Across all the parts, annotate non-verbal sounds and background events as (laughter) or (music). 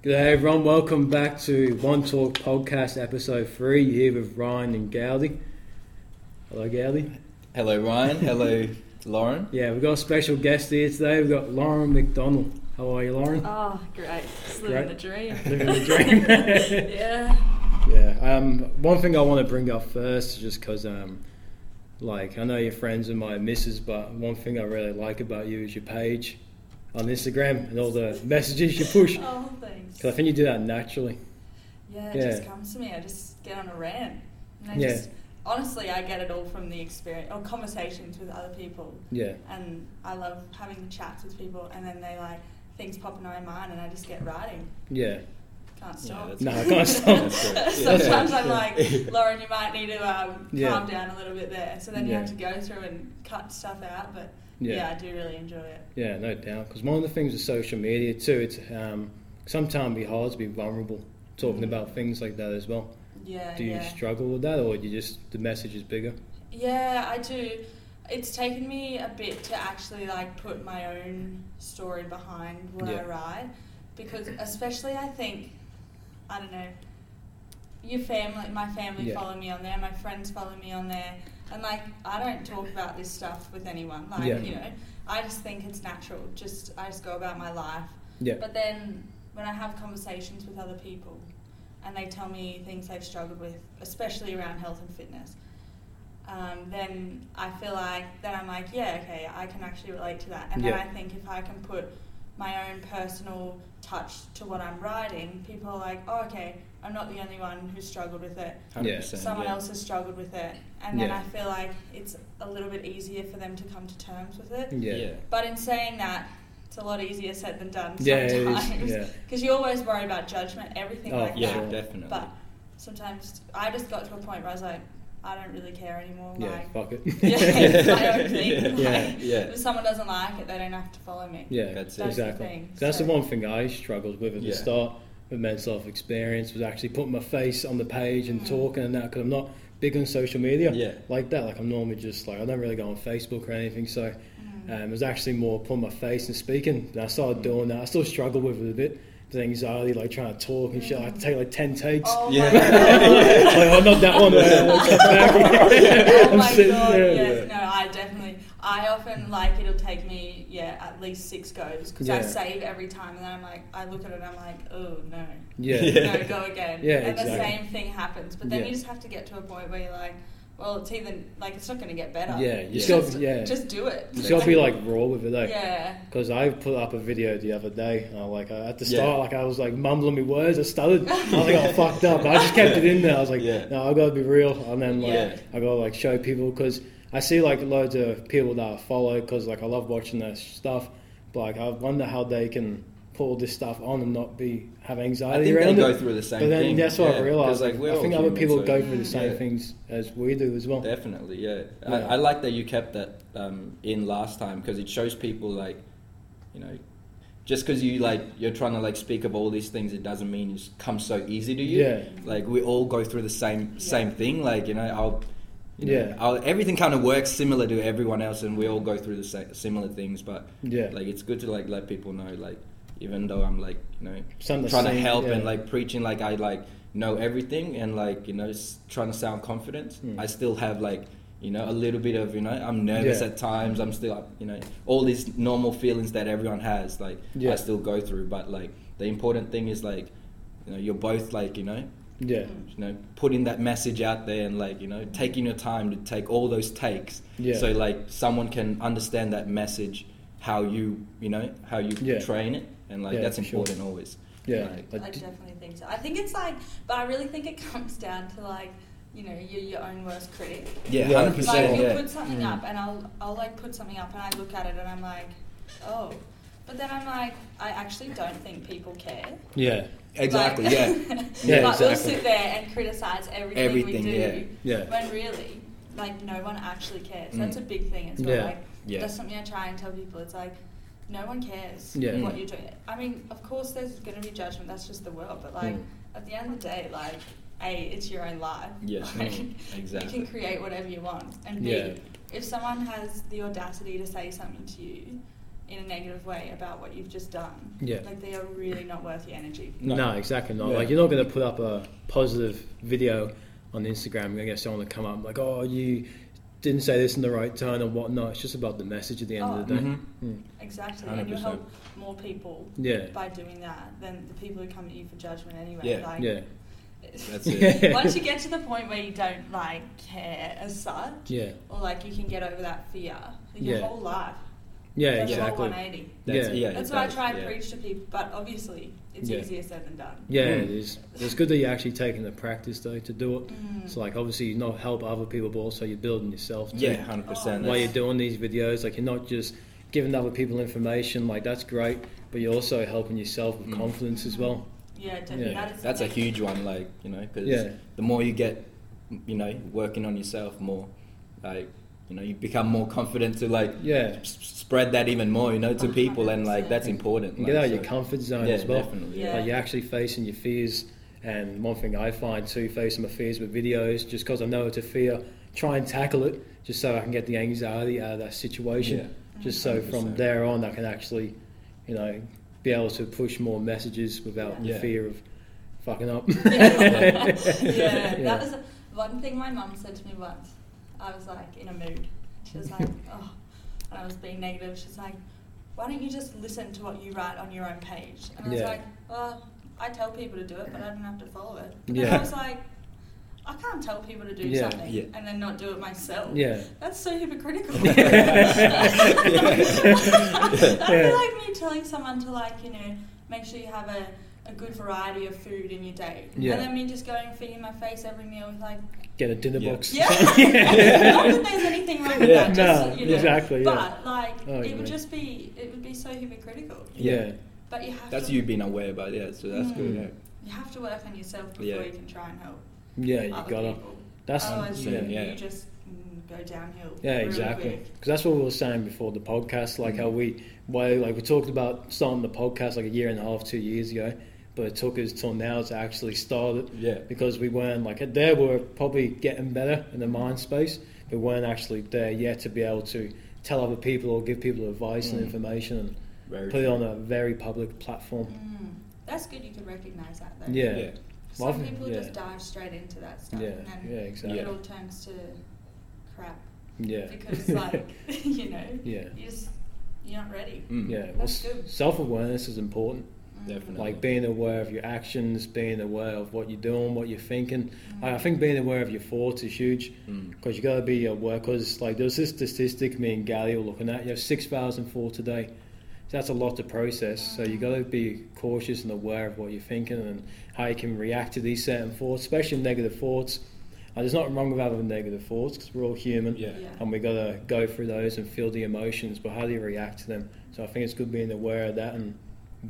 G'day everyone, welcome back to One Talk Podcast episode 3 here with Ryan and Gowdy. Hello Gowdy. Hello, Ryan. Hello, Lauren. (laughs) Yeah, we've got a special guest here today, we've got Lauren McDonnell. How are you Lauren? Oh, great. Just living the dream. (laughs) Living the dream. (laughs) yeah. yeah, um, one thing I want to bring up first is just because, um, like, I know you're friends with my missus, but one thing I really like about you is your page on Instagram and all the messages you push. Oh, thanks. Because I think you do that naturally. Yeah, it Yeah. just comes to me. I just get on a rant. And I Yeah. just, honestly, I get it all from the experience or conversations with other people. Yeah, And I love having the chats with people, and then they like, things pop into my mind, and I just get writing. yeah. Can't stop. that's No, I can't (laughs) stop. (laughs) Sometimes Yeah. I'm like, (laughs) Lauren, you might need to um, Yeah. calm down a little bit there. So then you Yeah. have to go through and cut stuff out. But Yeah. yeah, I do really enjoy it. Yeah, no doubt. Because one of the things with social media too, it's um, sometimes be hard to be vulnerable talking about things like that as well. Yeah, Do you yeah. struggle with that, or you just the message is bigger? Yeah, I do. It's taken me a bit to actually like put my own story behind what Yeah. I write because especially I think I don't know your family my family Yeah. follow me on there, my friends follow me on there and like I don't talk about this stuff with anyone. Like, Yeah. you know, I just think it's natural. Just I just go about my life. Yeah, But then when I have conversations with other people and they tell me things they've struggled with, especially around health and fitness, um, then I feel like then I'm like, yeah, okay, I can actually relate to that. And Yeah. then I think if I can put my own personal touch to what I'm writing, people are like, oh, okay, I'm not the only one who's struggled with it. 100%, Someone yeah. else has struggled with it, and then Yeah. I feel like it's a little bit easier for them to come to terms with it. yeah, Yeah. But in saying that, it's a lot easier said than done Yeah, it is, sometimes. yeah. (laughs) Because you always worry about judgment, everything Oh, like Yeah, that. definitely. But sometimes I just got to a point where I was like, I don't really care anymore. yeah. Like, Fuck it. (laughs) yeah, (laughs) it's my own thing. Yeah. Like, Yeah. Yeah. If someone doesn't like it, they don't have to follow me. Yeah, That's it. That's the exactly. thing, That's the one thing I struggled with at the start with mental health experience was actually putting my face on the page and Mm. talking and that because I'm not big on social media Yeah. like that. Like I'm normally just like I don't really go on Facebook or anything, so Mm. um, it was actually more putting my face and speaking. And I started doing that. I still struggle with it a bit. The anxiety, like trying to talk and shit. I have to take like ten takes. Oh Yeah. my (laughs) god. like, oh, not that one. (laughs) (laughs) oh I'm my sitting god, there, yes. No, I definitely. I often like it'll take me yeah at least six goes because I save every time and then I'm like I look at it and I'm like oh no Yeah. Yeah. no go again Yeah, and the same thing happens but then Yeah. you just have to get to a point where you're like well it's either like it's not going to get better Yeah, you just got just, yeah. just do it You gotta be like raw with it though. yeah Because I put up a video the other day. And I like I, at the Yeah. start, like I was like mumbling my words. I stuttered. I was like, I fucked up. But I just kept it in there. I was like, Yeah. no, I gotta be real. And then like Yeah. I gotta like show people because I see like loads of people that I follow because like I love watching their stuff. But like I wonder how they can put all this stuff on and not be have I anxiety think they around go through the same but then thing. that's what yeah. I realized. 'Cause, like, we're I think other people so- go through the same Yeah. things as we do as well. Definitely, yeah. Yeah. I, I like that you kept that um, in last time because it shows people like, you know, just because you like you're trying to like speak of all these things, it doesn't mean it come so easy to you. Yeah. Like we all go through the same Yeah. same thing. Like you know, I'll. You know, Yeah. I'll, everything kind of works similar to everyone else, and we all go through the sa- similar things. But Yeah. like, it's good to like let people know, like, even though I'm like, you know, Some trying to help yeah. and like preaching like I like know everything and like you know trying to sound confident. Mm. I still have like you know a little bit of you know I'm nervous Yeah. at times. I'm still you know all these normal feelings that everyone has. Like Yeah. I still go through, but like the important thing is like you know you're both like you know Yeah. You know putting that message out there and like you know taking your time to take all those takes Yeah. so like someone can understand that message how you you know how you Yeah. portraying it and like Yeah, that's for sure. important always Yeah. Like, Like, definitely think so I think it's like but I really think it (laughs) comes down to like you know you're your own worst critic yeah Yeah, 100% Like you yeah put something Mm. up, and I'll I'll like put something up, and I look at it, and I'm like, oh, but then I'm like, I actually don't think people care. yeah. exactly Like- yeah (laughs) Yeah, but we'll sit there and criticize everything, Everything, we do, yeah. Yeah. when really, like, no one actually cares. Mm. That's a big thing as well. Yeah. Like, Yeah. that's something I try and tell people. It's like. No one cares Yeah. what you're doing. I mean, of course, there's going to be judgment. That's just the world. But like, Mm. at the end of the day, like, a, it's your own life. Yeah, (laughs) Like, mm, exactly. You can create whatever you want, and b, Yeah. if someone has the audacity to say something to you, in a negative way about what you've just done, Yeah. like they are really not worth your energy. No, No. exactly not. Yeah. Like you're not going to put up a positive video on Instagram and get someone to come up like, "Oh, you didn't say this in the right tone or whatnot." It's just about the message at the end Oh. of the day. Mhm. Mm. Exactly, and you 100%. help more people Yeah, by doing that than the people who come at you for judgment anyway. Yeah. Like, yeah, (laughs) That's it. Once you get to the point where you don't like care as such, yeah, or like you can get over that fear, like your Yeah. whole life. Yeah, That's exactly. 180. That's, Yeah. yeah. That's it what I try and yeah. preach to people, but obviously it's Yeah. easier said than done. Yeah, Mm. it is. It's good that you're actually taking the practice though to do it. Mm. It's like obviously you not help other people, but also you're building yourself. Too. Yeah, hundred percent. Oh, While you're doing these videos, like you're not just giving other people information. Like that's great, but you're also helping yourself with Mm. confidence as well. Yeah, definitely. Yeah. That is That's a huge one, like you know, because Yeah. the more you get, you know, working on yourself more, like you know, you become more confident to like Yeah, s- spread that even more, you know, to people, and like that's important. and like, get out of your comfort zone yeah, as well. definitely. Yeah. Like you're actually facing your fears. And one thing I find too, facing my fears with videos, just because I know it's a fear, try and tackle it, just so I can get the anxiety out of that situation. Yeah. Just so from 100%. there on, I can actually, you know, be able to push more messages without the Yeah. fear of fucking up. (laughs) (laughs) yeah, Yeah. that was one thing my mum said to me once. I was like in a mood. She was like, (laughs) oh, and I was being negative. She's like, why don't you just listen to what you write on your own page? And I was Yeah. like, well, I tell people to do it, but I don't have to follow it. Yeah. I was like, I can't tell people to do Yeah. something Yeah. and then not do it myself. Yeah. That's so hypocritical. (laughs) (laughs) Yeah. That'd be like me telling someone to like, you know, make sure you have a, a good variety of food in your day. And then me just going feeding my face every meal with like Get a dinner Yeah. box. Yeah. (laughs) Not that there's anything wrong with Yeah. that. Just, No, you know, exactly, yeah. But like Oh, it would just be it would be so hypocritical. yeah. But you have That's to you being aware, but yeah, so that's Mm. good. Yeah. you have to work on yourself before Yeah. you can try and help Yeah, you other gotta. people. That's Otherwise yeah. you, yeah. you just mm, go downhill. Yeah, really exactly. Because that's what we were saying before the podcast, like Mm. how we, why, like we talked about starting the podcast like a year and a half, two years ago, but it took us till now to actually start it Yeah. because we weren't like there. We were probably getting better in the mind space, but weren't actually there yet to be able to tell other people or give people advice and Mm. information and Very put it on a very public platform. Mm. That's good you can recognise that though. Yeah. Yeah. Some Well, people yeah. just dive straight into that stuff Yeah, and then yeah, exactly. it all turns to crap. Yeah, Because (laughs) like (laughs) you know, yeah, you just you're not ready. Mm. yeah. That's good. Self awareness is important. Mm. Definitely. like being aware of your actions, being aware of what you're doing, what you're thinking. Mm. I I think being aware of your thoughts is huge Mm. because you got to be aware. Because like there's this statistic me and Gally were looking at. You have six thousand thoughts a day. So that's a lot to process. So you got to be cautious and aware of what you're thinking and how you can react to these certain thoughts, especially negative thoughts. Uh, there's nothing wrong with having negative thoughts because we're all human Yeah. Yeah. and we got to go through those and feel the emotions. But how do you react to them? So I think it's good being aware of that and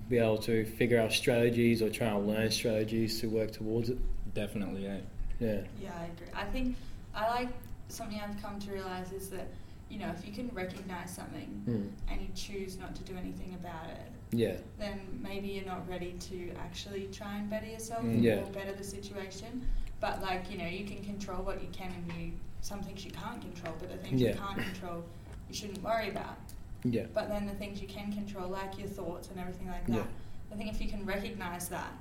be able to figure out strategies or try and learn strategies to work towards it. Definitely. Yeah. Yeah, Yeah, I agree. I think I like something I've come to realize is that you know if you can recognize something mm. and you choose not to do anything about it, yeah, then maybe you're not ready to actually try and better yourself Mm. Yeah. or better the situation. But like you know, you can control what you can, and you some things you can't control. But the things Yeah. you can't control, you shouldn't worry about. Yeah, But then the things you can control, like your thoughts and everything like that, Yeah. I think if you can recognize that,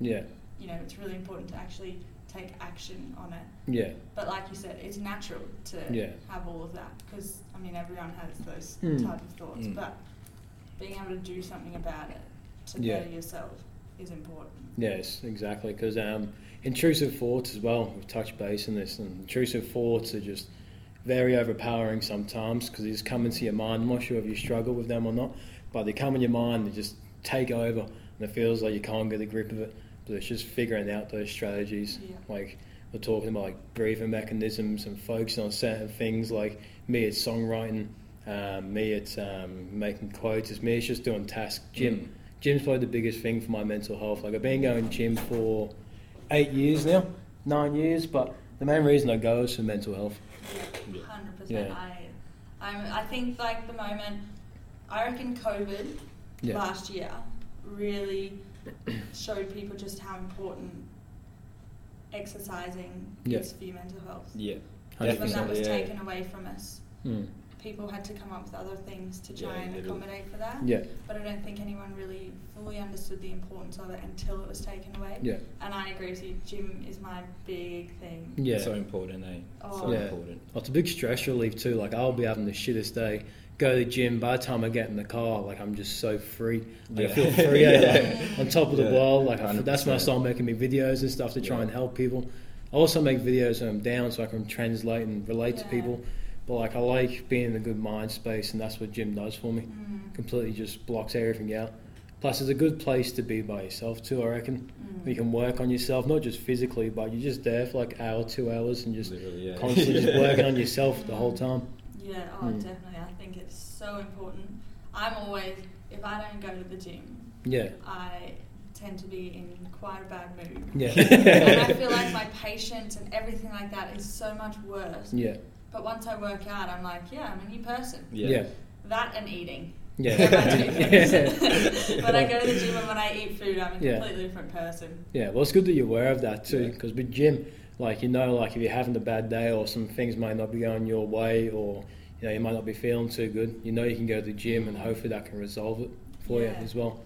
yeah, you know, it's really important to actually take action on it. yeah, But like you said, it's natural to Yeah. have all of that because I mean everyone has those Mm. type of thoughts. Mm. But being able to do something about it to Yeah. better yourself is important. yes, exactly. Because um, intrusive thoughts as well. We've touched base on this, and intrusive thoughts are just very overpowering sometimes because they just come into your mind. I'm not sure if you struggle with them or not, but they come in your mind, and they just take over, and it feels like you can't get a grip of it. But it's just figuring out those strategies. Yeah. Like we're talking about like breathing mechanisms and focusing on certain things. Like me, it's songwriting. Um, me, it's um, making quotes. It's me, it's just doing tasks. Gym. Mm. Gym's probably the biggest thing for my mental health. Like I've been going gym for eight years now, nine years, but the main reason I go is for mental health. Yeah. Hundred percent. Yeah. I, I'm, I think like the moment, I reckon COVID Yeah. last year really showed people just how important exercising Yeah. is for your mental health. Yeah. Because when that was yeah. taken away from us, Mm. People had to come up with other things to try Yeah, and accommodate for that. Yeah, But I don't think anyone really fully understood the importance of it until it was taken away. yeah, And I agree with you. Gym is my big thing. yeah. So important, eh? Oh. So Yeah. important. Well, it's a big stress relief too. Like I'll be having the shittest day. Go to the gym. By the time I get in the car, like I'm just so free. Like, I feel (laughs) free. yeah. Yeah. like, (laughs) on top of the Yeah. world. Like I, that's when I start making me videos and stuff to try Yeah. and help people. I also make videos when I'm down, so I can translate and relate to people. But like I like being in a good mind space, and that's what gym does for me. Mm. Completely just blocks everything out. Plus, it's a good place to be by yourself too. I reckon Mm. you can work on yourself, not just physically, but you're just there for like hour, two hours, and just yeah. constantly just (laughs) working on yourself the whole time. Yeah, oh, Mm. definitely. I think it's so important. I'm always, if I don't go to the gym, Yeah, I tend to be in quite a bad mood. yeah, and I (laughs) feel like my patience and everything like that is so much worse. yeah, But once I work out, I'm like, yeah, I'm a new person. Yeah. yeah, That and eating. yeah. They're my two yeah. things. (laughs) when I go to the gym and when I eat food, I'm a Yeah. completely different person. Yeah, well, it's good that you're aware of that too, Yeah. because with gym, like you know, like if you're having a bad day or some things might not be going your way, or you know you might not be feeling too good, you know you can go to the gym and hopefully that can resolve it for Yeah. you as well.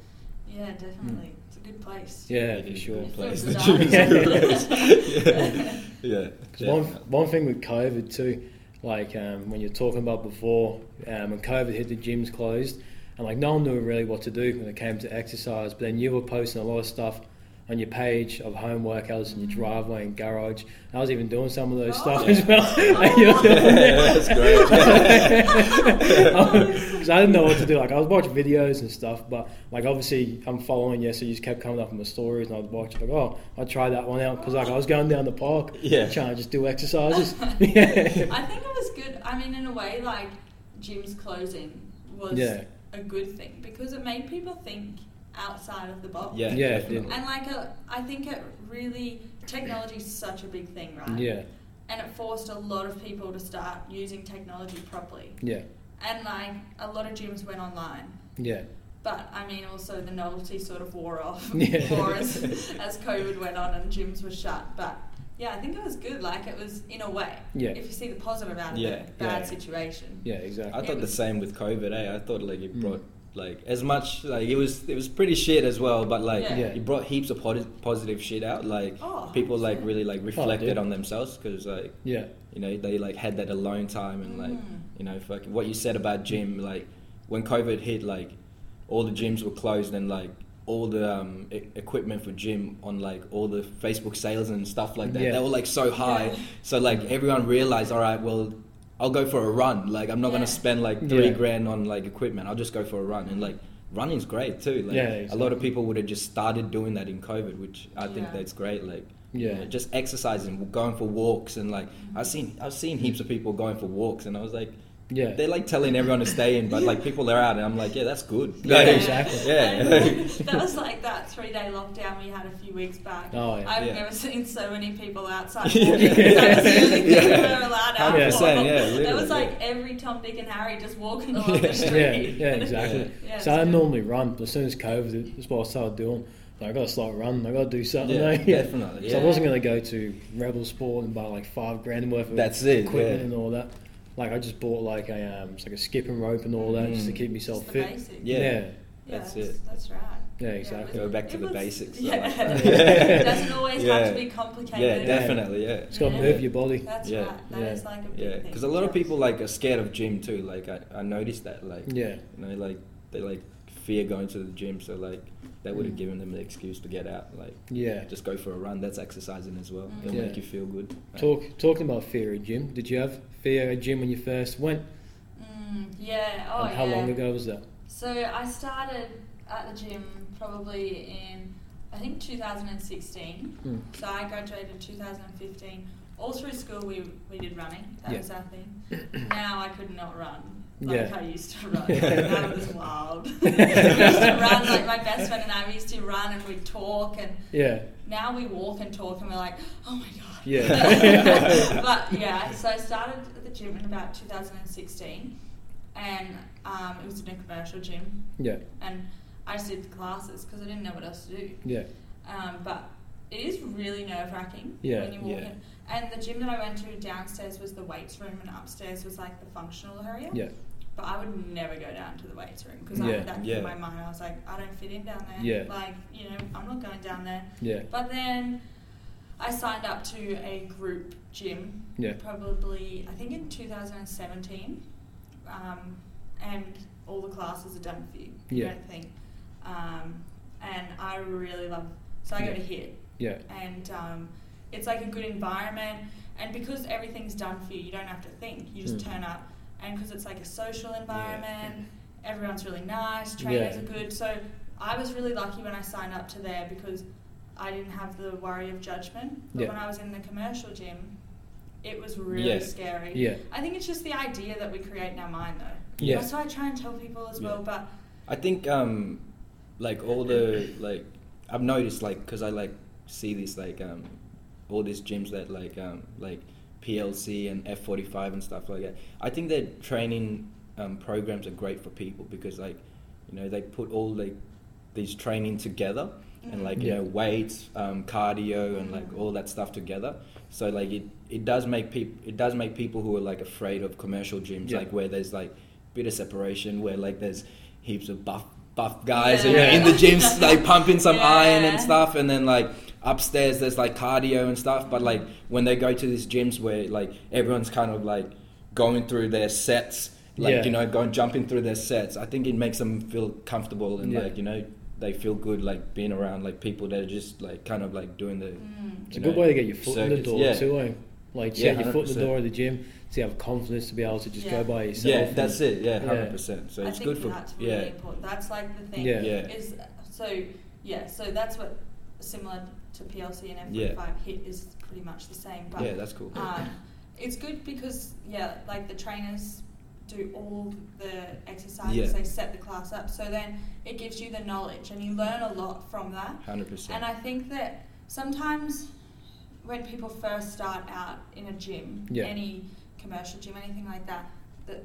Yeah, definitely. It's a good place. Yeah, It for sure. place. Feels (laughs) The gym is a good place. dark. (laughs) yeah. yeah. 'Cause one, one thing with COVID too, like um, when you're talking about before, um, when COVID hit, the gyms closed, and like no one knew really what to do when it came to exercise. But then you were posting a lot of stuff on your page of home workouts in your driveway and garage. I was even doing some of those Oh. stuff as well. (laughs) Doing Yeah, that's great. (laughs) Because I didn't know what to do. Like I was watching videos and stuff, but like obviously I'm following you, so you just kept coming up in my stories, and I'd watch like, oh, I'll try that one out because like I was going down the park, (laughs) Yeah. trying to just do exercises. yeah. I think it was good. I mean, in a way, like gyms closing was Yeah. a good thing because it made people think outside of the box. Yeah, Yeah, definitely. And like, a, I think it really technology is such a big thing, right? yeah, And it forced a lot of people to start using technology properly. yeah, And like, a lot of gyms went online. yeah, But I mean, also the novelty sort of wore off (laughs) Yeah. (laughs) more as, as COVID went on and gyms were shut. But yeah, I think it was good. Like it was in a way. Yeah. If you see the positive out of Yeah, it, bad yeah. situation. yeah, exactly. I thought the same with COVID. Eh? I thought like it Mm. Brought like as much like it was it was pretty shit as well, but like Yeah. Yeah. it brought heaps of pos- positive shit out. Like Oh, people like really like reflected dude. on themselves because like yeah, you know they like had that alone time and like Mm. you know fucking what you said about gym like when COVID hit like all the gyms were closed and like all the um, e- equipment for gym on like all the Facebook sales and stuff like that Yeah. they were like so high Yeah. so like everyone realized all right well I'll go for a run like I'm not Yeah. gonna spend like three Yeah. grand on like equipment I'll just go for a run and like running's great too like Yeah, a lot of people would have just started doing that in COVID which I think Yeah. that's great like Yeah. you know, just exercising, going for walks, and like I've seen, I've seen heaps of people going for walks, and I was like, yeah, they're like telling everyone to stay in, but like people are out, and I'm like, yeah, that's good. Yeah, Like, exactly. Yeah. That was (laughs) like that three day lockdown we had a few weeks back. Oh, yeah. I've Yeah. never seen so many people outside. (laughs) Yeah. That was the only (laughs) thing Yeah. we were allowed out 100%, yeah, It was like yeah. every Tom, Dick, and Harry just walking along the Yeah. street. yeah, yeah, exactly. Yeah, so I good. normally run, but as soon as COVID, that's what I started doing. I got to start running. I got to do something. Yeah, eh? definitely, So I wasn't going to go to Rebel Sport and buy like five grand worth of That's it, equipment yeah. and all that. Like I just bought like a um, it's like a skipping rope and all that just to Mm. keep myself Just the fit. basics. Yeah. yeah, Yeah, That's that's, it. That's right. Yeah, exactly. was- Go back to it the was- basics, Yeah, like it (laughs) (laughs) doesn't always Yeah. have to be complicated. yeah, definitely, yeah. It's got to Yeah. move your body. That's Yeah. right. That Yeah. is like a big Yeah, thing. because a lot of people like are scared of gym too. Like I, I noticed that. Like Yeah, you know, like they like fear going to the gym, so like that would have Mm. given them the excuse to get out. Like yeah. just go for a run. That's exercising as well. It'll Yeah. make you feel good. right? Talk talking about fear of gym. Did you have fear of gym when you first went? Mm, yeah. Oh, and how yeah. long ago was that? So I started at the gym probably in I think 2016. Mm. So I graduated 2015. All through school we we did running. That Yeah. was our thing. now I could not run like Yeah. I used to run. (laughs) that was wild. (laughs) (laughs) we used to run like my best friend and I. We used to run and we'd talk and Yeah, now we walk and talk and we're like, oh my god. Yeah. but yeah, so I started at the gym in about 2016, and um, it was in a commercial gym, yeah, and I just did classes because I didn't know what else to do. yeah, Um, but it is really nerve wracking Yeah, when you walk yeah. in. And the gym that I went to downstairs was the weights room, and upstairs was like the functional area. Yeah. But I would never go down to the weights room because I Yeah. had that Yeah. in my mind. I was like, I don't fit in down there. Yeah. Like, you know, I'm not going down there. Yeah. But then I signed up to a group gym, Yeah. probably, I think in 2017. Um, and all the classes are done for you. You Yeah. don't think. Um, and I really love, so I go to HIT Yeah. and um, it's like a good environment. And because everything's done for you, you don't have to think. You just Mm. turn up, and because it's like a social environment, everyone's really nice. Trainers Yeah. are good. So I was really lucky when I signed up to there because I didn't have the worry of judgment. But Yeah. when I was in the commercial gym, it was really Yeah. scary. Yeah. I think it's just the idea that we create in our mind, though. Yeah. That's why I try and tell people as well. Yeah. But I think um, like all the like I've noticed like because I like see this like um, all these gyms that like um, like PLC and F45 and stuff like that. I think their training um, programs are great for people because like you know they put all like these training together and like you Yeah. know weights, um, cardio, and like all that stuff together. So like it, it does make people it does make people who are like afraid of commercial gyms Yeah. like where there's like bit of separation where like there's heaps of buff buff guys and Yeah. in the (laughs) gyms like pumping some iron and stuff and then like upstairs there's like cardio and stuff but like when they go to these gyms where like everyone's kind of like going through their sets like Yeah. you know going jumping through their sets I think it makes them feel comfortable and Yeah. like you know they feel good like being around like people that are just like kind of like doing the mm, It's a you good way to get your foot in the door yeah. too. Eh? Like to Yeah, get your foot in the door of the gym, to have confidence to be able to just Yeah. go by yourself. yeah and- that's it yeah Yeah. hundred percent so I it's think good for that's really yeah important. That's like the thing. Yeah. Yeah. Is so yeah. So that's what similar to PLC and Yeah. F45 hit is pretty much the same. But yeah that's cool um, it's good because yeah, like the trainers do all the exercises. Yeah. They set the class up. So then it gives you the knowledge, and you learn a lot from that. hundred percent And I think that sometimes when people first start out in a gym, Yeah. any commercial gym, anything like that, that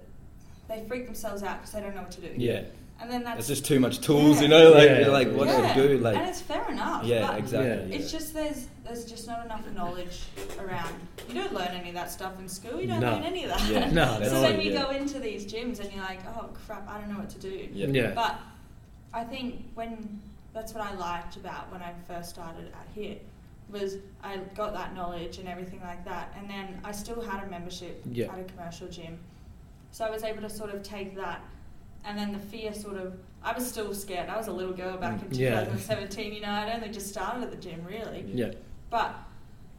they freak themselves out because they don't know what to do. yeah And then that's It's just too much tools, Yeah. you know. Like, Yeah. you're like what yeah. to do, like and it's fair enough. yeah, exactly. Yeah. It's just there's there's just not enough knowledge around. You don't learn any of that stuff in school. You don't No. learn any of that. Yeah. (laughs) No, so that's then right, you yeah. go into these gyms and you're like, oh crap, I don't know what to do. yeah. Yeah. But I think when that's what I liked about when I first started at here was I got that knowledge and everything like that, and then I still had a membership Yeah. at a commercial gym, so I was able to sort of take that, and then the fear sort of I was still scared. I was a little girl back in Mm. Yeah. 2017, you know. I'd only just started at the gym really, Yeah. but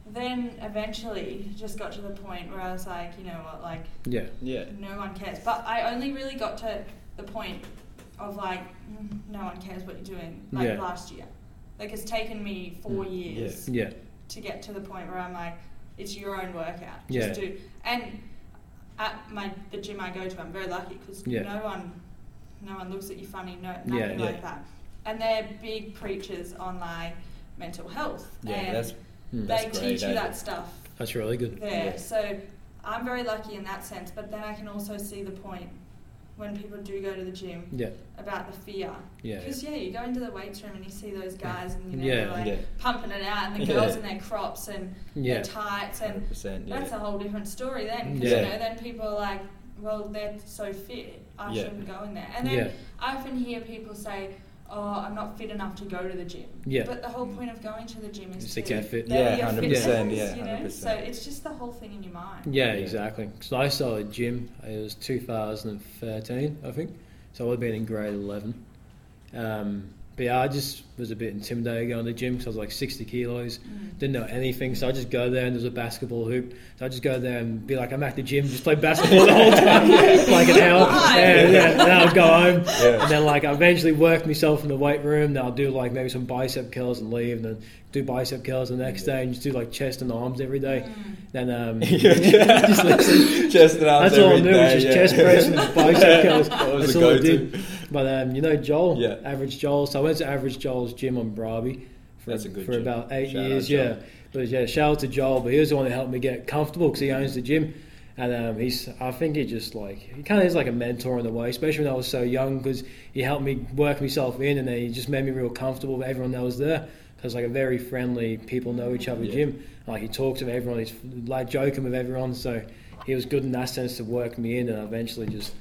then eventually just got to the point where I was like, you know what, like Yeah. Yeah. no one cares. But I only really got to the point of like, mm, no one cares what you're doing, like Yeah. last year. Like it's taken me four Mm, years Yeah. to get to the point where I'm like, it's your own workout. Yeah. Just do. And at my the gym I go to, I'm very lucky because Yeah. no one, no one looks at you funny, no nothing Yeah, like that. And they're big preachers on like mental health. Yeah, and that's Mm. they that's great, teach you eh? that stuff That's really good. there. Yeah. So I'm very lucky in that sense, but then I can also see the point when people do go to the gym Yeah. about the fear. Yeah. Because yeah, you go into the weights room and you see those guys and you know Yeah. like Yeah. pumping it out and the Yeah. girls in their crops and Yeah. their tights and Yeah. that's a whole different story then. 'cause, Yeah. you know, then people are like, well, they're so fit, I Yeah. shouldn't go in there. And then Yeah. I often hear people say, oh, I'm not fit enough to go to the gym. Yeah. But the whole point of going to the gym is Is to to get fit. better Yeah, 100%, fitness, yeah, you know? 100%. So it's just the whole thing in your mind. Yeah, Yeah. exactly. So I started gym. It was 2013, I think. So I would have been in grade 11. Um, but yeah, I just was a bit intimidated going to the gym because I was like 60 kilos. Mm. Didn't know anything, so I just go there and there's a basketball hoop. So I just go there and be like, I'm at the gym, just play basketball the whole time, (laughs) like an hour. And, Yeah, yeah. Then I'll go home, Yeah. and then like I eventually work myself in the weight room. Then I'll do like maybe some bicep curls and leave, and then do bicep curls the next day, and just do like chest and arms every day. Mm. Then um, Yeah. (laughs) just listen. Chest and arms That's all I every knew, day, was just yeah. chest press and bicep (laughs) curls. That was That's the all I go-to. did. But um, you know Joel, Yeah. Average Joel. So I went to Average Joel's gym on Bribie for, That's a good for gym. about eight Shout years. Yeah, but yeah, shout out to Joel. But he was the one that helped me get comfortable because he owns the gym. And um, he's, I think he just like, he kind of is like a mentor in a way, especially when I was so young because he helped me work myself in and then he just made me real comfortable with everyone that was there. Because like a very friendly, people know each other Yeah. gym. Like he talks to everyone, he's like joking with everyone. So he was good in that sense to work me in, and I eventually just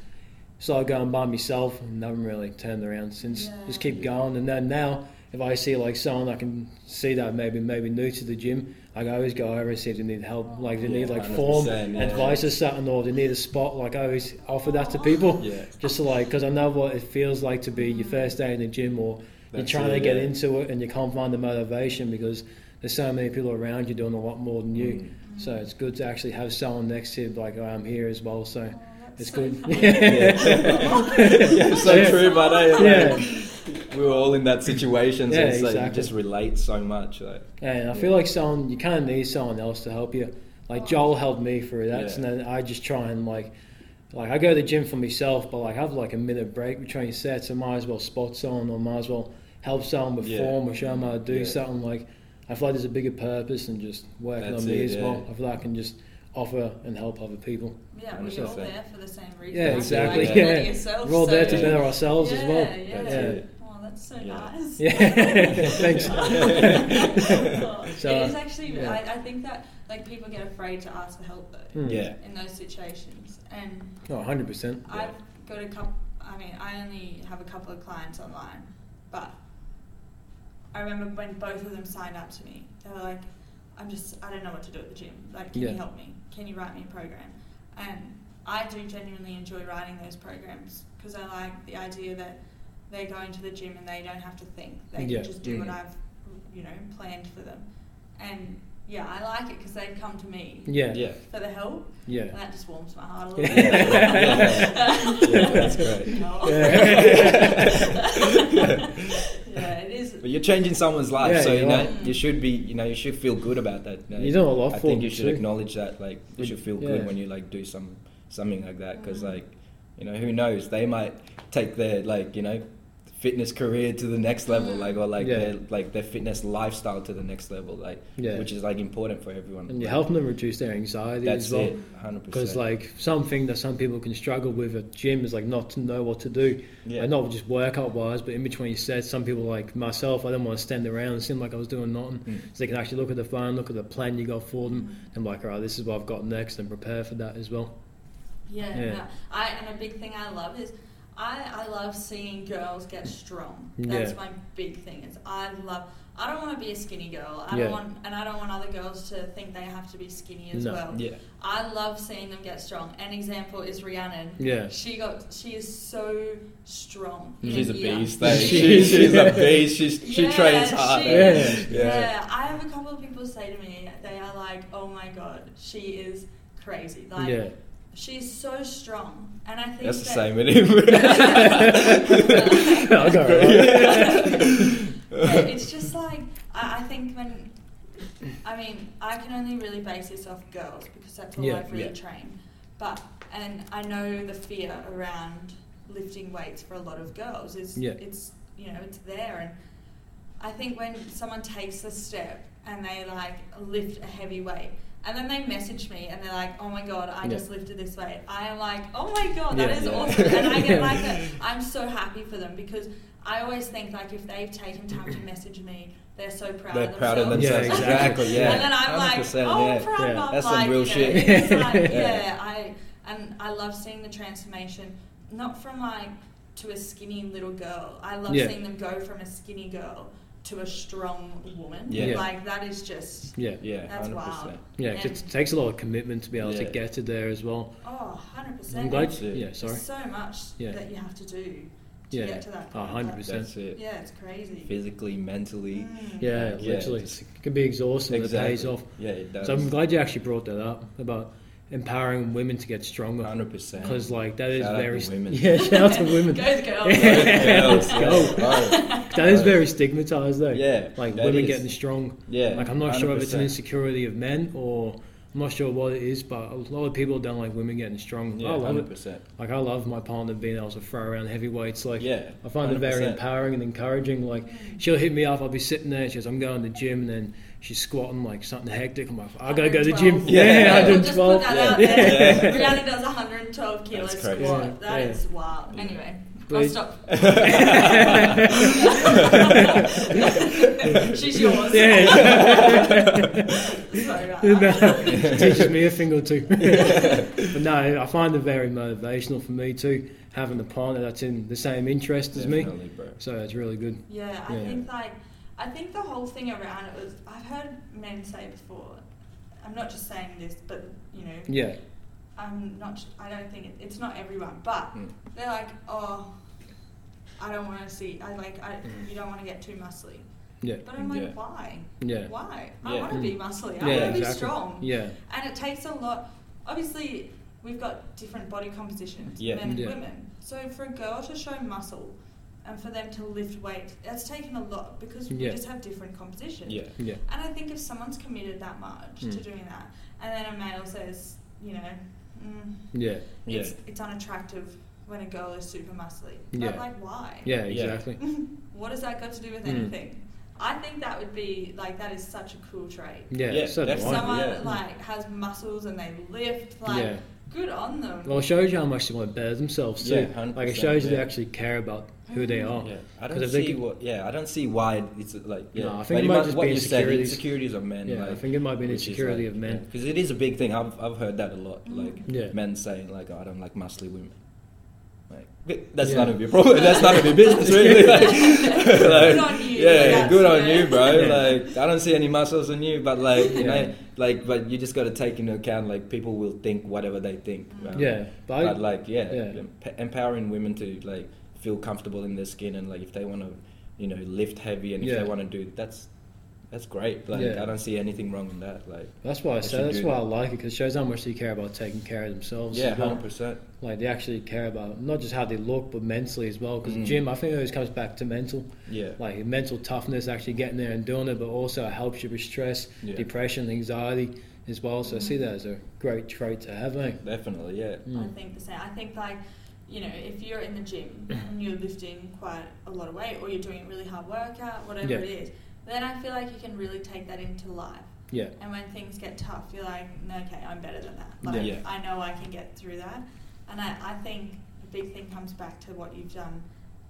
started going by myself and haven't really turned around since. Yeah. Just keep going, and then now if I see like someone I can see that maybe maybe new to the gym, I always go over and see if they need help, like they need like form, yeah. advice or something, or they need a spot. Like I always offer that to people, Yeah. just to like because I know what it feels like to be your first day in the gym, or you're trying it, to get yeah. into it and you can't find the motivation because there's so many people around you doing a lot more than you. Mm. So it's good to actually have someone next to you, like oh, I'm here as well. So that's it's good. funny. (laughs) (laughs) yeah, so Yeah. true, but eh, Yeah. we were all in that situation, so Yeah, it's like you just relate so much. Like, And I feel like someone you kind of need someone else to help you. Like Joel helped me through that, Yeah. and then I just try and like, like I go to the gym for myself, but like I have like a minute break between sets, I might as well spot someone or might as well help someone with Yeah. form or show them how to do Yeah. something. Like I feel like there's a bigger purpose than just working That's on me it, as yeah. well. I feel like I can just offer and help other people. Yeah, we're Understand. all there for the same reason. Yeah, exactly. Like, Yeah, yourself, we're all there to better ourselves yeah, as well. Yeah, That's Yeah. it. Oh, that's so Yeah. nice. Yeah, (laughs) thanks. (laughs) So, it is actually. yeah. I, I think that like people get afraid to ask for help though Hmm. Yeah. in those situations, and Oh, 100 percent. I've got a couple. I mean, I only have a couple of clients online, but I remember when both of them signed up to me, they were like, "I'm just, I don't know what to do at the gym. Like, can Yeah. you help me? Can you write me a program?" And I do genuinely enjoy writing those programs because I like the idea that they're going to the gym and they don't have to think; they Yeah. can just do what Mhm. I've, you know, planned for them. And yeah, I like it because they've come to me Yeah, yeah, for the help, yeah. and that just warms my heart a (laughs) little bit. Yeah, that's great. (laughs) No. Yeah. (laughs) yeah, it is. but you're changing someone's life, Yeah, so you you know are. you should be, you know, you should feel good about that. You know? You're doing a lot I think you should too. acknowledge that. Like, you should feel Yeah. good when you like do some something like that, because Mm. like, you know, who knows? They might take their like, you know, fitness career to the next level, Mm. like or like Yeah. their like their fitness lifestyle to the next level, like, Yeah. which is like important for everyone. And you're helping them reduce their anxiety That's as well. it, hundred Because like something that some people can struggle with at gym is like not to know what to do, Yeah. like not just workout wise, but in between sets. Some people like myself, I didn't want to stand around and seem like I was doing nothing. Mm. So they can actually look at the phone, look at the plan you got for them, and like, all right, this is what I've got next, and prepare for that as well. Yeah, Yeah. no, I and a big thing I love is I, I love seeing girls get strong. That's Yeah. my big thing. Is I love. I don't want to be a skinny girl. I Yeah. don't want, and I don't want other girls to think they have to be skinny as No. well. yeah, I love seeing them get strong. An example is Rhiannon. Yeah. She got. She is so strong. she's a year. beast. Like, She she, she's a beast. She's, she Yeah, trains hard. she eh? Yeah. Yeah. I have a couple of people say to me, they are like, "Oh my god, she is crazy." Like, yeah, she's so strong, and I think That's the that- same with him. I got it. But it's just like I, I think when I mean I can only really base this off girls because that's all Yeah, I've really yeah. trained. But and I know the fear around lifting weights for a lot of girls is Yeah. it's you know it's there and I think when someone takes a step and they like lift a heavy weight and then they message me and they're like, "Oh my god, I Yeah. just lifted this weight." I am like, "Oh my god, that Yeah, is yeah. awesome!" And I get like (laughs) a, I'm so happy for them because I always think like if they've taken time to message me, they're so proud They're of proud of themselves. themselves. themselves. Yeah, exactly. Yeah. and then I'm like, oh, yeah. I'm proud. Yeah. I'm That's some real you know, shit. Like, (laughs) Yeah. yeah, I and I love seeing the transformation, not from like to a skinny little girl. I love Yeah. seeing them go from a skinny girl to a strong woman. Yeah. Yeah. Like that is just yeah, Yeah, That's hundred wild. yeah. It takes a lot of commitment to be able to get to there as well. oh, 100 percent. I'm glad. That's it. Yeah, sorry. There's so much Yeah. that you have to do to Yeah. get to that Oh, point. 100%. That's it. Yeah, it's crazy. Physically, mentally. Mm. Yeah, Yeah, literally, just- it can be exhausting. but It pays off. Yeah, it does. So I'm glad you actually brought that up about empowering women to get stronger. Hundred percent. Because like that is Shout out very to women. (laughs) yeah. Shout out to women. (laughs) Go the girls. (laughs) Yeah. Let's go. That is very stigmatized though. Yeah, like women is. getting strong. Yeah, Like I'm not sure if it's an insecurity of men or I'm not sure what it is, but a lot of people don't like women getting strong. Yeah, I love hundred it. percent. Like I love my partner being able to throw around heavy weights. Like Yeah, I find it very empowering and encouraging. Like she'll hit me up, I'll be sitting there, she says, I'm going to the gym and then she's squatting like something hectic. I'm like, I gotta go to the gym. Yeah, Yeah. We'll just put 112. that out Yeah. there. Yeah. Rhiannon does 112 kilos That's crazy. squat. That Yeah. is wild. Anyway, I'll stop. (laughs) She's yours. Yeah. (laughs) Sorry about No, that. (laughs) teaches me a thing or two. but no, I find it very motivational for me too, having a partner that's in the same interest as me. Definitely, bro. So it's really good. Yeah, I Yeah. think like I think the whole thing around it was I've heard men say before. I'm not just saying this, but you know, Yeah, I'm not. I don't think it, it's not everyone, but Mm. they're like, oh, I don't want to see. I like. I Mm. you don't want to get too muscly. yeah, But I'm like, Yeah. why? yeah, Why? I want to be muscly. I yeah, want to be exactly. strong. Yeah, And it takes a lot. Obviously, we've got different body compositions, Yeah. men and Yeah. women. So for a girl to show muscle and for them to lift weight, that's taken a lot because we Yeah. just have different composition. Yeah. yeah, And I think if someone's committed that much to Mm. doing that, and then a male says, you know, mm, yeah, Yeah. it's, it's unattractive when a girl is super muscly. Yeah. But like, why? yeah, Yeah. exactly. (laughs) what has that got to do with Mm. anything? I think that would be like that is such a cool trait. Yeah, Yeah, so do that's I. Someone yeah. like has muscles and they lift, like Yeah. good on them. Well, it shows you how much they want to better themselves too. Yeah, like it shows you they actually care about who they are. Yeah, I 'Cause don't if they see could- what. Yeah, I don't see why it's like. Yeah, No, I think But it might might- just what be you said, insecurities. insecurities of men. Yeah, I think it might be an which is insecurity like- of men. because it is a big thing. I've I've heard that a lot. Mm. Like Yeah. men saying like, oh, I don't like muscly women. Like, but that's Yeah. none of your problem. (laughs) That's none of your business, really. (laughs) Like, Good on you, Yeah, that's- good on you, bro. Yeah. Like, I don't see any muscles in you, but like, you Yeah. know, like, but you just got to take into account like people will think whatever they think. Um, Yeah, but, I, like yeah, Yeah. emp- empowering women to like feel comfortable in their skin and like if they want to you know lift heavy and if Yeah. they want to do that's that's great like Yeah. i don't see anything wrong in that like that's why I They say that's do why I like it because it shows how much they care about taking care of themselves. yeah as well. 100% Like they actually care about not just how they look, but mentally as well. Because Mm. gym, I think it always comes back to mental, yeah like mental toughness, actually getting there and doing it, but also it helps you with stress, Yeah. depression, anxiety as well. So I see that as a great trait to have. Eh? definitely yeah I Mm. think the same. I think like, you know, if you're in the gym and you're lifting quite a lot of weight or you're doing a really hard workout, whatever Yeah. it is, then I feel like you can really take that into life. Yeah, And when things get tough, you're like, okay, I'm better than that. Like, Yeah. I know I can get through that. And I, I think the big thing comes back to what you've done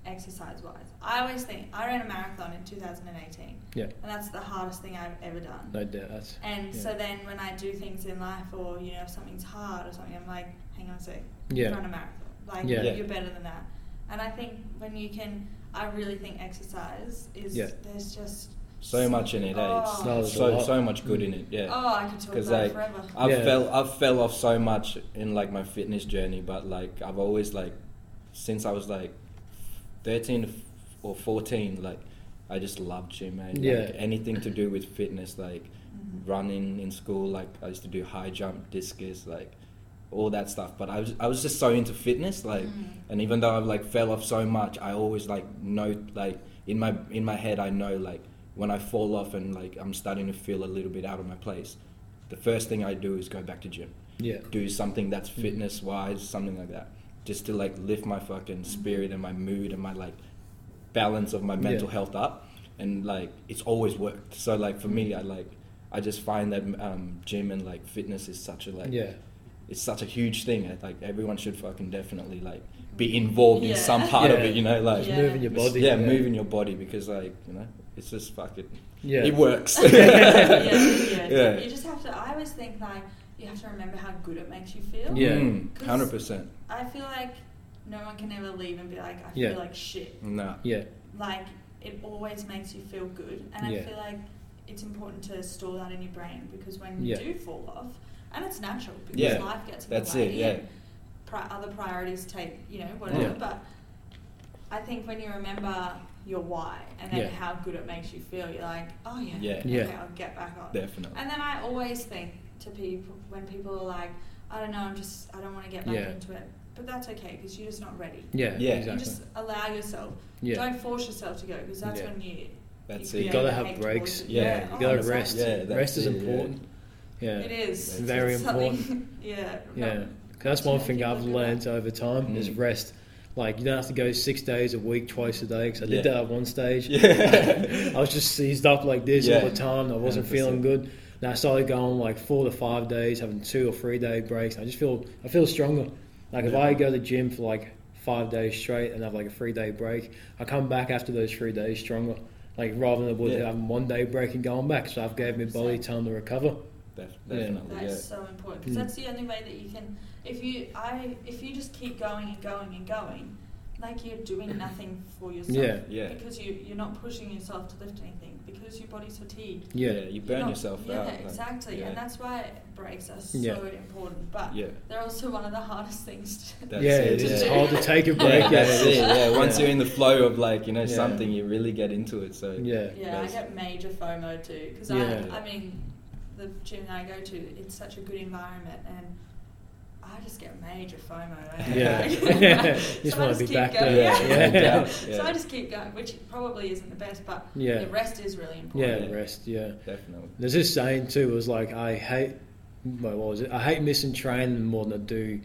exercise wise. I always think, I ran a marathon in 2018, yeah, and that's the hardest thing I've ever done. no doubt. That's And yeah. so then when I do things in life or, you know, if something's hard or something, I'm like, hang on a sec, Yeah. run a marathon. Like, Yeah. Yeah. you're better than that. And I think when you can, I really think exercise is, Yeah. there's just so much in it eh? Oh. it's No, there's so so much good in it yeah Oh, I could talk about like it forever. I've Yeah. fell I've fell off so much in like my fitness journey, but like I've always like since I was like thirteen or fourteen, like I just loved gym, man. Yeah. Like, anything to do with fitness, like Mhm. running in school, like I used to do high jump, discus, like all that stuff. But I was I was just so into fitness, like, Mhm. and even though I've like fell off so much, I always like know like in my in my head I know like when I fall off and like I'm starting to feel a little bit out of my place, the first thing I do is go back to gym, yeah, do something that's fitness wise, something like that, just to like lift my fucking spirit and my mood and my like balance of my mental Yeah. health up, and like it's always worked. So like for me, I like I just find that um, gym and like fitness is such a like yeah, it's such a huge thing. eh, Like everyone should fucking definitely like be involved in some part of it. You know, like Yeah. moving your body. yeah, moving your body because like you know it's just fucking Yeah, it works. (laughs) (laughs) yeah, yeah. Yeah. You just have to. I always think like you have to remember how good it makes you feel. Yeah. Mm, hundred percent. I feel like no one can ever leave and be like, I Yeah. feel like shit. No. yeah, Like it always makes you feel good, and Yeah. I feel like it's important to store that in your brain because when Yeah. you do fall off, and it's natural because Yeah. life gets in That's the way. it, yeah. and Pri- other priorities take, you know, whatever. Yeah. But I think when you remember your why and then Yeah. how good it makes you feel, you're like, oh yeah, Yeah. okay, Yeah. I'll get back on. Definitely. And then I always think to people when people are like, I don't know, I'm just, I don't want to get back Yeah. into it. But that's okay because you're just not ready. yeah, Yeah. exactly. You just allow yourself. yeah, Don't force yourself to go because that's Yeah. when you. That's you it. you gotta have breaks. towards it. Yeah, you oh, gotta that's rest. Yeah, rest is it, yeah. important. Yeah, It is. That's very It's something- important. (laughs) yeah. Yeah, no, 'Cause that's one thing I've learned over time is Mm. rest. Like you don't have to go six days a week, twice a day. Because I did Yeah. that at one stage. Yeah. (laughs) I was just seized up like this Yeah. all the time. I wasn't 100%. feeling good. Now I started going like four to five days, having two or three day breaks. I just feel I feel stronger. Like if I go to the gym for like five days straight and have like a three day break. I come back after those three days stronger. Like rather than would Yeah. having one day break and going back, so I've gave my body time to recover. Def- Yeah. definitely, That yeah. is so important because Mm. that's the only way that you can. If you I if you just keep going and going and going, like you're doing (laughs) nothing for yourself. Yeah. Yeah. Because you you're not pushing yourself to lift anything because your body's fatigued. Yeah, you You're burn not- yourself yeah, out. like, exactly, yeah. and that's why breaks are so Yeah. important. But yeah. they're also one of the hardest things. To That's yeah, it, it is yeah. hard to take a (laughs) break. Yeah, that's it. Yeah, once you're in the flow of like you know Yeah. something, you really get into it. So yeah, Yeah, I get major FOMO too because Yeah. I, I mean, the gym that I go to, it's such a good environment, and I just get major FOMO. eh? (laughs) Yeah. Like, (laughs) (laughs) Just so I wanna just be keep back going. there. Yeah, Yeah. no doubt, So. I just keep going, which probably isn't the best, but Yeah. the rest is really important. yeah, important. rest. Yeah. definitely. There's this saying too. It was like I hate. Wait, what was it? I hate missing training more than I do.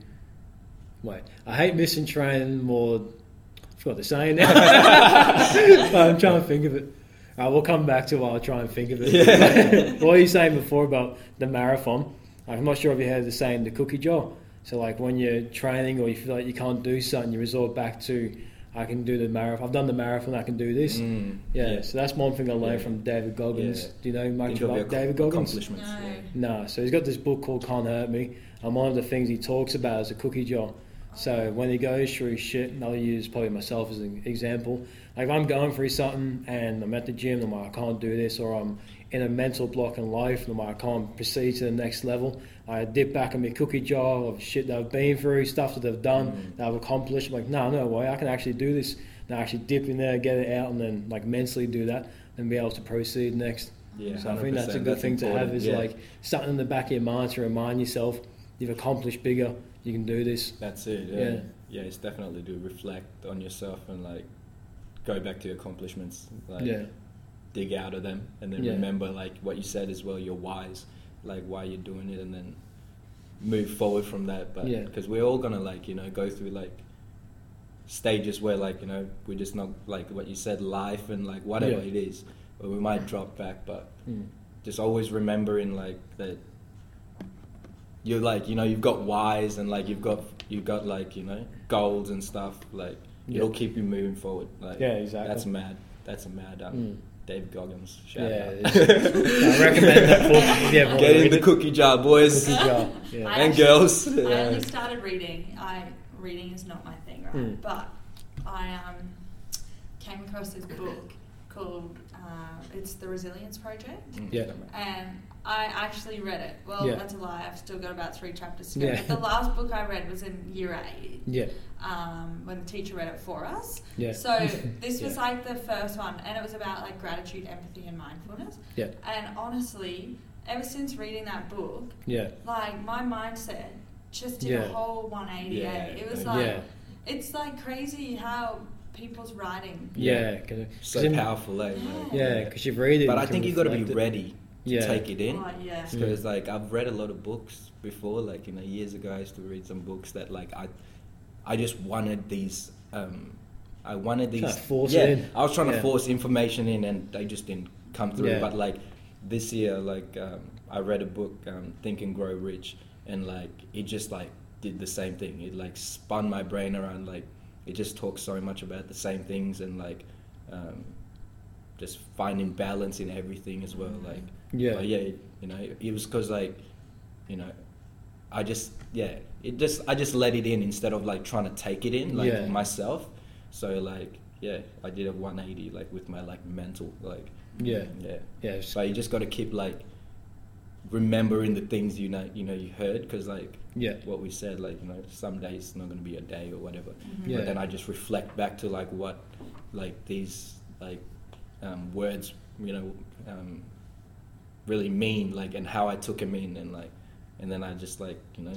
Wait, I hate missing training more. I forgot the saying now. I'm trying to think of it. Uh, we'll come back to it while I try and think of it. Yeah. (laughs) what were you saying before about the marathon? I'm not sure if you heard the saying, the cookie jar. So like when you're training or you feel like you can't do something, you resort back to, I can do the marathon. I've done the marathon. I can do this. Mm, Yeah, so that's one thing I learned Yeah. from David Goggins. Yeah. Do you know much Think of about David Goggins? No. yeah. No, so he's got this book called Can't Hurt Me, and one of the things he talks about is a cookie jar. So when he goes through shit, and I'll use probably myself as an example. Like if I'm going through something and I'm at the gym, and I'm like, I can't do this, or I'm in a mental block in life, and I'm like, I can't proceed to the next level. I dip back in my cookie jar of shit that I've been through, stuff that I've done, Mm. that I've accomplished. I'm like, no, no way, I can actually do this. And I actually dip in there, get it out, and then like mentally do that, and be able to proceed next. Yeah, So I think that's a 100%, good thing to have is yeah. like something in the back of your mind to remind yourself you've accomplished bigger, you can do this. That's it. Yeah. Yeah. yeah, it's definitely to reflect on yourself and like go back to your accomplishments. Like yeah, dig out of them and then Yeah. remember like what you said as well, your whys, like why you're doing it, and then move forward from that. But Yeah. because we're all gonna like you know go through like stages where like you know we're just not like what you said, life and like whatever Yeah. it is, where we might drop back, but Mm. just always remembering like that you're like you know you've got whys and like you've got you've got like you know goals and stuff like Yeah. it'll keep you moving forward like Yeah, exactly. that's mad that's a mad um, Mm. David Goggins shout Yeah, (laughs) out. it's- I recommend that book if you ever get in the cookie jar boys Cookie jar. (laughs) Yeah. And actually- girls I Yeah. only started reading. I reading is not my thing, right? Mm. But I um, came across this book called uh, it's the Resilience Project. Yeah. and I actually read it. Well, Yeah. that's a lie. I've still got about three chapters to go. Yeah. But the last book I read was in year eight. Yeah, Um, when the teacher read it for us. yeah, So (laughs) this was Yeah. like the first one, and it was about like gratitude, empathy, and mindfulness. yeah, And honestly, ever since reading that book, yeah, like my mindset just did Yeah. a whole 180. Yeah, It was like yeah, it's like crazy how people's writing. yeah. 'cause- so 'cause in- powerful eh? Yeah. like, Yeah, because you've read it. but I think you've got to be reflect it. ready to Yeah. take it in Oh, yeah. Mm. because like I've read a lot of books before. Like you know, years ago, I used to read some books that like I, I just wanted these. Um, I wanted these. Trying to force yeah, it in. I was trying to force information in, and they just didn't come through. Yeah. But like this year, like um, I read a book, um, Think and Grow Rich, and like it just like did the same thing. It like spun my brain around. Like it just talks so much about the same things and like. Um, just finding balance in everything as well, like Yeah. but yeah, you know, it was because like, you know, I just yeah, it just I just let it in instead of like trying to take it in like Yeah. myself. So like yeah, I did a 180 like with my like mental like Yeah, yeah. yeah, So you just got to keep like remembering the things you know you know you heard because like yeah, what we said like you know some days it's not going to be a day or whatever Mhm. Yeah. but then I just reflect back to like what like these like um, words you know um, really mean like and how I took him in and like and then I just like you know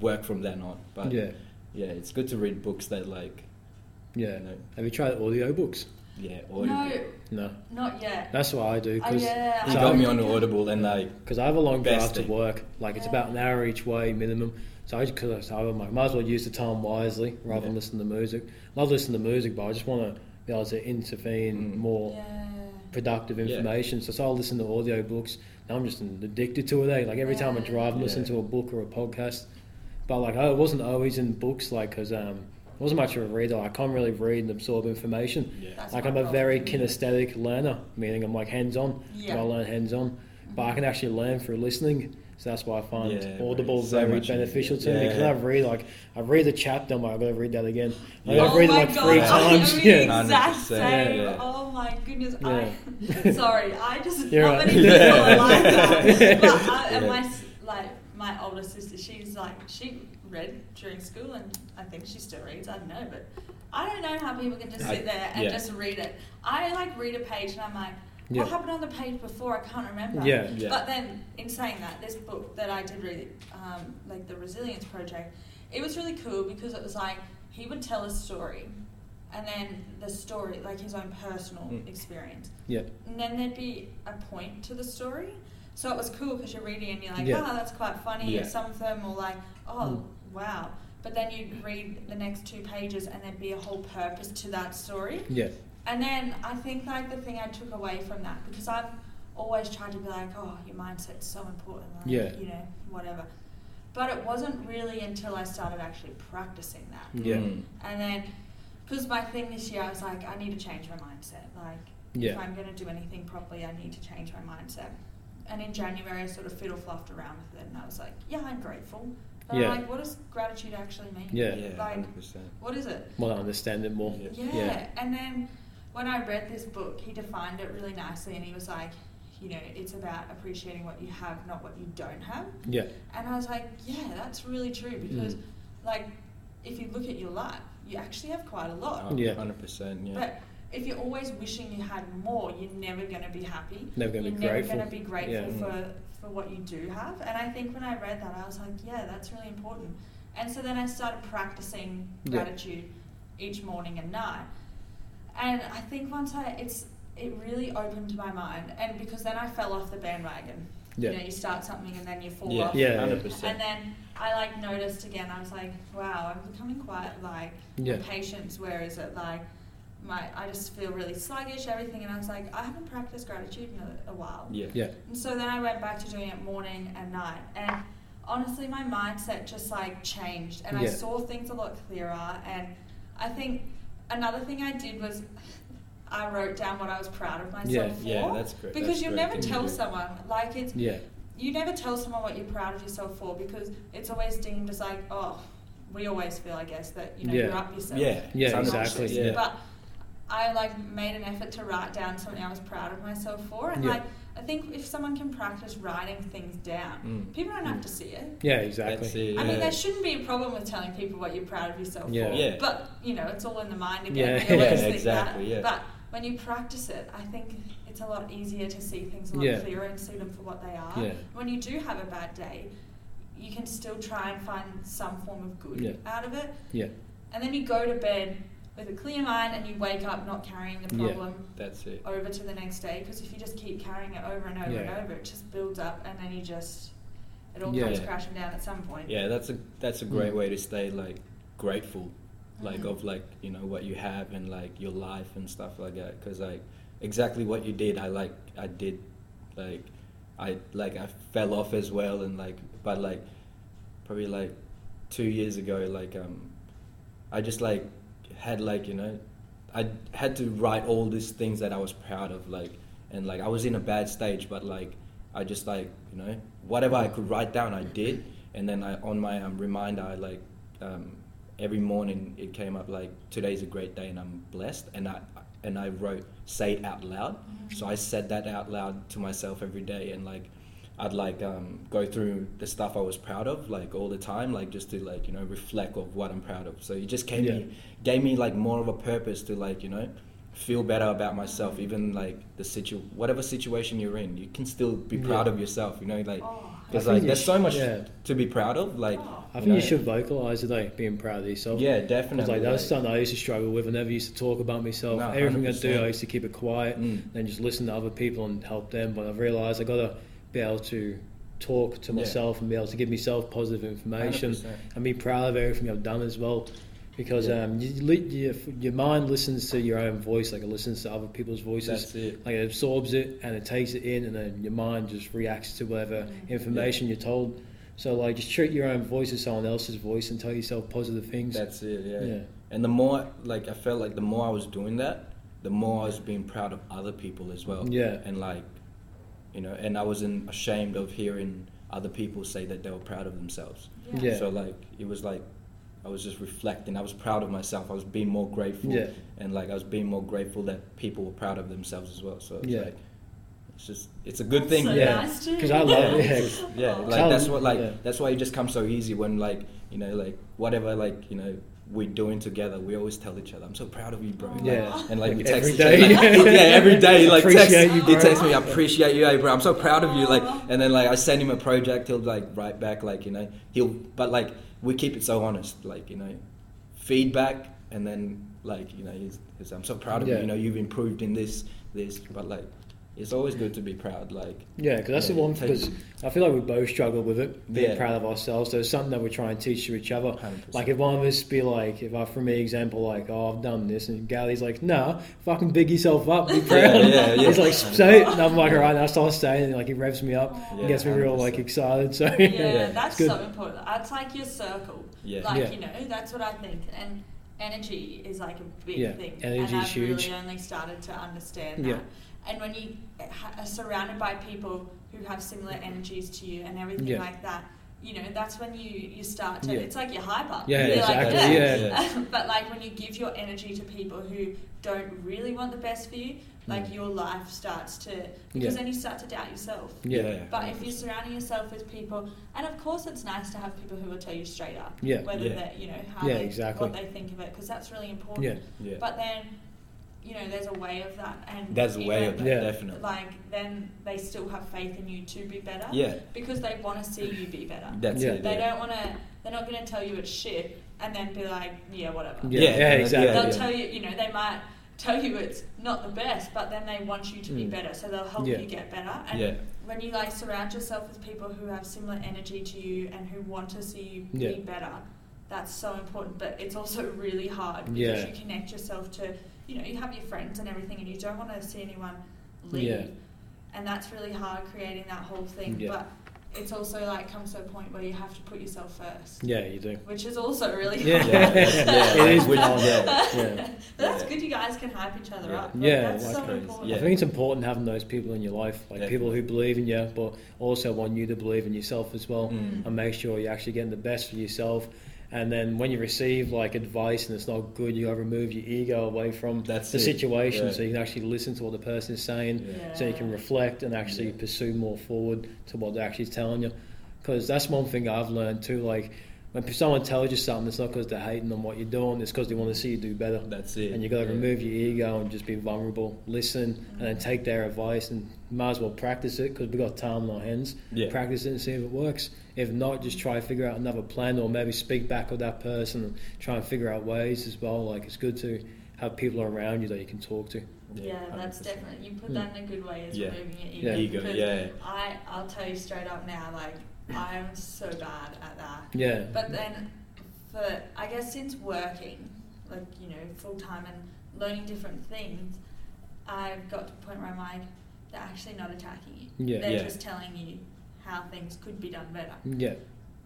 work from then on but yeah, yeah it's good to read books that like yeah. you know Have you tried audio books? yeah No, audible No, not yet. that's what I do Oh, because yeah, you So got I- me on audible and like because I have a long drive to work. Like it's about an hour each way minimum. So I because I am like, might as well use the time wisely rather than listen to music. I love listening to music, but I just want to be able to intervene Mm. more Yeah. productive Yeah. information. So, so I'll listen to audio books. Now I'm just addicted to it. Eh? Like every time I drive, I listen Yeah. to a book or a podcast. But like, oh, it wasn't always in books. Like, cause um, wasn't much of a reader. I can't really read and absorb information. Yeah. Like I'm a very kinesthetic learner, meaning I'm like hands on. Yeah. I learn hands on, but I can actually learn through listening. So that's why I find Yeah, Audible so very beneficial to me because Yeah. I read like I read the chapter, I'm like, I gotta read that again. I Yeah. gotta Oh read it oh like God, three I times. am Yeah, exact same. yeah. Oh my goodness. Yeah. I, (laughs) sorry, I just You're love right. it. People are like that. But I, and Yeah. my like my older sister, she's like she read during school, and I think she still reads. I don't know, but I don't know how people can just sit there and yeah. just read it. I like read a page, and I'm like. What happened on the page before? I can't remember. Yeah. Yeah. But then, in saying that, this book that I did read, um, like the Resilience Project, it was really cool because it was like he would tell a story, and then the story, like his own personal Mm. experience, yeah, and then there'd be a point to the story. So it was cool because you're reading and you're like, Yeah. oh, that's quite funny. Yeah. Some of them were like, oh, Mm. wow. But then you'd read the next two pages and there'd be a whole purpose to that story. yeah, And then I think like the thing I took away from that because I've always tried to be like, oh, your mindset's so important, like, Yeah. you know, whatever. But it wasn't really until I started actually practicing that. yeah, Mm. And then, because my thing this year, I was like, I need to change my mindset. Like, if I'm going to do anything properly, I need to change my mindset. And in January, I sort of fiddle fluffed around with it, and I was like, yeah, I'm grateful. But Yeah. I'm like, what does gratitude actually mean? Yeah. Yeah, Like, hundred percent. what is it? Well, I understand it more. Yeah. Yeah. Yeah. And then when I read this book, he defined it really nicely, and he was like, you know, it's about appreciating what you have, not what you don't have. Yeah, And I was like, yeah, that's really true because, Mm. like, if you look at your life, you actually have quite a lot. Oh, Yeah. hundred percent. Yeah. But if you're always wishing you had more, you're never going to be happy. Never gonna be you're never going to be grateful Yeah. Mm. for, for what you do have. And I think when I read that, I was like, yeah, that's really important. And so then I started practicing Yeah. gratitude each morning and night. And I think once I, it's, it really opened my mind. And because then I fell off the bandwagon. Yeah. You know, you start something and then you fall yeah, off. Yeah, hundred And percent. And then I like noticed again. I was like, wow, I'm becoming quite like Yeah. impatient. Where is it like my? I just feel really sluggish. Everything, and I was like, I haven't practiced gratitude in a, a while. Yeah. yeah, And so then I went back to doing it morning and night, and honestly, my mindset just like changed, and I saw things a lot clearer. And I think another thing I did was. I wrote down what I was proud of myself Yeah. for. Yeah, that's great. Because That's you great never thing tell do. someone like it's yeah, you never tell someone what you're proud of yourself for because it's always deemed as like, oh, we always feel, I guess, that you know Yeah. you're up yourself. Yeah. Yeah, It's exactly, obnoxious. yeah. But I like made an effort to write down something I was proud of myself for, and Yeah. like I think if someone can practice writing things down, Mm. people don't have to see it. yeah, exactly. That's it. I mean, there shouldn't be a problem with telling people what you're proud of yourself Yeah. for. Yeah. But you know, it's all in the mind again. Yeah. (laughs) Yeah, exactly, that. yeah. But when you practice it, I think it's a lot easier to see things a lot Yeah. clearer and see them for what they are. Yeah. When you do have a bad day, you can still try and find some form of good Yeah. out of it. Yeah, And then you go to bed with a clear mind and you wake up not carrying the problem Yeah. problem That's it. over to the next day. Because if you just keep carrying it over and over Yeah. and over, it just builds up and then you just, it all Yeah. comes crashing down at some point. Yeah, that's a that's a great Mm. way to stay like grateful, like Mhm. of like you know what you have and like your life and stuff like that. Because like exactly what you did, I like I did, like I like I fell off as well and like but like probably like two years ago, like um, I just like had like you know, I had to write all these things that I was proud of, like and like I was in a bad stage, but like I just like you know whatever I could write down, I did, and then I on my um, reminder, I like um, every morning it came up like today's a great day and I'm blessed, and I and I wrote say it out loud, so I said that out loud to myself every day, and like I'd like um, go through the stuff I was proud of like all the time, like just to like you know reflect of what I'm proud of. So it just gave Yeah. me gave me like more of a purpose to like you know feel better about myself. Even like the situ whatever situation you're in, you can still be proud Yeah. of yourself. You know, like Oh, because I like you there's so much yeah. to be proud of. Like Oh. I think you know. should vocalize it, like being proud of yourself. yeah, definitely. like that's like- something I used to struggle with. I never used to talk about myself. No, Everything I do, I used to keep it quiet Mm. and just listen to other people and help them. But I've realised I got to be able to talk to Yeah. myself and be able to give myself positive information 100%. and be proud of everything I've done as well. Because Yeah. um, you, li- your, your mind listens to your own voice, like it listens to other people's voices. That's it. Like it absorbs it and it takes it in, and then your mind just reacts to whatever information you're told. So like, just treat your own voice as someone else's voice and tell yourself positive things. That's it. Yeah. Yeah. and the more like I felt like the more I was doing that, the more I was being proud of other people as well. Yeah. and like you know, and I wasn't ashamed of hearing other people say that they were proud of themselves. Yeah. So like it was like I was just reflecting. I was proud of myself. I was being more grateful. Yeah. And like I was being more grateful that people were proud of themselves as well. So it's Yeah. like it's just it's a good That's thing. so Yeah. nice I love it, yeah. Yeah, like that's what like Yeah. that's why it just comes so easy when like you know like whatever like you know we're doing together. We always tell each other, "I'm so proud of you, bro." Like, Yeah. and like, Like we text every each other, like, yeah, every day. Like Appreciate text, you, he bro. texts me, "I appreciate you, hey, bro. I'm so proud of you." Like, and then like I send him a project, he'll like write back, like you know, he'll but like we keep it so honest, like you know, feedback, and then like you know, he's, he's, I'm so proud of you. You know, you've improved in this, this, but like. It's always good to be proud, like Yeah, because that's Yeah, the one. take- Because I feel like we both struggle with it, being Yeah. proud of ourselves. So it's something that we try and teach to each other. 100%. Like if one of us be like, if I, for me, example, like, oh, I've done this, and Gally's like, nah, fucking big yourself up, be proud. yeah, yeah. He's like, say it, and I'm like, all right, now I start saying it, and like he revs me up, Aw. and Yeah, gets me real like excited. So Yeah, (laughs) Yeah. that's It's so good. important. It's like your circle. Yeah. Like, Yeah. you know, that's what I think. And energy is like a big Yeah, thing. energy and is I've huge. really only started to understand that. Yeah. And when you are surrounded by people who have similar energies to you and everything Yeah. like that, you know, that's when you, you start to, Yeah. it's like you're hyper. Yeah, you're like, exactly, yeah. yeah. (laughs) but like when you give your energy to people who don't really want the best for you, like Mm. your life starts to, because Yeah. then you start to doubt yourself. yeah, But if you're surrounding yourself with people, and of course it's nice to have people who will tell you straight up, Yeah. whether Yeah. they, you know, how Yeah, they, exactly. what they think of it, because that's really important. yeah, Yeah. But then, you know, there's a way of that, and There's a way of that, Yeah. definitely. Like then they still have faith in you to be better. Yeah. Because they want to see you be better. That's Yeah. it. They yeah. don't want to. They're not going to tell you it's shit and then be like, yeah, whatever. yeah, Yeah, yeah, yeah, exactly. They'll yeah. tell you, you know, they might tell you it's not the best, but then they want you to be Mm. better, so they'll help Yeah. you get better. And Yeah. when you like surround yourself with people who have similar energy to you and who want to see you Yeah. be better, that's so important. But it's also really hard because Yeah. you connect yourself to, you know, you have your friends and everything, and you don't want to see anyone leave. Yeah. And that's really hard creating that whole thing. Yeah. But it's also like comes to a point where you have to put yourself first, yeah, you do. which is also really Yeah, hard. Yeah, yeah, (laughs) it is which- yeah. yeah. But that's Yeah. good. You guys can hype each other Yeah. up. Like, Yeah, that's so crazy. important. Yeah. I think it's important having those people in your life, like people who believe in you, but also want you to believe in yourself as well, Mm. and make sure you're actually getting the best for yourself. And then when you receive like advice and it's not good, you got to remove your ego away from That's the it. situation, Yeah. so you can actually listen to what the person is saying, Yeah. so you can reflect and actually Yeah. pursue more forward to what they're actually telling you. Because that's one thing I've learned too. Like when someone tells you something, it's not because they're hating on what you're doing; it's because they want to see you do better. That's it. And you've got to Yeah. remove your ego and just be vulnerable, listen, and then take their advice and might as well practice it because we've got time on our hands. Yeah. Practice it and see if it works. If not, just try to figure out another plan or maybe speak back with that person and try and figure out ways as well. Like it's good to have people around you that you can talk to. Yeah, that's 100%. definitely you put that in a good way. as Yeah. removing your Yeah. ego. Ego, yeah. I I'll tell you straight up now, like I am so bad at that. Yeah. But then, for I guess since working, like you know, full time and learning different things, I've got to a point where I'm like, they're actually not attacking you. Yeah. They're Yeah. just telling you how things could be done better. Yeah.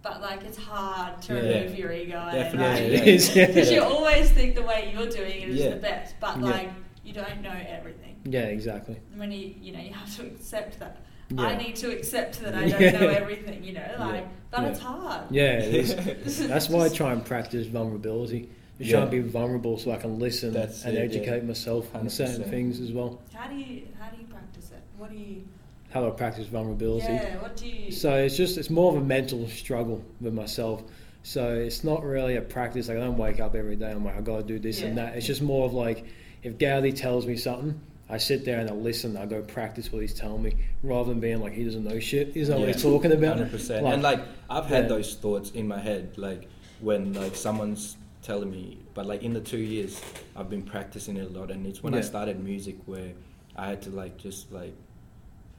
But like, it's hard to Yeah. remove your ego. Definitely, (laughs) (laughs) Yeah, And, it like, is. Because you always think the way you're doing it is the best, but like you don't know everything. Yeah. Exactly. When you you know you have to accept that. Yeah. I need to accept that I (laughs) don't Yeah. know everything. You know, like, Yeah. but Yeah. it's hard. Yeah. It (laughs) is. That's why I try and practice vulnerability. Just try and be vulnerable so I can listen That's and it, educate yeah. myself on certain things as well. How do you how do you practice it? What do you? How do I practice vulnerability? Yeah. What do you? So it's just it's more of a mental struggle with myself. So it's not really a practice. Like I don't wake up every day. I'm like I got to do this and that. It's just more of like if Gally tells me something, I sit there and I listen. I go practice what he's telling me, rather than being like he doesn't know shit. He doesn't know what he's talking about. Hundred percent. And like I've had Yeah. those thoughts in my head, like when like someone's telling me, but like in the two years I've been practicing it a lot, and it's when I started music where I had to like just like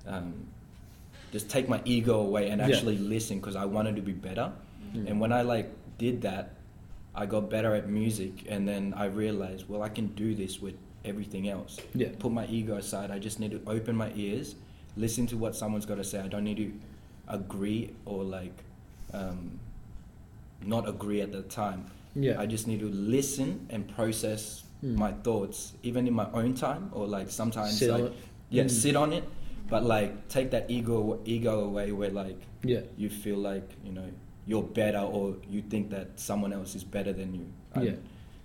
um, just take my ego away and Yeah. actually listen because I wanted to be better. Mm. And when I like did that, I got better at music, and then I realized, well, I can do this with everything else. Yeah. Put my ego aside. I just need to open my ears, listen to what someone's got to say. I don't need to agree or like um, not agree at the time. Yeah. I just need to listen and process Mm. my thoughts, even in my own time, or like sometimes Sit like yeah, Mm. sit on it, but like take that ego ego away, where like Yeah. you feel like you know you're better, or you think that someone else is better than you. And Yeah.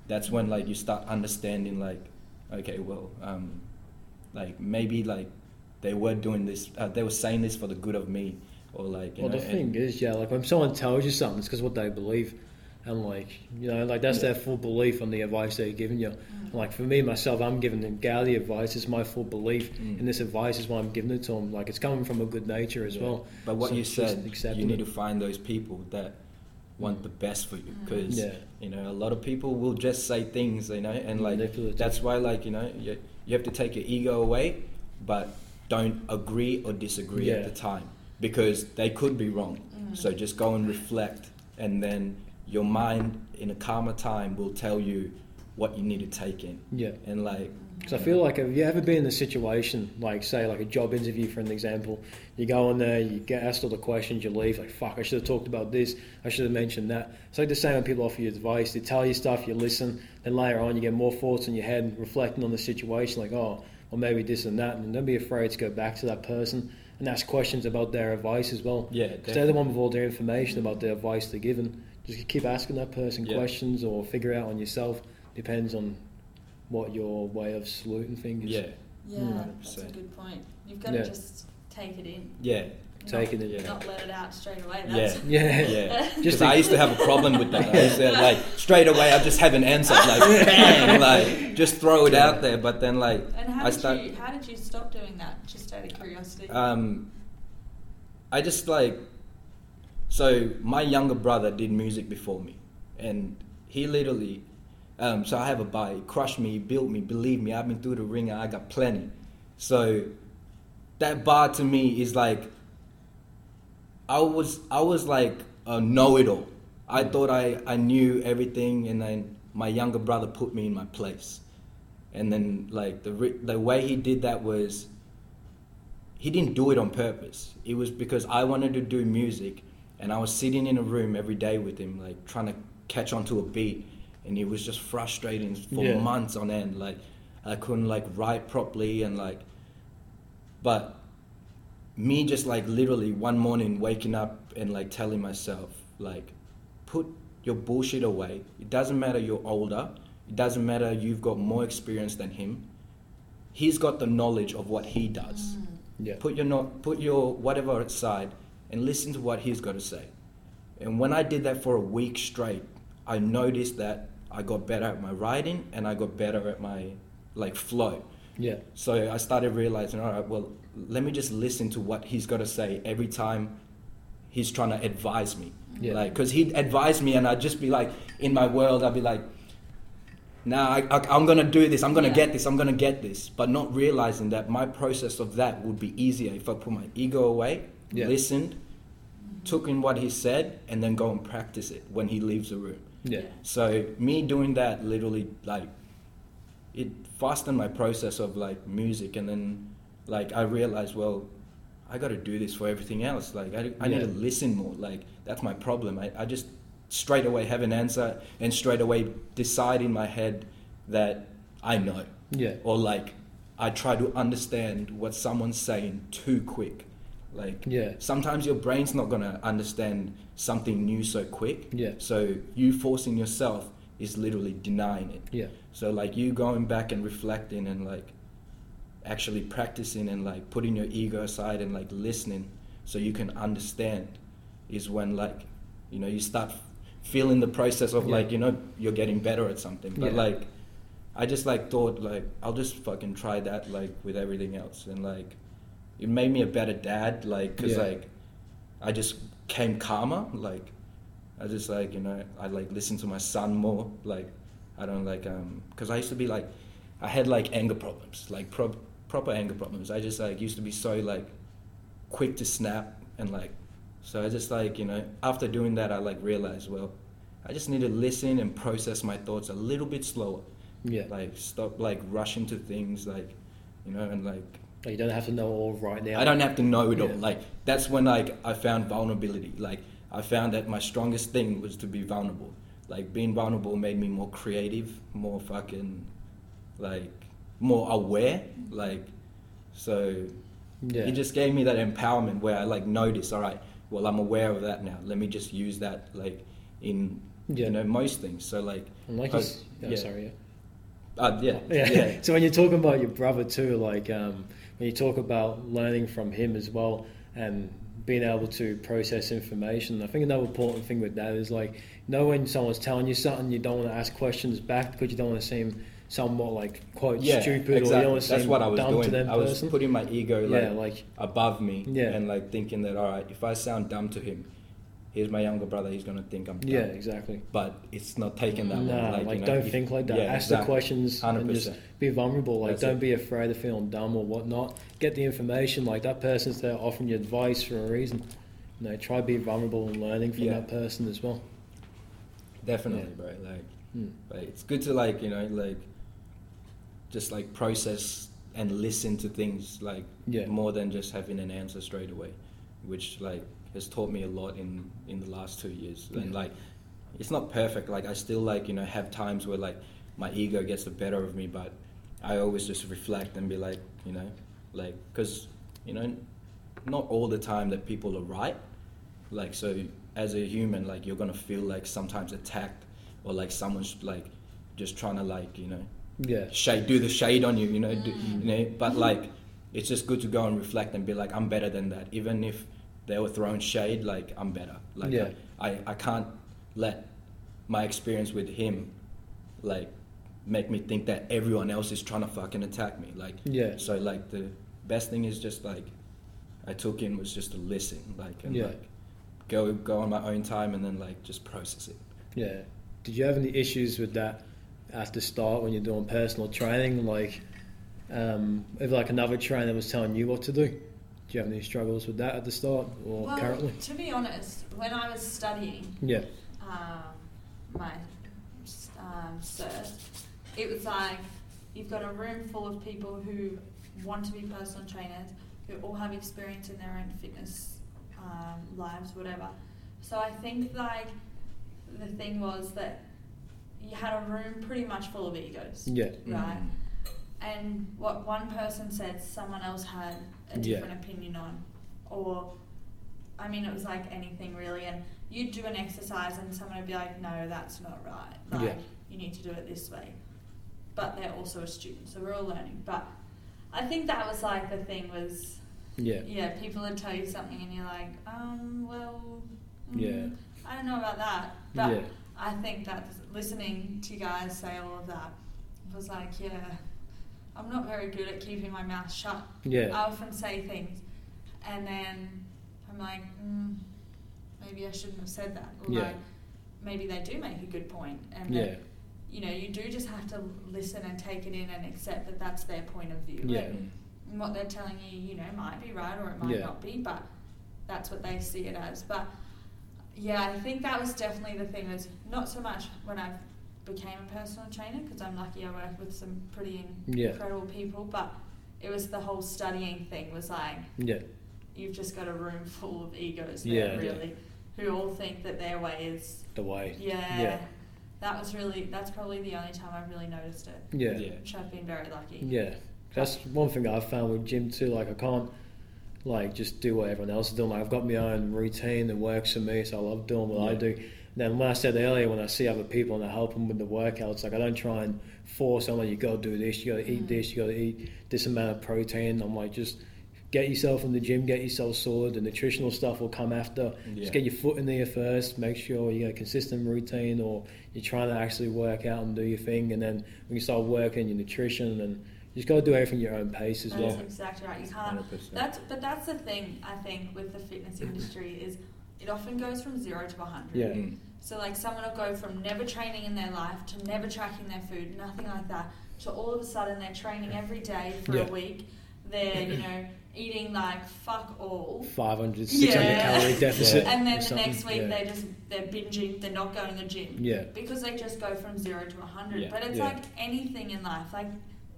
that's when like you start understanding like, okay, well, um, like maybe like they were doing this, uh, they were saying this for the good of me, or like you Well, know, the and- thing is, yeah, like when someone tells you something, it's because what they believe, and like you know, like that's Yeah. their full belief on the advice they're giving you. Like for me myself, I'm giving them Gally advice. It's my full belief Mm. in this advice is why I'm giving it to them. Like it's coming from a good nature as Yeah. well. But what So you said, accepting you need it. to find those people that want the best for you, Mm. because Yeah. You know a lot of people will just say things, you know, and like Manipulative. that's why like you know you, you have to take your ego away, but don't agree or disagree Yeah. at the time because they could be wrong. Mm. So just go and reflect, and then your mind in a calmer time will tell you what you need to take in, Yeah. and like Because I feel like have you ever been in a situation like say like a job interview for an example, you go in there, you get asked all the questions, you leave like fuck, I should have talked about this, I should have mentioned that. It's like the same when people offer you advice, they tell you stuff, you listen, then later on you get more thoughts in your head, reflecting on the situation, like oh, or maybe this and that, and don't be afraid to go back to that person and ask questions about their advice as well. yeah, Because they're the one with all their information about the advice they're given. Just keep asking that person Yeah. questions or figure out on yourself. Depends on what your way of saluting things. yeah, Yeah, Mm. that's a good point. You've got to Yeah. just take it in. yeah, Taking not, it, yeah. Not let it out straight away. yeah, That's, Yeah. (laughs) yeah. Just Because I used to have a problem with that. I used to like (laughs) straight away. I just have an answer, like (laughs) bang, like just throw it out there. But then like And how I did start. you how did you stop doing that? Just out of curiosity. Um, I just like. So my younger brother did music before me, and he literally. Um, so I have a body. He crushed me, built me. Believe me, I've been through the ringer. I got plenty. So that bar to me is like. I was I was like a know-it-all. I thought I, I knew everything, and then my younger brother put me in my place. And then like the the way he did that was he didn't do it on purpose. It was because I wanted to do music, and I was sitting in a room every day with him, like trying to catch onto a beat, and it was just frustrating for Yeah. months on end. Like I couldn't like write properly, and like, but me just like literally one morning waking up and like telling myself like, put your bullshit away. It doesn't matter you're older. It doesn't matter you've got more experience than him. He's got the knowledge of what he does Mm. Yeah. put your no, put your whatever aside and listen to what he's got to say. And when I did that for a week straight, I noticed that I got better at my writing and I got better at my like flow. Yeah. So I started realizing, all right, well, let me just listen to what he's got to say every time he's trying to advise me. Yeah. Like, because he'd advise me and I'd just be like, in my world, I'd be like, nah, I, I, I'm going to do this, I'm going to Yeah. get this, I'm going to get this. But not realizing that my process of that would be easier if I put my ego away, Yeah. listened, took in what he said, and then go and practice it when he leaves the room. Yeah. So me doing that literally like it fastened my process of like music, and then like I realized, well, I got to do this for everything else. Like I, I need to listen more. Like that's my problem. I, I just straight away have an answer and straight away decide in my head that I know, Yeah. or like I try to understand what someone's saying too quick. Like Yeah. sometimes your brain's not gonna understand something new so quick. Yeah. So you forcing yourself is literally denying it. Yeah. So like you going back and reflecting and like actually practicing and like putting your ego aside and like listening so you can understand is when like you know you start feeling the process of Yeah. like you know you're getting better at something. But Yeah. like I just like thought like I'll just fucking try that like with everything else and like it made me a better dad like cuz Yeah. like I just came calmer like I just like you know I like listen to my son more like I don't like um because I used to be like I had like anger problems like pro- proper anger problems I just like used to be so like quick to snap and like so I just like you know after doing that I like realized well I just need to listen and process my thoughts a little bit slower Yeah. like stop like rushing to things like you know and like Like, you don't have to know all right now. I don't have to know it all. Like that's when like I found vulnerability. Like I found that my strongest thing was to be vulnerable. like being vulnerable made me more creative, more fucking like more aware. Like so Yeah. it just gave me that empowerment where I like notice, all right, well I'm aware of that now. Let me just use that like in Yeah. you know most things. So like And like I- oh, yeah. sorry, yeah. uh, yeah, (laughs) yeah. yeah. so when you're talking about your brother too, like um, when you talk about learning from him as well and being able to process information, I think another important thing with that is like, know when someone's telling you something, you don't want to ask questions back because you don't want to seem somewhat like quote yeah, stupid or you don't want to That's seem what I was dumb doing. to them I was person. putting my ego like, yeah, like above me Yeah. and like thinking that all right, if I sound dumb to him, here's my younger brother, he's gonna think I'm dumb. yeah, exactly. But it's not taken that way. Nah, Like, like, you know, don't if- think like that. yeah, Ask the exactly. questions and just 100%. be vulnerable. Like That's don't it. be afraid of feeling dumb or whatnot. Get the information. Like that person's there offering you advice for a reason. You know, try to be vulnerable and learning from Yeah. that person as well. Definitely, Yeah. bro. Like, Hmm. like, it's good to like you know like just like process and listen to things like Yeah. more than just having an answer straight away, which like has taught me a lot in in the last two years. And like, it's not perfect. Like I still like you know have times where like my ego gets the better of me, but I always just reflect and be like you know like because you know not all the time that people are right like so as a human like you're gonna feel like sometimes attacked or like someone's like just trying to like you know Yeah. shade do the shade on you you know do, Mm. you know but like it's just good to go and reflect and be like i'm better than that even if they were throwing shade like i'm better like Yeah. I, I can't let my experience with him like make me think that everyone else is trying to fucking attack me like Yeah. so like the best thing is just like I took in was just to listen, like and Yeah. like go go on my own time and then like just process it. Yeah. Did you have any issues with that at the start when you're doing personal training? Like, um, if like another trainer was telling you what to do, do you have any struggles with that at the start or well, currently? to be honest, when I was studying Yeah. um, my um, cert, it was like you've got a room full of people who want to be personal trainers, who all have experience in their own fitness um, lives, whatever. So I think like the thing was that you had a room pretty much full of egos, Yeah. right? And what one person said, someone else had a Yeah. different opinion on, or I mean, it was like anything really. And you'd do an exercise, and someone would be like, "No, that's not right. Like, Yeah. you need to do it this way." But they're also a student, so we're all learning. But I think that was like the thing was, Yeah. yeah, people would tell you something, and you're like, um, well, mm, Yeah. I don't know about that. But Yeah. I think that listening to you guys say all of that was like, yeah, I'm not very good at keeping my mouth shut. Yeah. I often say things, and then I'm like, mm, maybe I shouldn't have said that. Or Yeah. like, maybe they do make a good point. and Yeah. that, you know, you do just have to listen and take it in and accept that that's their point of view. Yeah. And what they're telling you, you know, might be right or it might Yeah. not be, but that's what they see it as. But yeah, I think that was definitely the thing. Was not so much when I became a personal trainer because I'm lucky I work with some pretty in- Yeah. incredible people, but it was the whole studying thing. Was like Yeah. you've just got a room (laughs) full of egos Yeah. there, really, who all think that their way is The way. yeah. Yeah. That was really that's probably the only time I've really noticed it. Yeah. Yeah. Which I've been very lucky. Yeah, that's one thing I've found with gym too. Like I can't like just do what everyone else is doing. Like I've got my own routine that works for me, so I love doing what I do. Then when I said earlier, when I see other people and I help them with the workouts, like I don't try and force someone. You got to do this. You got to eat Mm. this. You got to eat this amount of protein. I'm like just. Get yourself in the gym, get yourself sorted. The nutritional stuff will come after. Yeah. Just get your foot in there first. Make sure you got a consistent routine, or you're trying to actually work out and do your thing. And then when you start working your nutrition, and you just got to do everything at your own pace as That's well. exactly right. You can't. 100%. That's but that's the thing I think with the fitness industry is it often goes from zero to 100. Yeah. Mm. So like someone will go from never training in their life to never tracking their food, nothing like that, to all of a sudden they're training every day for Yeah. a week. They're you know eating like fuck all. 500, 600 Yeah. calorie (laughs) deficit. And then the something. next week yeah. they just they're binging, they're not going to the gym. Yeah. Because they just go from zero to 100. Yeah. But it's Yeah. like anything in life, like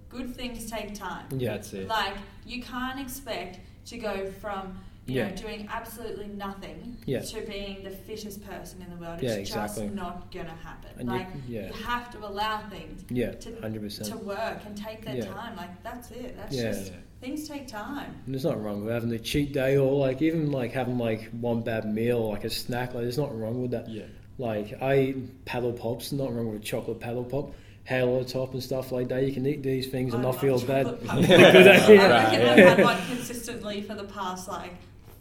good things take time. Yeah. That's it. Like you can't expect to go from you Yeah. know, doing absolutely nothing Yeah. to being the fittest person in the world. Yeah, It's exactly. just not gonna happen. And you- like yeah. you have to allow things Yeah, to hundred percent. to work and take their Yeah. time. Like that's it. That's Yeah. just things take time. And there's nothing wrong with having a cheat day or like even like having like one bad meal, like a snack. Like there's nothing wrong with that. Yeah. Like I eat paddle pops, not wrong with a chocolate paddle pop, halo top and stuff like that. You can eat these things and I not feel bad. chocolate pudding. Good idea. I reckon Right, I've had one consistently for the past like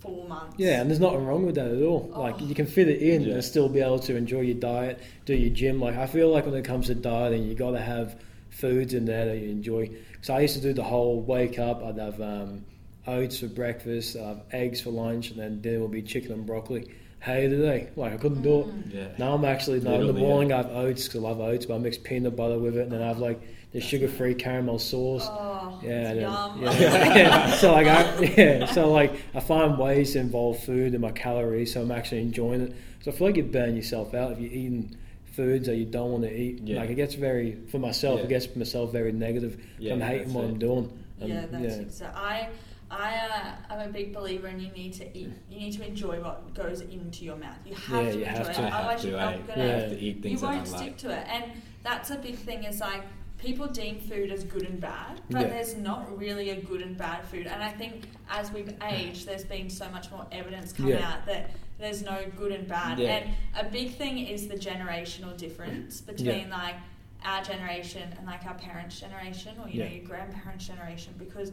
four months. Yeah, and there's nothing wrong with that at all. Like Oh. you can fit it in Yeah. and still be able to enjoy your diet, do your gym. Like I feel like when it comes to dieting, you got to have foods in there that you enjoy. So I used to do the whole wake up. I'd have um, oats for breakfast, I'd have eggs for lunch, and then dinner would be chicken and broccoli. Hey, today, like I couldn't do it. Mm. Yeah. Now I'm actually now in the Literally, yeah. morning I have oats because I love oats, but I mix peanut butter with it, and then I have like the sugar-free caramel sauce. Oh, Yeah, and yum. yeah, yeah. So like, I, (laughs) yeah, so like, I find ways to involve food in my calories, so I'm actually enjoying it. So I feel like you burn yourself out if you're eating foods that you don't want to eat. Yeah. Like it gets very, for myself, Yeah. it gets myself very negative. Yeah, I'm hating what it. I'm doing. And, yeah, that's yeah. exactly. I, I, uh, I'm a big believer in you need to eat. You need to enjoy what goes into your mouth. You have Yeah, to you enjoy have it. to. I have Otherwise, to. you're not gonna. have to eat You things that I won't like. stick to it, and that's a big thing. Is like people deem food as good and bad, but Yeah. there's not really a good and bad food. And I think as we've aged, there's been so much more evidence come Yeah. out that there's no good and bad. Yeah. And a big thing is the generational difference between like our generation and like our parents' generation, or you know your grandparents' generation. Because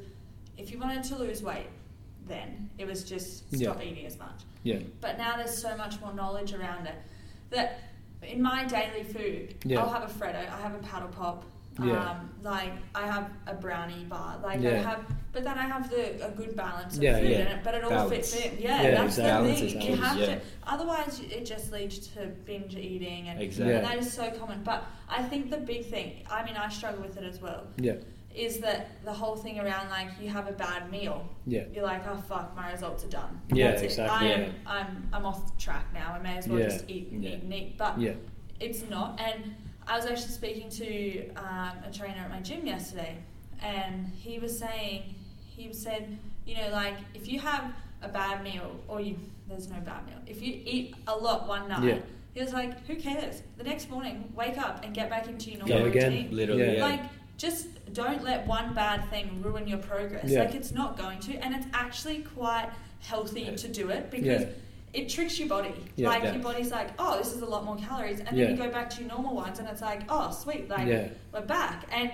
if you wanted to lose weight, then it was just stop eating as much. Yeah, But now there's so much more knowledge around it that in my daily food. I'll have a Freddo, I have a paddle pop, Yeah. um, like I have a brownie bar, like I have, but then I have the a good balance of Yeah, food yeah. in it, but it all Balance. fits in. Yeah, Yeah, that's exactly. the thing. is You have yeah. to. Otherwise, it just leads to binge eating, and, Exactly. and that is so common. But I think the big thing, I mean, I struggle with it as well, yeah, is that the whole thing around like you have a bad meal, yeah, you're like, oh fuck, my results are done. Yeah, That's exactly, It. I yeah. am, I'm, I'm off track now. I may as well Yeah. just eat and Yeah. eat and eat. But yeah, it's not. And I was actually speaking to um, a trainer at my gym yesterday, and he was saying, he said, you know, like if you have a bad meal, or you, there's no bad meal. If you eat a lot one night, Yeah. he was like, who cares? The next morning, wake up and get back into your Go normal again. routine. Literally, Yeah. yeah. Like, just don't let one bad thing ruin your progress. Yeah. Like, it's not going to, and it's actually quite healthy to do it because Yeah. It tricks your body. Yeah. like, Yeah. your body's like, oh, this is a lot more calories, and Yeah. then you go back to your normal ones, and it's like, oh, sweet, like yeah, we're back. And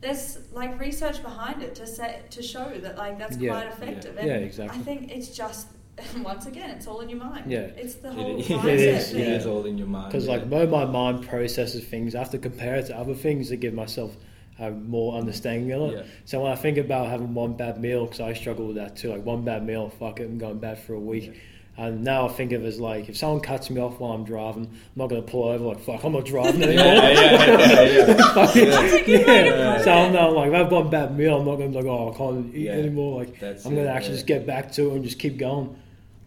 there's like research behind it to say to show that like that's Yeah. quite effective. yeah, And exactly. I think it's just (laughs) once again, it's all in your mind. Yeah. it's the whole is- (laughs) mindset It is, thing. It yeah. is all in your mind. Because yeah. like when my mind processes things, I have to compare it to other things to give myself a more understanding of it. Yeah. So when I think about having one bad meal, because I struggle with that too, like one bad meal, fuck it, I'm going bad for a week. And now I think of it as like if someone cuts me off while I'm driving, I'm not going to pull over like fuck, I'm not driving anymore. a So it. I'm not like if I have one bad meal, I'm not going to be like oh I can't eat Yeah. anymore. Like That's I'm going to actually yeah. just get back to it and just keep going.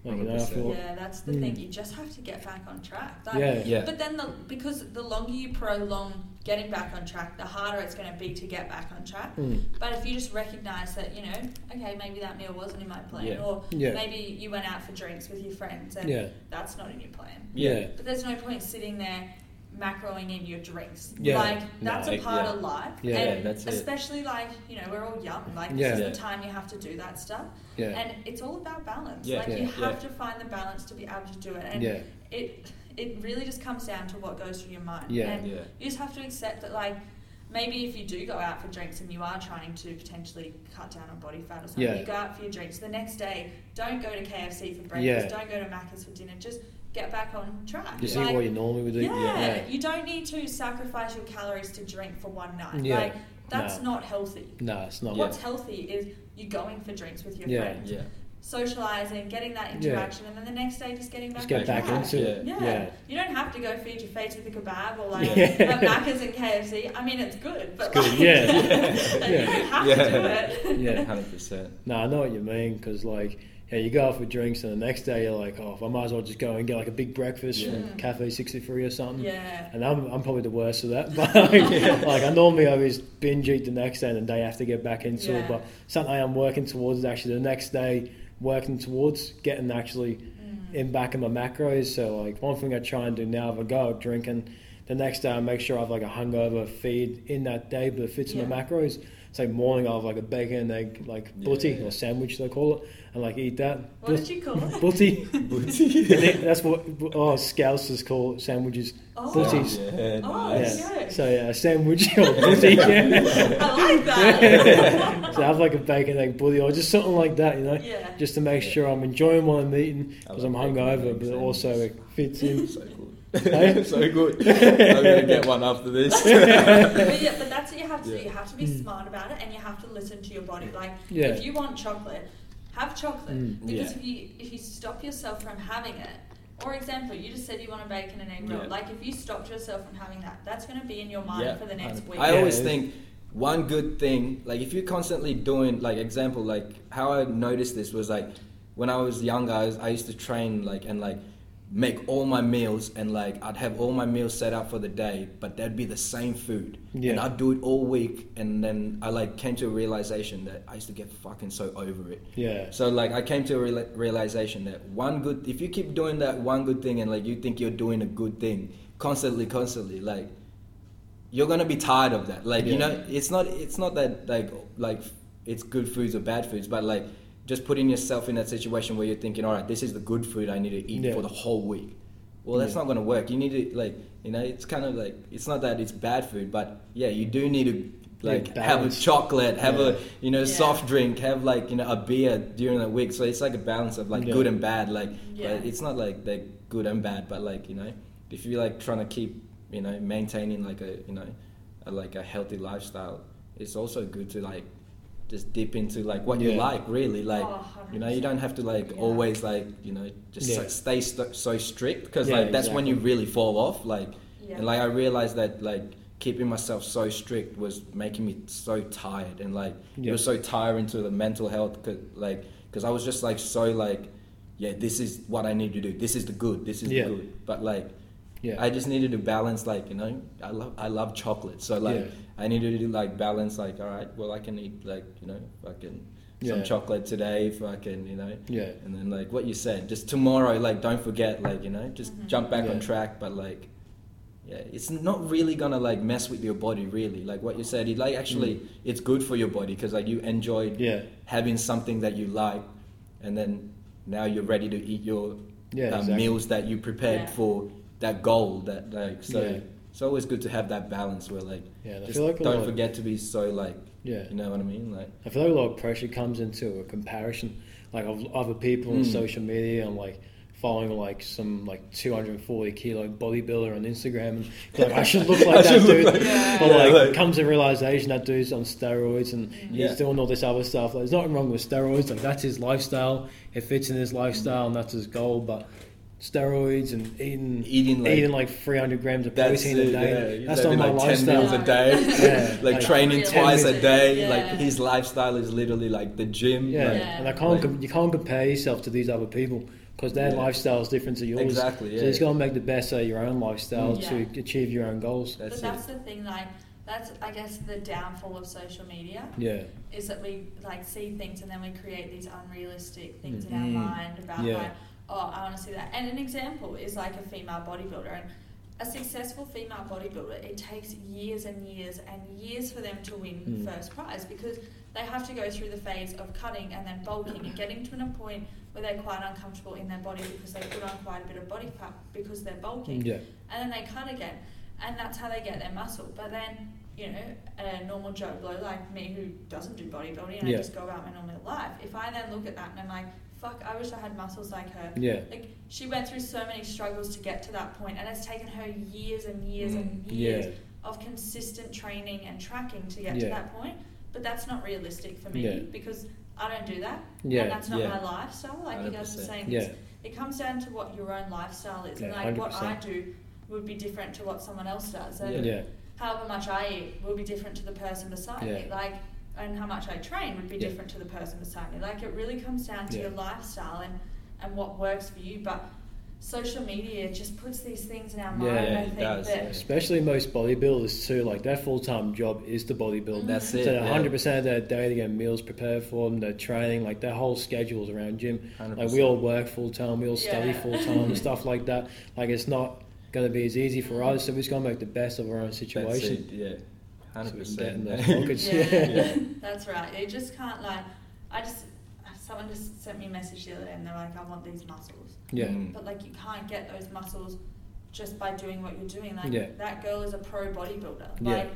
Like, you know, I 100%. feel, Yeah, that's the Mm. thing. You just have to get back on track. Like, yeah, Yeah. But then, the, because the longer you prolong getting back on track, the harder it's going to be to get back on track. Mm. But if you just recognise that, you know, okay, maybe that meal wasn't in my plan, Yeah. or Yeah. maybe you went out for drinks with your friends and yeah, that's not in your plan. yeah, But there's no point sitting there macroing in your drinks. Yeah. Like, No. that's a part yeah. of life. Yeah. and Yeah, that's it. especially, like, you know, we're all young. Like, this Yeah. is the time you have to do that stuff. yeah, And it's all about balance. Yeah. Like, Yeah. you have Yeah. to find the balance to be able to do it. And yeah, it it really just comes down to what goes through your mind. Yeah. And Yeah. you just have to accept that like maybe if you do go out for drinks and you are trying to potentially cut down on body fat or something, Yeah. you go out for your drinks. The next day, don't go to KFC for breakfast, Yeah. don't go to Macca's for dinner, just get back on track. just Like, what you normally would eat. yeah, yeah. you don't need to sacrifice your calories to drink for one night. Yeah. Like that's No. not healthy. No, it's not. Yeah. What's healthy is you going for drinks with your Yeah. friends, Yeah. Socializing, getting that Yeah. interaction, and then the next day just getting back Just get back track. into it. Yeah. Yeah. You don't have to go feed your face with a kebab or like Yeah. have Macca's and KFC. I mean, it's good, but It's good, like, yeah. (laughs) Yeah. don't Yeah. to do it. (laughs) Yeah. Hundred percent. No, I know what you mean because like yeah, you go out for drinks and the next day you're like, oh, I might as well just go and get like a big breakfast Yeah. from Cafe 63 or something. Yeah. And I'm, I'm probably the worst of that. (laughs) But like, like, I normally always binge eat the next day and the day after get back into Yeah. it. But something I am working towards is actually the next day working towards getting actually Mm. in back in my macros. So like one thing I try and do now, if I go out drinking, the next day I make sure I have like a hungover feed in that day, but it fits in my macros. So like morning I have like a bacon and egg like Yeah, butty yeah. or sandwich they call it, and like eat that. What did you call it? Butty. Booty. I think that's what oh Scousers call sandwiches. Oh. Booties. Yeah, Oh, nice. yeah. yeah. So yeah, a sandwich (laughs) or butty. yeah. (laughs) I like that. (laughs) so I have like a bacon and egg butty or just something like that, you know, yeah. just to make Yeah. sure I'm enjoying what I'm eating I because I'm hungover, but sandwiches. also it fits in. So good. Hey? (laughs) so good. (laughs) I'm gonna get one after this. (laughs) but yeah, but that's what you have to do. You have to be Mm. smart about it, and you have to listen to your body. Like, Yeah. if you want chocolate, have chocolate. Mm. Because Yeah. if you if you stop yourself from having it, or example, you just said you want a bacon and egg roll. Yeah. Like, if you stopped yourself from having that, that's going to be in your mind Yeah. for the next week. I always it- think one good thing, like if you're constantly doing, like example, like how I noticed this was like when I was younger, I, was, I used to train like and like make all my meals and like I'd have all my meals set up for the day, but that'd be the same food, Yeah. and I'd do it all week, and then I like came to a realization that I used to get fucking so over it. Yeah. So like I came to a reala- realization that one good if you keep doing that one good thing and like you think you're doing a good thing constantly constantly like you're gonna be tired of that like you know it's not it's not that like like it's good foods or bad foods but like just putting yourself in that situation where you're thinking all right this is the good food I need to eat Yeah. for the whole week well that's Yeah. not gonna work you need to like you know it's kind of like it's not that it's bad food but yeah you do need to like have a chocolate have Yeah. a you know Yeah. soft drink have like you know a beer during the week so it's like a balance of like Yeah. good and bad like Yeah. but it's not like they're good and bad but like you know if you're like trying to keep you know maintaining like a you know a, like a healthy lifestyle it's also good to like just dip into like what you like really like Oh, you know you don't have to like Yeah. always like you know just Yeah. so- stay st- so strict because Yeah, like that's when you really fall off like Yeah. and like I realized that like keeping myself so strict was making me so tired and like it was so tiring to the mental health cause, like because I was just like so like yeah this is what I need to do this is the good this is Yeah. the good but like Yeah. I just needed to balance like you know I love I love chocolate so like Yeah. I needed to like balance like all right well I can eat like you know fucking some Yeah. chocolate today fucking you know Yeah. and then like what you said just tomorrow like don't forget like you know just Mhm. jump back on track but like yeah it's not really gonna like mess with your body really like what you said it like actually Mm. it's good for your body because like you enjoyed Yeah. having something that you like and then now you're ready to eat your Yeah. um, exactly. meals that you prepared Yeah. for that goal that like so Yeah. It's always good to have that balance where like Yeah. just like don't forget to be so like Yeah. you know what I mean like I feel like a lot of pressure comes into a comparison, like of other people on Mm. social media and like following like some like 240 kilo bodybuilder on Instagram and (laughs) like I should look like that dude. like- Yeah. But Yeah, like, like- comes to realization that dude's on steroids and Yeah. he's doing all this other stuff. Like, there's nothing wrong with steroids. Like that's his lifestyle. It fits in his lifestyle and that's his goal. But steroids and eating Eating, like- eating like 300 grams of That's protein a day. yeah. That's He's not having, my like 10 meals lifestyle. a day. (laughs) Yeah, like, like- training Really twice a day. Yeah. Like his lifestyle is literally like the gym. Yeah, like- Yeah. and I can't Like- com- you can't compare yourself to these other people because their Yeah. lifestyle is different to yours. Exactly, So yeah. you just got to make the best out of your own lifestyle Mm. to achieve your own goals. That's but that's it. the thing, like that's I guess the downfall of social media Yeah, is that we like see things and then we create these unrealistic things in Mm. our mind about Yeah. like, oh, I want to see that. And an example is like a female bodybuilder and a successful female bodybuilder. It takes years and years and years for them to win Mm. first prize because they have to go through the phase of cutting and then bulking and getting to a point where they're quite uncomfortable in their body because they put on quite a bit of body fat because they're bulking yeah, and then they cut again, and that's how they get their muscle. But then, you know, a normal Joe Blow like me who doesn't do bodybuilding and Yeah. I just go about my normal life, if I then look at that and I'm like, fuck, I wish I had muscles like her. yeah, Like she went through so many struggles to get to that point, and it's taken her years and years Mm. and years yeah, of consistent training and tracking to get to that point. But that's not realistic for me Yeah. because I don't do that, Yeah. and that's not Yeah. my lifestyle. Like you guys were saying, yeah, it comes down to what your own lifestyle is, and Yeah, like what I do would be different to what someone else does, and yeah, however much I eat will be different to the person beside me. Like, and how much I train would be Yeah. different to the person beside me. Like, it really comes down to Yeah. your lifestyle and and what works for you. But social media just puts these things in our mind. Yeah, I it think does, that. Especially most bodybuilders too. Like their full time job is to bodybuild. Mm-hmm. That's it. So yeah. 100 percent of their day they get meals prepared for them. Their training, like their whole schedules around gym. Like we all work full time, we all study Yeah. full time and stuff like that. Like it's not going to be as easy for us, so we just got to make the best of our own That's situation. it, yeah, So hundred we can get in those percent. pockets. (laughs) Yeah, (laughs) Yeah. that's right. You just can't like. I just someone just sent me a message the other day, and they're like, "I want these muscles," Yeah. Mm. but like you can't get those muscles just by doing what you're doing. Like Yeah. that girl is a pro bodybuilder. Yeah. Like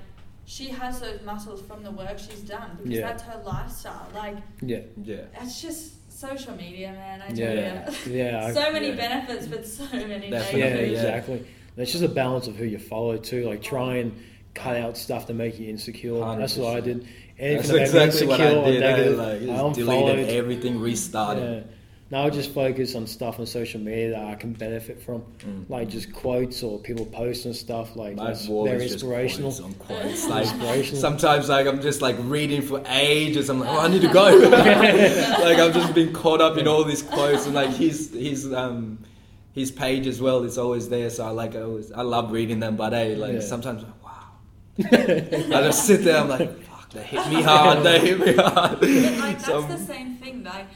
she has those muscles from the work she's done because Yeah. that's her lifestyle. Like Yeah. Yeah, it's just social media, man. I tell Yeah. (laughs) you. Yeah. I- so many yeah. benefits, but so many Definitely. yeah, negatives. yeah. exactly. It's just a balance of who you follow too. Like try and cut out stuff to make you insecure. That's what I did. that's Anything that made me exactly what I did. I, negative, like, I just deleted everything, restarted. Yeah. Now I just focus on stuff on social media that I can benefit from, Mm. like just quotes or people posting stuff like My that's wall very is just inspirational. quotes quotes. Like Inspirational. sometimes, like I'm just like reading for ages. I'm like, oh, I need to go. (laughs) like I've just been caught up in all these quotes and like his his um his page as well. is always there, so I like I always I love reading them. But hey, like Yeah. sometimes, like. I just sit there. I'm like, fuck, they hit me hard. They hit me hard. But like that's (laughs) So- the same thing. Like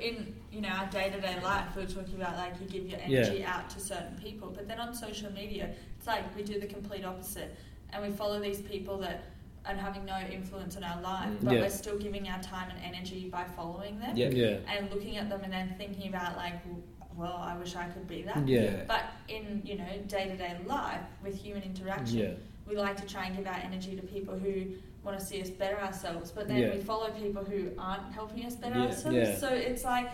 in you know our day to day life, we're talking about like you give your energy out to certain people, but then on social media, it's like we do the complete opposite, and we follow these people that are having no influence on our life, but Yeah. we're still giving our time and energy by following them Yeah. yeah, and looking at them and then thinking about like, well, I wish I could be that. yeah, Yeah. But in you know day to day life with human interaction, yeah, we like to try and give our energy to people who want to see us better ourselves, but then Yeah. we follow people who aren't helping us better Yeah. ourselves. Yeah. So it's like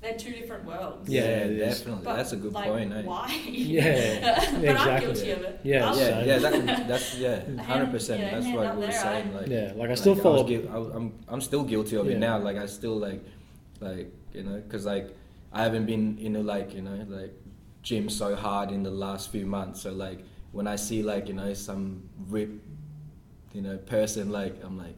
they're two different worlds. Yeah, Yeah, definitely. But That's a good like, point. Eh? Why? Yeah, (laughs) but I'm (laughs) exactly. guilty of it. Yeah, Yeah, yeah, that, (laughs) that's yeah, Hand- hundred percent. That's hand what we were saying. Like, yeah. Like I like, still was follow. guil- I, am I'm still guilty of it now. Like I still like, like you know, because like I haven't been in a like you know like gym so hard in the last few months. So like when I see like you know some rip, you know person like I'm like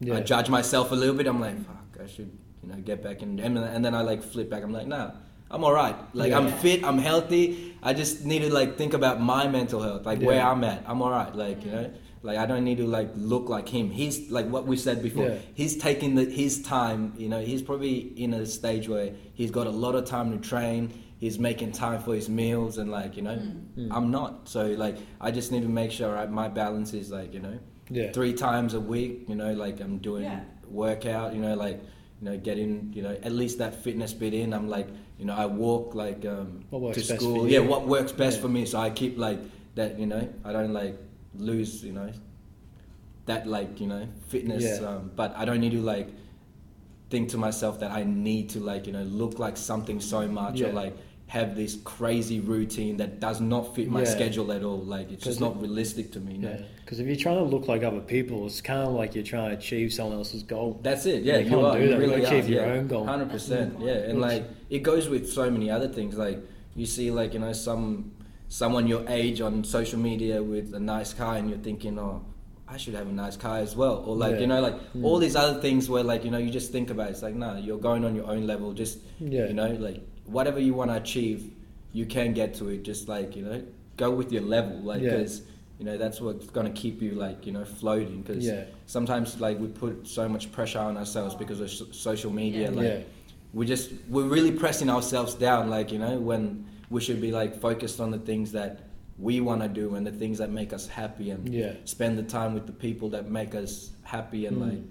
Yeah, I judge myself a little bit. I'm like fuck, I should you know get back in. And, and then I like flip back. I'm like nah. I'm alright. Like Yeah. I'm fit. I'm healthy. I just need to like think about my mental health, like where I'm at. I'm alright. Like you know, like I don't need to like look like him. He's like what we said before. Yeah. He's taking the, his time. You know, he's probably in a stage where he's got a lot of time to train. He's making time for his meals and like you know, Mm. I'm not. So like I just need to make sure right, my balance is like you know, yeah, three times a week. You know, like I'm doing Yeah. workout. You know, like you know, getting you know at least that fitness bit in. I'm like you know, I walk like um, What works to best for school. you. Yeah, what works best Yeah. for me. So I keep like that. You know, I don't like lose. You know, that like you know fitness. Yeah. Um, but I don't need to like think to myself that I need to like you know look like something so much or like have this crazy routine that does not fit my Yeah. schedule at all. Like it's just not realistic to me. You yeah. Because if you're trying to look like other people, it's kind of like you're trying to achieve someone else's goal. That's it. Yeah, You you, can't are. do You that. You really achieve are. your yeah. own goal. Hundred percent. Yeah, and like it goes with so many other things. Like you see, like you know, some someone your age on social media with a nice car, and you're thinking, oh. I should have a nice car as well, or like Yeah. you know, like Mm. all these other things where like you know you just think about it. it's like no, you're going on your own level. Just Yeah. you know, like whatever you want to achieve, you can get to it. Just like you know, go with your level, like Yeah. because you know that's what's gonna keep you like you know floating. Because Yeah. sometimes like we put so much pressure on ourselves because of so- social media Yeah. like Yeah. we just we're really pressing ourselves down like you know when we should be like focused on the things that we want to do and the things that make us happy and Yeah. spend the time with the people that make us happy and Mm. like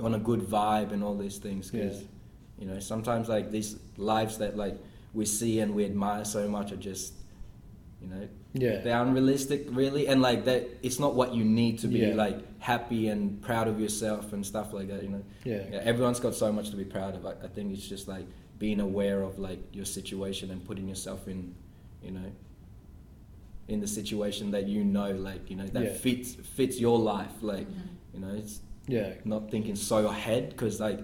on a good vibe and all these things because Yeah. You know sometimes like these lives that like we see and we admire so much are just you know Yeah. they're unrealistic really and like that it's not what you need to be Yeah. like happy and proud of yourself and stuff like that you know Yeah. yeah, everyone's got so much to be proud of I, I think it's just like being aware of like your situation and putting yourself in you know in the situation that you know like you know that Yeah. fits fits your life like Mhm. you know it's Yeah. not thinking so ahead because like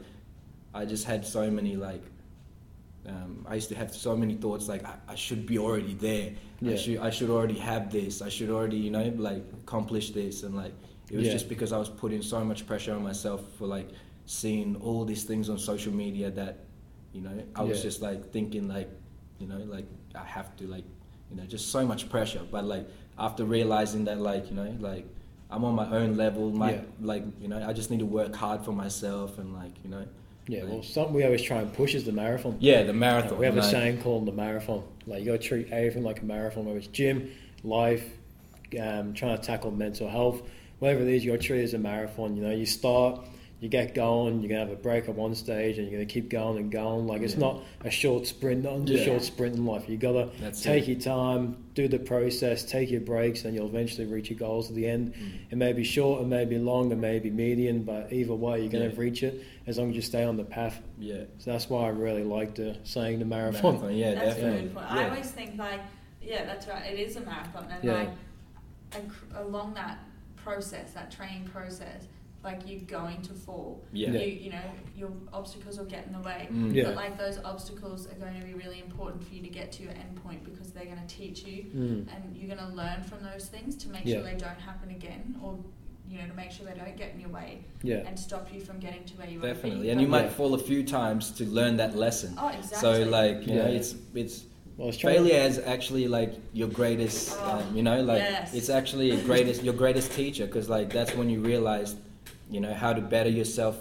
I just had so many like um, I used to have so many thoughts like I, I should be already there. Yeah. I should I should already have this. I should already you know like accomplish this and like it was Yeah. just because I was putting so much pressure on myself for like seeing all these things on social media that you know I was Yeah. just like thinking like you know, like I have to like, you know, just so much pressure. But like after realizing that, like you know, like I'm on my own level, my Yeah. like you know, I just need to work hard for myself and like you know, Yeah, well, something we always try and push is the marathon. yeah, the marathon. we have a saying called the marathon. Like you got to treat everything like a marathon, whether it's gym, life, um, trying to tackle mental health, whatever it is, you got to treat it as a marathon. You know, you start, you get going, you're gonna have a break at one stage, and you're gonna keep going and going. Like it's Yeah. not a short sprint, not a short sprint in life. You gotta That's take it. your time, do the process, take your breaks, and you'll eventually reach your goals at the end. Mm. It may be short, it may be long, it may be median, but either way, you're gonna Yeah. reach it as long as you stay on the path. Yeah, So that's why I really like the saying the marathon. marathon. Yeah, that's a definitely. good point. Yeah. I always think like, yeah, that's right. It is a marathon, and Yeah. like ac- along that process, that training process, like you're going to fall. Yeah. You, you know, your obstacles will get in the way. Mm. Yeah. But like those obstacles are going to be really important for you to get to your end point because they're going to teach you Mm. and you're going to learn from those things to make Yeah. sure they don't happen again or you know to make sure they don't get in your way Yeah. and stop you from getting to where you want to Definitely, be. and you But- might fall a few times to learn that lesson. oh exactly So like you know, it's it's Well, I was trying failure is actually like your greatest. Oh, um, you know, like yes. it's actually your greatest your greatest teacher because like that's when you realize, you know, how to better yourself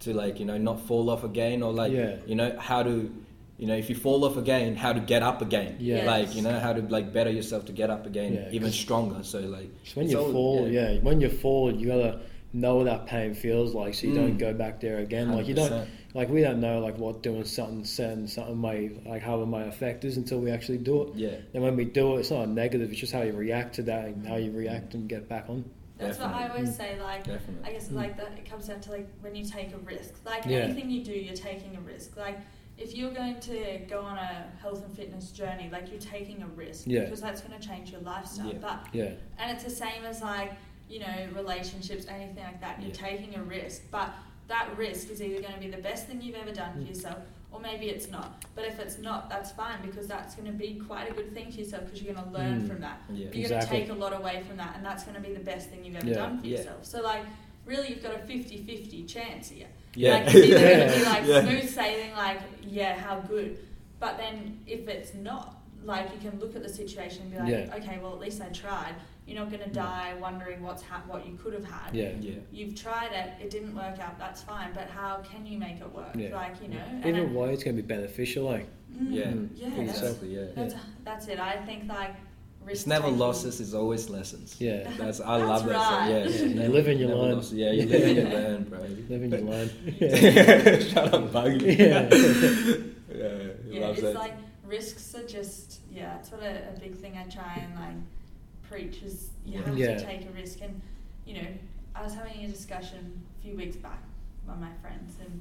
to like you know not fall off again or like Yeah. you know how to. You know, if you fall off again, how to get up again. Yeah. Like, you know, how to like better yourself to get up again Yeah, even stronger. So like when you all- fall, yeah. when you fall, you gotta know what that pain feels like, so you Mm. don't go back there again. Like you don't, like we don't know like what doing something certain something may like how it might affect us until we actually do it. Yeah. And when we do it, it's not a negative. It's just how you react to that and how you react and get back on. That's what I always say. Like, Definitely. I guess like that. It comes down to like when you take a risk. Like Yeah. anything you do, you're taking a risk. Like if you're going to go on a health and fitness journey, like you're taking a risk Yeah. because that's going to change your lifestyle. Yeah. But Yeah. and it's the same as like you know relationships, anything like that. You're Yeah. taking a risk, but that risk is either going to be the best thing you've ever done Mm. for yourself, or maybe it's not. But if it's not, that's fine because that's going to be quite a good thing for yourself because you're going to learn Mm. from that. Yeah. You're going to take a lot away from that, and that's going to be the best thing you've ever Yeah. done for Yeah. yourself. So, like, really, you've got a 50 50 chance here. Yeah. Like, it's either going to be (laughs) like Yeah. smooth sailing, like, yeah, how good. But then if it's not, like, you can look at the situation and be like, Yeah. okay, well, at least I tried. You're not going to die wondering what's ha- what you could have had. Yeah. Yeah. You've tried it, it didn't work out, that's fine, but how can you make it work? Yeah. Like, you know? and Either way, it's gonna be beneficial. Like Mm, Yeah. yeah, Mm. that's, Exactly. Yeah. that's, that's it. I think, like, risk It's never taking- losses. It's always lessons. yeah, (laughs) That's I That's love that. right. So, yeah, (laughs) Yeah, it's you live in your never learn. losses. Yeah, you live in your learn, bro. live and you learn. (laughs) Yeah. Shut up, buggy. Yeah. yeah, yeah, loves it's that. like risks are just yeah, It's what a, a big thing I try and like preach is you have Yeah. to take a risk and you know I was having a discussion a few weeks back with one of my friends and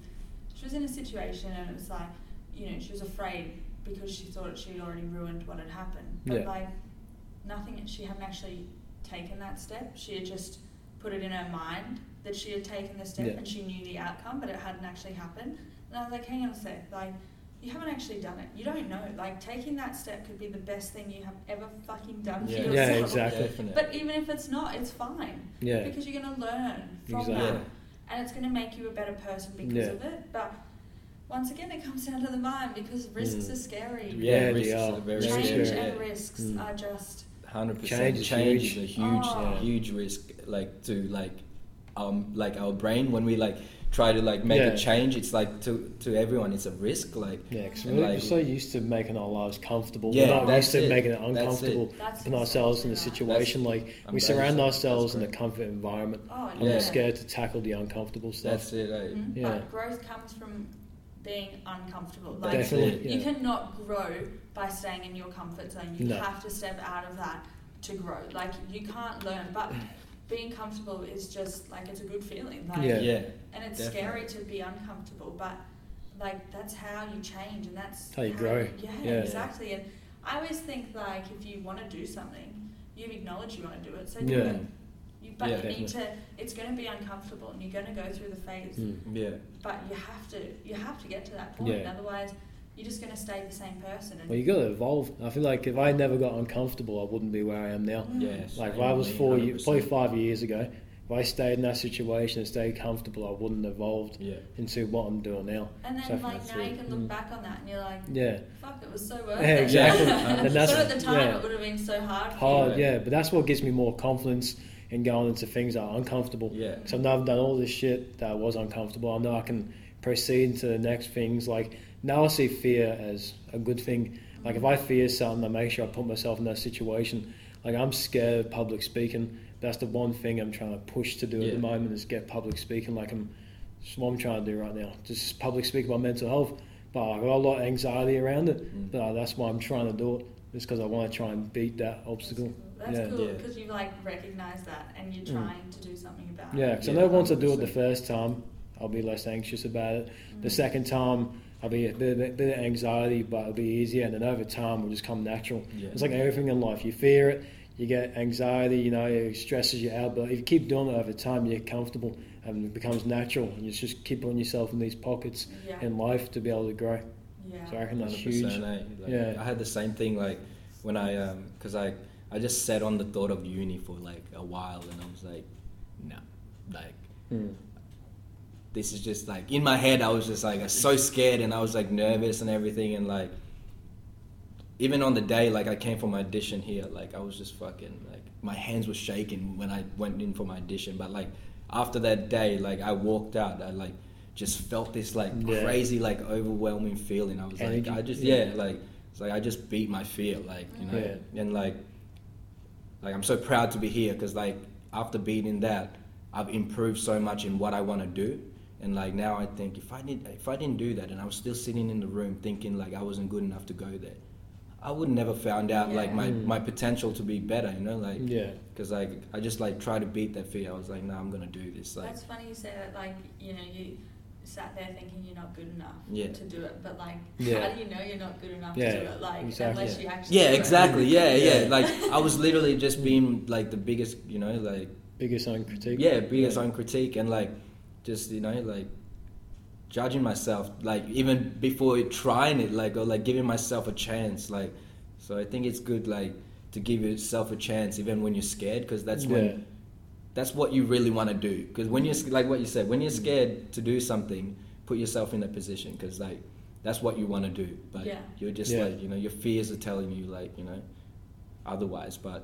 she was in a situation and it was like you know she was afraid because she thought she'd already ruined what had happened but Yeah. like nothing she hadn't actually taken that step she had just put it in her mind that she had taken the step Yeah. and she knew the outcome but it hadn't actually happened and I was like hang on a sec like you haven't actually done it. You don't know. Like taking that step could be the best thing you have ever fucking done Yeah. for Yeah, yourself. exactly. Definitely. But even if it's not, it's fine yeah, because you're gonna learn from Exactly. that, and it's gonna make you a better person because Yeah. of it. But once again, it comes down to the mind because risks Mm. are scary. yeah, Yeah, they risks are. are very Very Change scary. and risks Mm. are just Hundred percent. Change is a huge, Oh. huge risk. Like to like, um, like our brain when we like try to like make Yeah. a change. It's like to to everyone, it's a risk. Like yeah. Because And we're like- so used to making our lives comfortable. Yeah, we're not that's used to it. making it uncomfortable. That's Putting ourselves in a exactly situation like I'm we surround ourselves in a comfort environment. oh And yeah. we're scared to tackle the uncomfortable stuff. that's it. Like, Mhm. Yeah. But growth comes from being uncomfortable. Like Definitely. You Yeah. cannot grow by staying in your comfort zone. You No. have to step out of that to grow. Like you can't learn, but (clears throat) being comfortable is just like it's a good feeling. Like, Yeah. yeah, And it's Definitely. scary to be uncomfortable, but like that's how you change, and that's How you grow. Yeah, Yeah. exactly. And I always think like if you want to do something, you acknowledge you want to do it, so do Yeah. it. You, but Yeah. you need to. It's going to be uncomfortable, and you're going to go through the phase. Mm. yeah, But you have to. You have to get to that point. Yeah. Otherwise, you're just going to stay the same person. And Well, you got to evolve. I feel like if I never got uncomfortable, I wouldn't be where I am now. Mm. yeah. Like if I was four, years, 100%. probably five years ago, if I stayed in that situation and stayed comfortable, I wouldn't have evolved Yeah. into what I'm doing now. And then think like now it. you can look Mm. back on that and you're like, Yeah, fuck, it was so worth Yeah, it. exactly. (laughs) And that's- but at the time, yeah. it would have been so hard. For hard. You. Yeah, but that's what gives me more confidence in going into things that are uncomfortable. Yeah. So now I've done all this shit that was uncomfortable. I know I can proceed to the next things. Like now I see fear as a good thing. Like if I fear something, I make sure I put myself in that situation. Like I'm scared of public speaking. That's the one thing I'm trying to push to do at the moment is get public speaking. Like I'm, that's what I'm trying to do right now. Just public speak about mental health. But I've got a lot of anxiety around it. Mm. But that's why I'm trying to do it. Just because I want to try and beat that obstacle. That's Yeah. cool Yeah. because you've like recognize that and you're Mm. trying to do something about it. Yeah, because Yeah, I know once I do it the first time, I'll be less anxious about it. The Mm. second time, I'll be a bit, bit, bit of anxiety, but it'll be easier. And then over time, it'll just come natural. Yeah. It's like everything in life. You fear it, you get anxiety, you know, it stresses you out. But if you keep doing it over time, you get comfortable and it becomes natural. And you just keep putting yourself in these pockets Yeah. in life to be able to grow. yeah. So I reckon that's 100%, huge. eh? Like, Yeah. I had the same thing like when I um because I I just sat on the thought of uni for like a while and I was like, no, like Mm. this is just like in my head I was just like so scared and I was like nervous and everything and like even on the day like I came for my audition here like I was just fucking like my hands were shaking when I went in for my audition but like after that day like I walked out I like just felt this like Yeah. crazy like overwhelming feeling I was Energy, like I just yeah. yeah like it's like I just beat my fear like you know Yeah. and like like I'm so proud to be here because like after beating that I've improved so much in what I want to do and like now I think if I did if I didn't do that and I was still sitting in the room thinking like I wasn't good enough to go there I would never found out like my, Mm. my potential to be better you know like Yeah. because like I just like try to beat that fear I was like no I'm gonna do this like That's funny you say that. Like you know, you sat there thinking you're not good enough Yeah. to do it, but like, Yeah. how do you know you're not good enough Yeah, to do it? Like, exactly. unless you actually. yeah exactly yeah, yeah Yeah. like I was literally just being like the biggest you know like Biggest own critique. yeah biggest Yeah. own critique and like just you know like judging myself like even before trying it like or like giving myself a chance like so i think it's good like to give yourself a chance even when you're scared because that's Yeah. when that's what you really want to do because when you're like what you said when you're scared to do something put yourself in that position because like that's what you want to do but Yeah. you're just Yeah. like you know your fears are telling you like you know otherwise but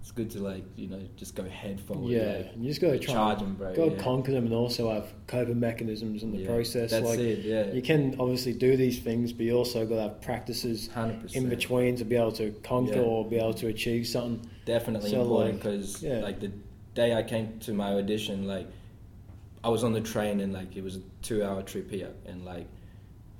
it's good to like you know just go head forward Yeah, like, you just got to try charge and them bro got to yeah. conquer them and also have coping mechanisms in the Yeah, process. that's like it yeah you can obviously do these things, but you also got to have practices 100% in between to be able to conquer Yeah. or be able to achieve something. definitely So, important like, because yeah. like the day I came to my audition, like I was on the train and like it was a two hour trip here, and like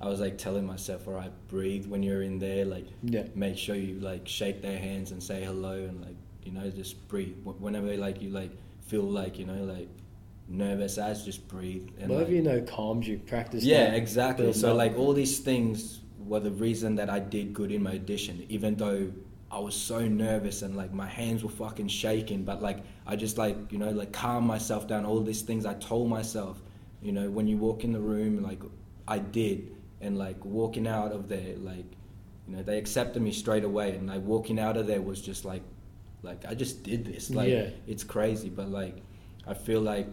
I was like telling myself, all right, breathe when you're in there, like Yeah, make sure you like shake their hands and say hello, and like you know just breathe. Wh- Whenever like you like feel like you know like nervous as, just breathe. And whatever like, you know calms you. Practice. yeah, exactly. So like all these things were the reason that I did good in my audition, even though I was so nervous and like my hands were fucking shaking. But like I just like you know like calm myself down. All these things I told myself, you know, when you walk in the room, like I did, and like walking out of there, like you know they accepted me straight away, and like walking out of there was just like like I just did this. Like Yeah. it's crazy, but like I feel like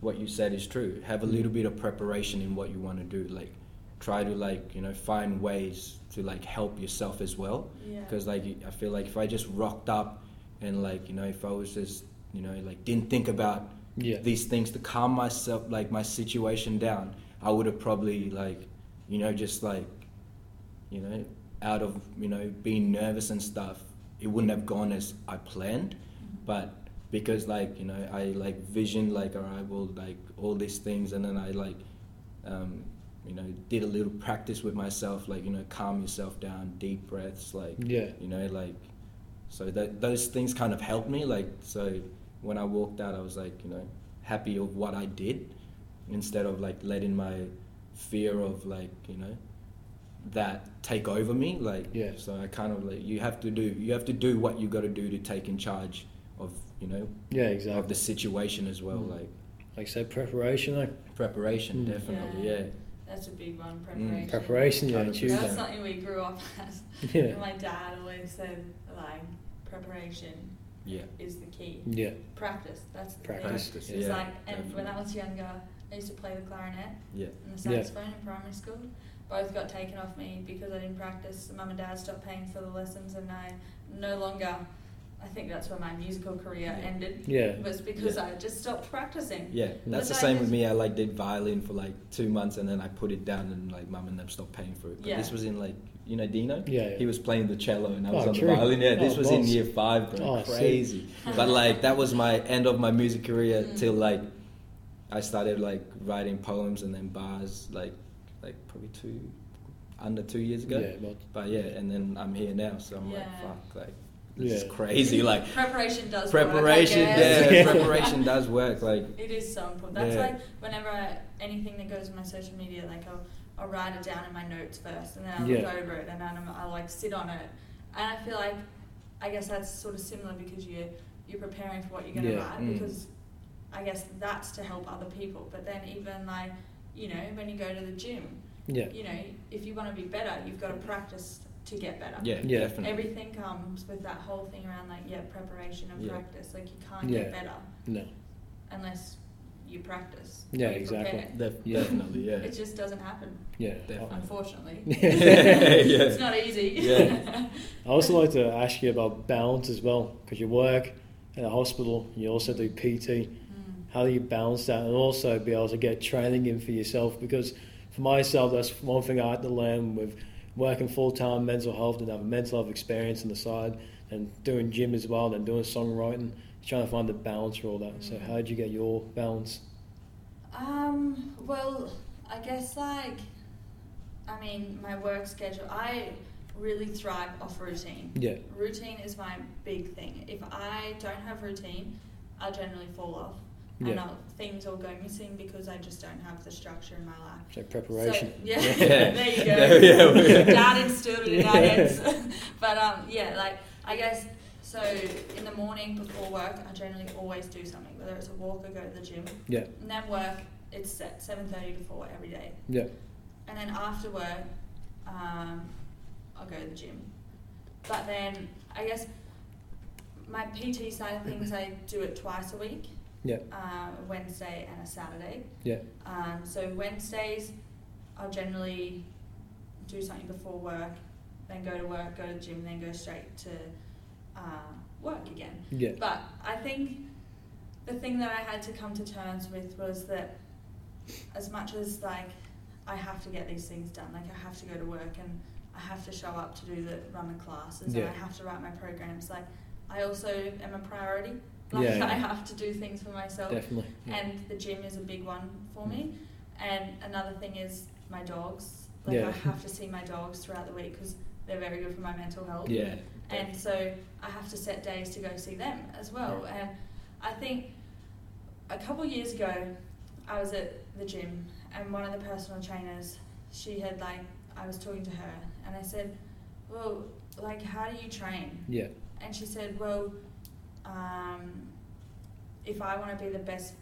what you said is true. Have a mm. little bit of preparation in what you want to do. Like try to like you know find ways to like help yourself as well. Yeah. Because like I feel like if I just rocked up and like you know if I was just you know like didn't think about yeah, these things to calm myself like my situation down, I would have probably like you know just like you know out of you know being nervous and stuff, it wouldn't have gone as I planned, but because like you know I like vision like all right well like all these things and then I like um, you know did a little practice with myself like you know calm yourself down deep breaths like yeah, you know like so that those things kind of helped me like so when i walked out i was like you know happy of what i did instead of like letting my fear of like you know that take over me like Yeah. so i kind of like you have to do you have to do what you got to do to take in charge of you know yeah, exactly of the situation as well Mm. like Like I said, preparation. Like preparation Mm. definitely Yeah. yeah That's a big one. Preparation. preparation. Yeah, That's Yeah. something we grew up (laughs) as. (laughs) Yeah, My dad always said like preparation Yeah. is the key. Yeah. Practice. That's the Practice. thing. Practice, It's yeah, like, and when I was younger, I used to play the clarinet Yeah. and the Yeah. saxophone in primary school. Both got taken off me because I didn't practice. Mum and dad stopped paying for the lessons, and I no longer. I think that's where my musical career Yeah. ended. Yeah. Was because Yeah. I just stopped practicing. Yeah, that's the But I same with me. I like did violin for like two months and then I put it down and like mum and them stopped paying for it. But Yeah. this was in like you know Dino. Yeah, yeah. He was playing the cello and I was Oh, on true. the violin. Yeah, this Oh, was in year five, bro. Oh. Crazy. but like that was my end of my music career Mm. till like I started like writing poems and then bars like like probably two under two years ago. Yeah, but But yeah, and then I'm here now, so I'm Yeah. like fuck, like this is crazy. (laughs) Like Preparation does preparation, work. I guess. yeah, (laughs) Yeah. preparation does work. Like It is so important. That's Yeah. like whenever I, anything that goes on my social media, like I'll, I'll write it down in my notes first, and then I look Yeah. over it, and then I'm, I like sit on it, and I feel like, I guess that's sort of similar because you you're preparing for what you're going to Yeah. write Mm. because, I guess that's to help other people. But then even like, you know, when you go to the gym, yeah. you know, if you want to be better, you've got to practice to get better. yeah, Yeah. definitely. Everything comes with that whole thing around like yeah, preparation and Yeah. practice. Like you can't Yeah. get better No. unless you practice. Yeah, exactly. Def- Yeah. Definitely, yeah. It just doesn't happen, Yeah. Definitely. unfortunately. (laughs) Yeah. (laughs) it's not easy. (laughs) Yeah. I also like to ask you about balance as well, because you work at a hospital, you also do PT. How do you balance that and also be able to get training in for yourself? Because for myself, that's one thing I had to learn with working full time mental health and have a mental health experience on the side and doing gym as well and doing songwriting, trying to find the balance for all that. So, Mm. how did you get your balance? Um, well, I guess like, I mean, my work schedule, I really thrive off routine. Yeah, Routine is my big thing. If I don't have routine, I generally fall off. And Yeah. Things all go missing because I just don't have the structure in my life. so preparation. So, (laughs) yeah, (laughs) Yeah. (laughs) there you go. There- yeah, Dad instilled it in our heads. but um, yeah, like I guess so. In the morning before work, I generally always do something, whether it's a walk or go to the gym. Yeah, And then work, it's set seven thirty to four every day. yeah, And then after work, um, I'll go to the gym. But then I guess my PT side of things, I do it twice a week. Yeah, Uh, a Wednesday and a Saturday. yeah, Um, so Wednesdays, I'll generally do something before work, then go to work, go to the gym, then go straight to uh, work again. yeah, But I think the thing that I had to come to terms with was that as much as like I have to get these things done, like I have to go to work and I have to show up to do the run the classes Yeah. and I have to write my programs, like I also am a priority. (laughs) Like Yeah, yeah. I have to do things for myself definitely. Yeah. and the gym is a big one for mm. me. And another thing is my dogs. Like Yeah. I have to see my dogs throughout the week because they're very good for my mental health. yeah. And so I have to set days to go see them as well. And I think a couple years ago, I was at the gym and one of the personal trainers, she had like, I was talking to her and I said, well, like, how do you train? yeah, And she said, well, um, if I want to be the best,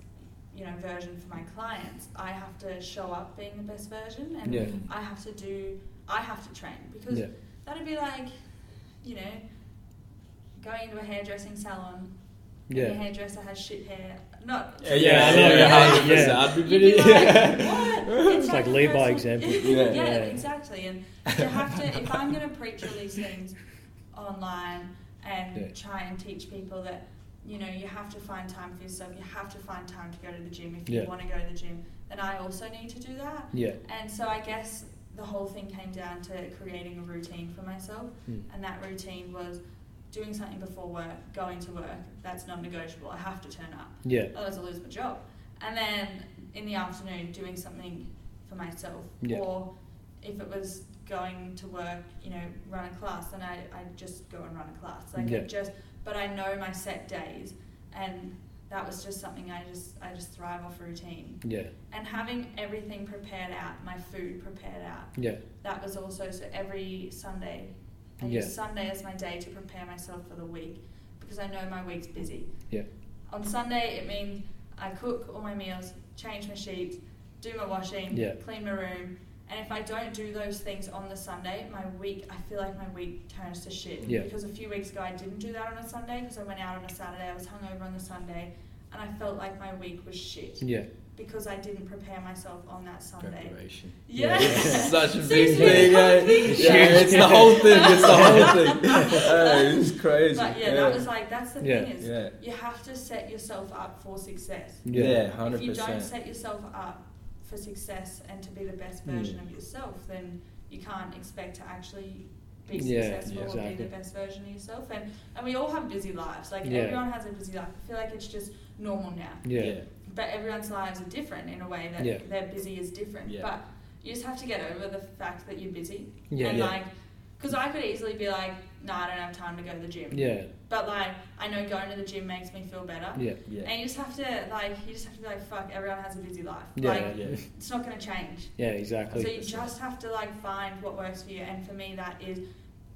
you know, version for my clients, I have to show up being the best version, and Yeah. I have to do, I have to train because yeah, that'd be like, you know, going into a hairdressing salon. And yeah. the hairdresser has shit hair. Not. Yeah, Yeah, I know, yeah, yeah, (laughs) hundred yeah. I'd be pretty. like, yeah. what? (laughs) It's like a lead by example. yeah, (laughs) Yeah. Yeah. exactly. And to have to, if I'm going to preach all these things online and Yeah. try and teach people that, you know, you have to find time for yourself, you have to find time to go to the gym if you want to go to the gym, then I also need to do that. Yeah. And so I guess the whole thing came down to creating a routine for myself, Mm. and that routine was doing something before work, going to work. That's non-negotiable. I have to turn up Yeah. otherwise I'll lose my job. And then in the afternoon, doing something for myself. Yeah. Or if it was going to work, you know, run a class, and I, I just go and run a class. Like Yeah. I just, but I know my set days, and that was just something I just, I just thrive off routine. Yeah. And having everything prepared out, my food prepared out, Yeah. that was also so every Sunday. I Yeah. use Sunday as my day to prepare myself for the week because I know my week's busy. Yeah. On Sunday, it means I cook all my meals, change my sheets, do my washing, Yeah. clean my room, And if I don't do those things on the Sunday, my week, I feel like my week turns to shit. Yeah. Because a few weeks ago I didn't do that on a Sunday because I went out on a Saturday, I was hungover on the Sunday, and I felt like my week was shit Yeah. because I didn't prepare myself on that Sunday. Preparation. Yeah. Yeah. (laughs) Such a big thing, the whole eh? thing. Yeah, it's the whole thing. It's the whole thing. (laughs) Hey, it's crazy. But yeah, that was like that's the Yeah. thing is yeah, you have to set yourself up for success. Yeah. yeah, hundred If you don't set yourself up for success and to be the best Mm. version of yourself, then you can't expect to actually be Yeah, successful yeah, or be the best version of yourself. And and we all have busy lives. Like Yeah. everyone has a busy life. I feel like it's just normal now. Yeah. But everyone's lives are different in a way that Yeah. their busy is different. Yeah. But you just have to get over the fact that you're busy. Yeah. and Yeah. like, because I could easily be like, no, I don't have time to go to the gym. Yeah. But like, I know going to the gym makes me feel better. Yeah. Yeah, And you just have to like, you just have to be like, fuck, everyone has a busy life. Yeah. Like, yeah, it's not going to change. Yeah. Exactly. So you just have to like find what works for you. And for me, that is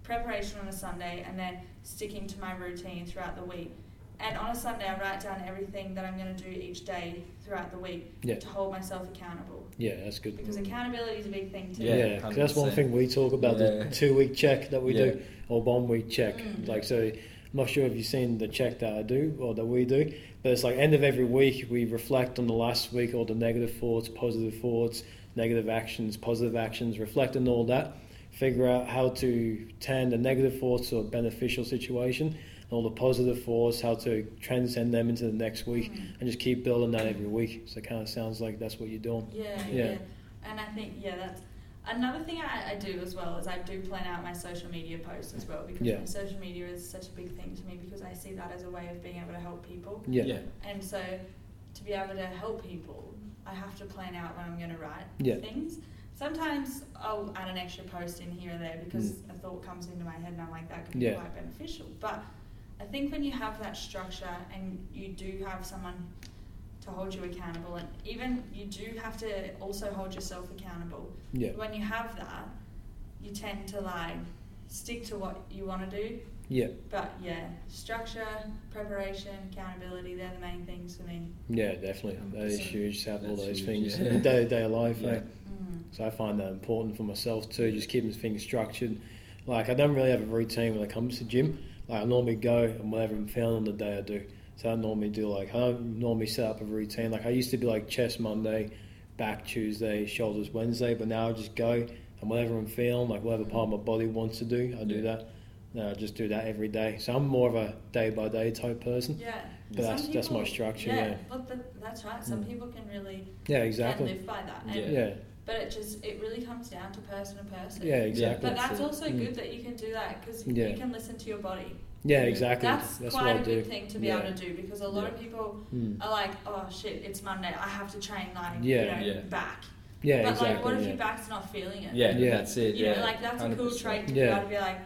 preparation on a Sunday and then sticking to my routine throughout the week. And on a Sunday, I write down everything that I'm going to do each day throughout the week Yeah. to hold myself accountable. Yeah. That's good. Because accountability is a big thing too. Yeah, Yeah, 'cause that's one thing we talk about Yeah. the two week check that we Yeah. do, or one week check. Mm. Like, so I'm not sure if you've seen the check that I do or that we do, but it's like end of every week we reflect on the last week, all the negative thoughts, positive thoughts, negative actions, positive actions, reflect on all that, figure out how to turn the negative thoughts to a beneficial situation, and all the positive thoughts, how to transcend them into the next week, Mm. and just keep building that every week. So it kind of sounds like that's what you're doing. Yeah, Yeah. yeah, And I think yeah, that's another thing I, I do as well is I do plan out my social media posts as well because Yeah. my social media is such a big thing to me because I see that as a way of being able to help people. Yeah. yeah, And so to be able to help people, I have to plan out when I'm going to write Yeah. things. Sometimes I'll add an extra post in here or there because Mm. a thought comes into my head and I'm like that could Yeah. be quite beneficial. But I think when you have that structure and you do have someone to hold you accountable and even you do have to also hold yourself accountable. Yeah. When you have that, you tend to like stick to what you want to do. Yeah. But yeah, structure, preparation, accountability, they're the main things for me. Yeah, definitely. That is 100%. huge to have all those huge, things yeah. in day to day life. Yeah. eh? Mm. So I find that important for myself too, just keeping things structured. Like I don't really have a routine when it comes to gym. Like I normally go and whatever I'm feeling on the day I do. So I normally do like I don't normally set up a routine. Like I used to be like chest Monday, back Tuesday, shoulders Wednesday, but now I just go and whatever I'm feeling, like whatever part of my body wants to do, I do Yeah. that. No, I just do that every day. So I'm more of a day by day type person. Yeah. But that's Some that's my structure. Yeah, Yeah. but the, that's right. Some Mm. people can really Yeah. can exactly. live by that. And, Yeah. Yeah. But it just it really comes down to person to person. Yeah. Exactly. But that's it. also Mm. good that you can do that because Yeah. you can listen to your body. Yeah. Exactly. That's, what quite I a do. good thing to be Yeah. able to do because a lot Yeah. of people Mm. are like, oh shit, it's Monday, I have to train like Yeah. you know Yeah. back. Yeah. but exactly. like, what if yeah. your back's not feeling it? yeah, Yeah. That's it. You yeah, know, like that's a cool trait to Yeah. be able to be like,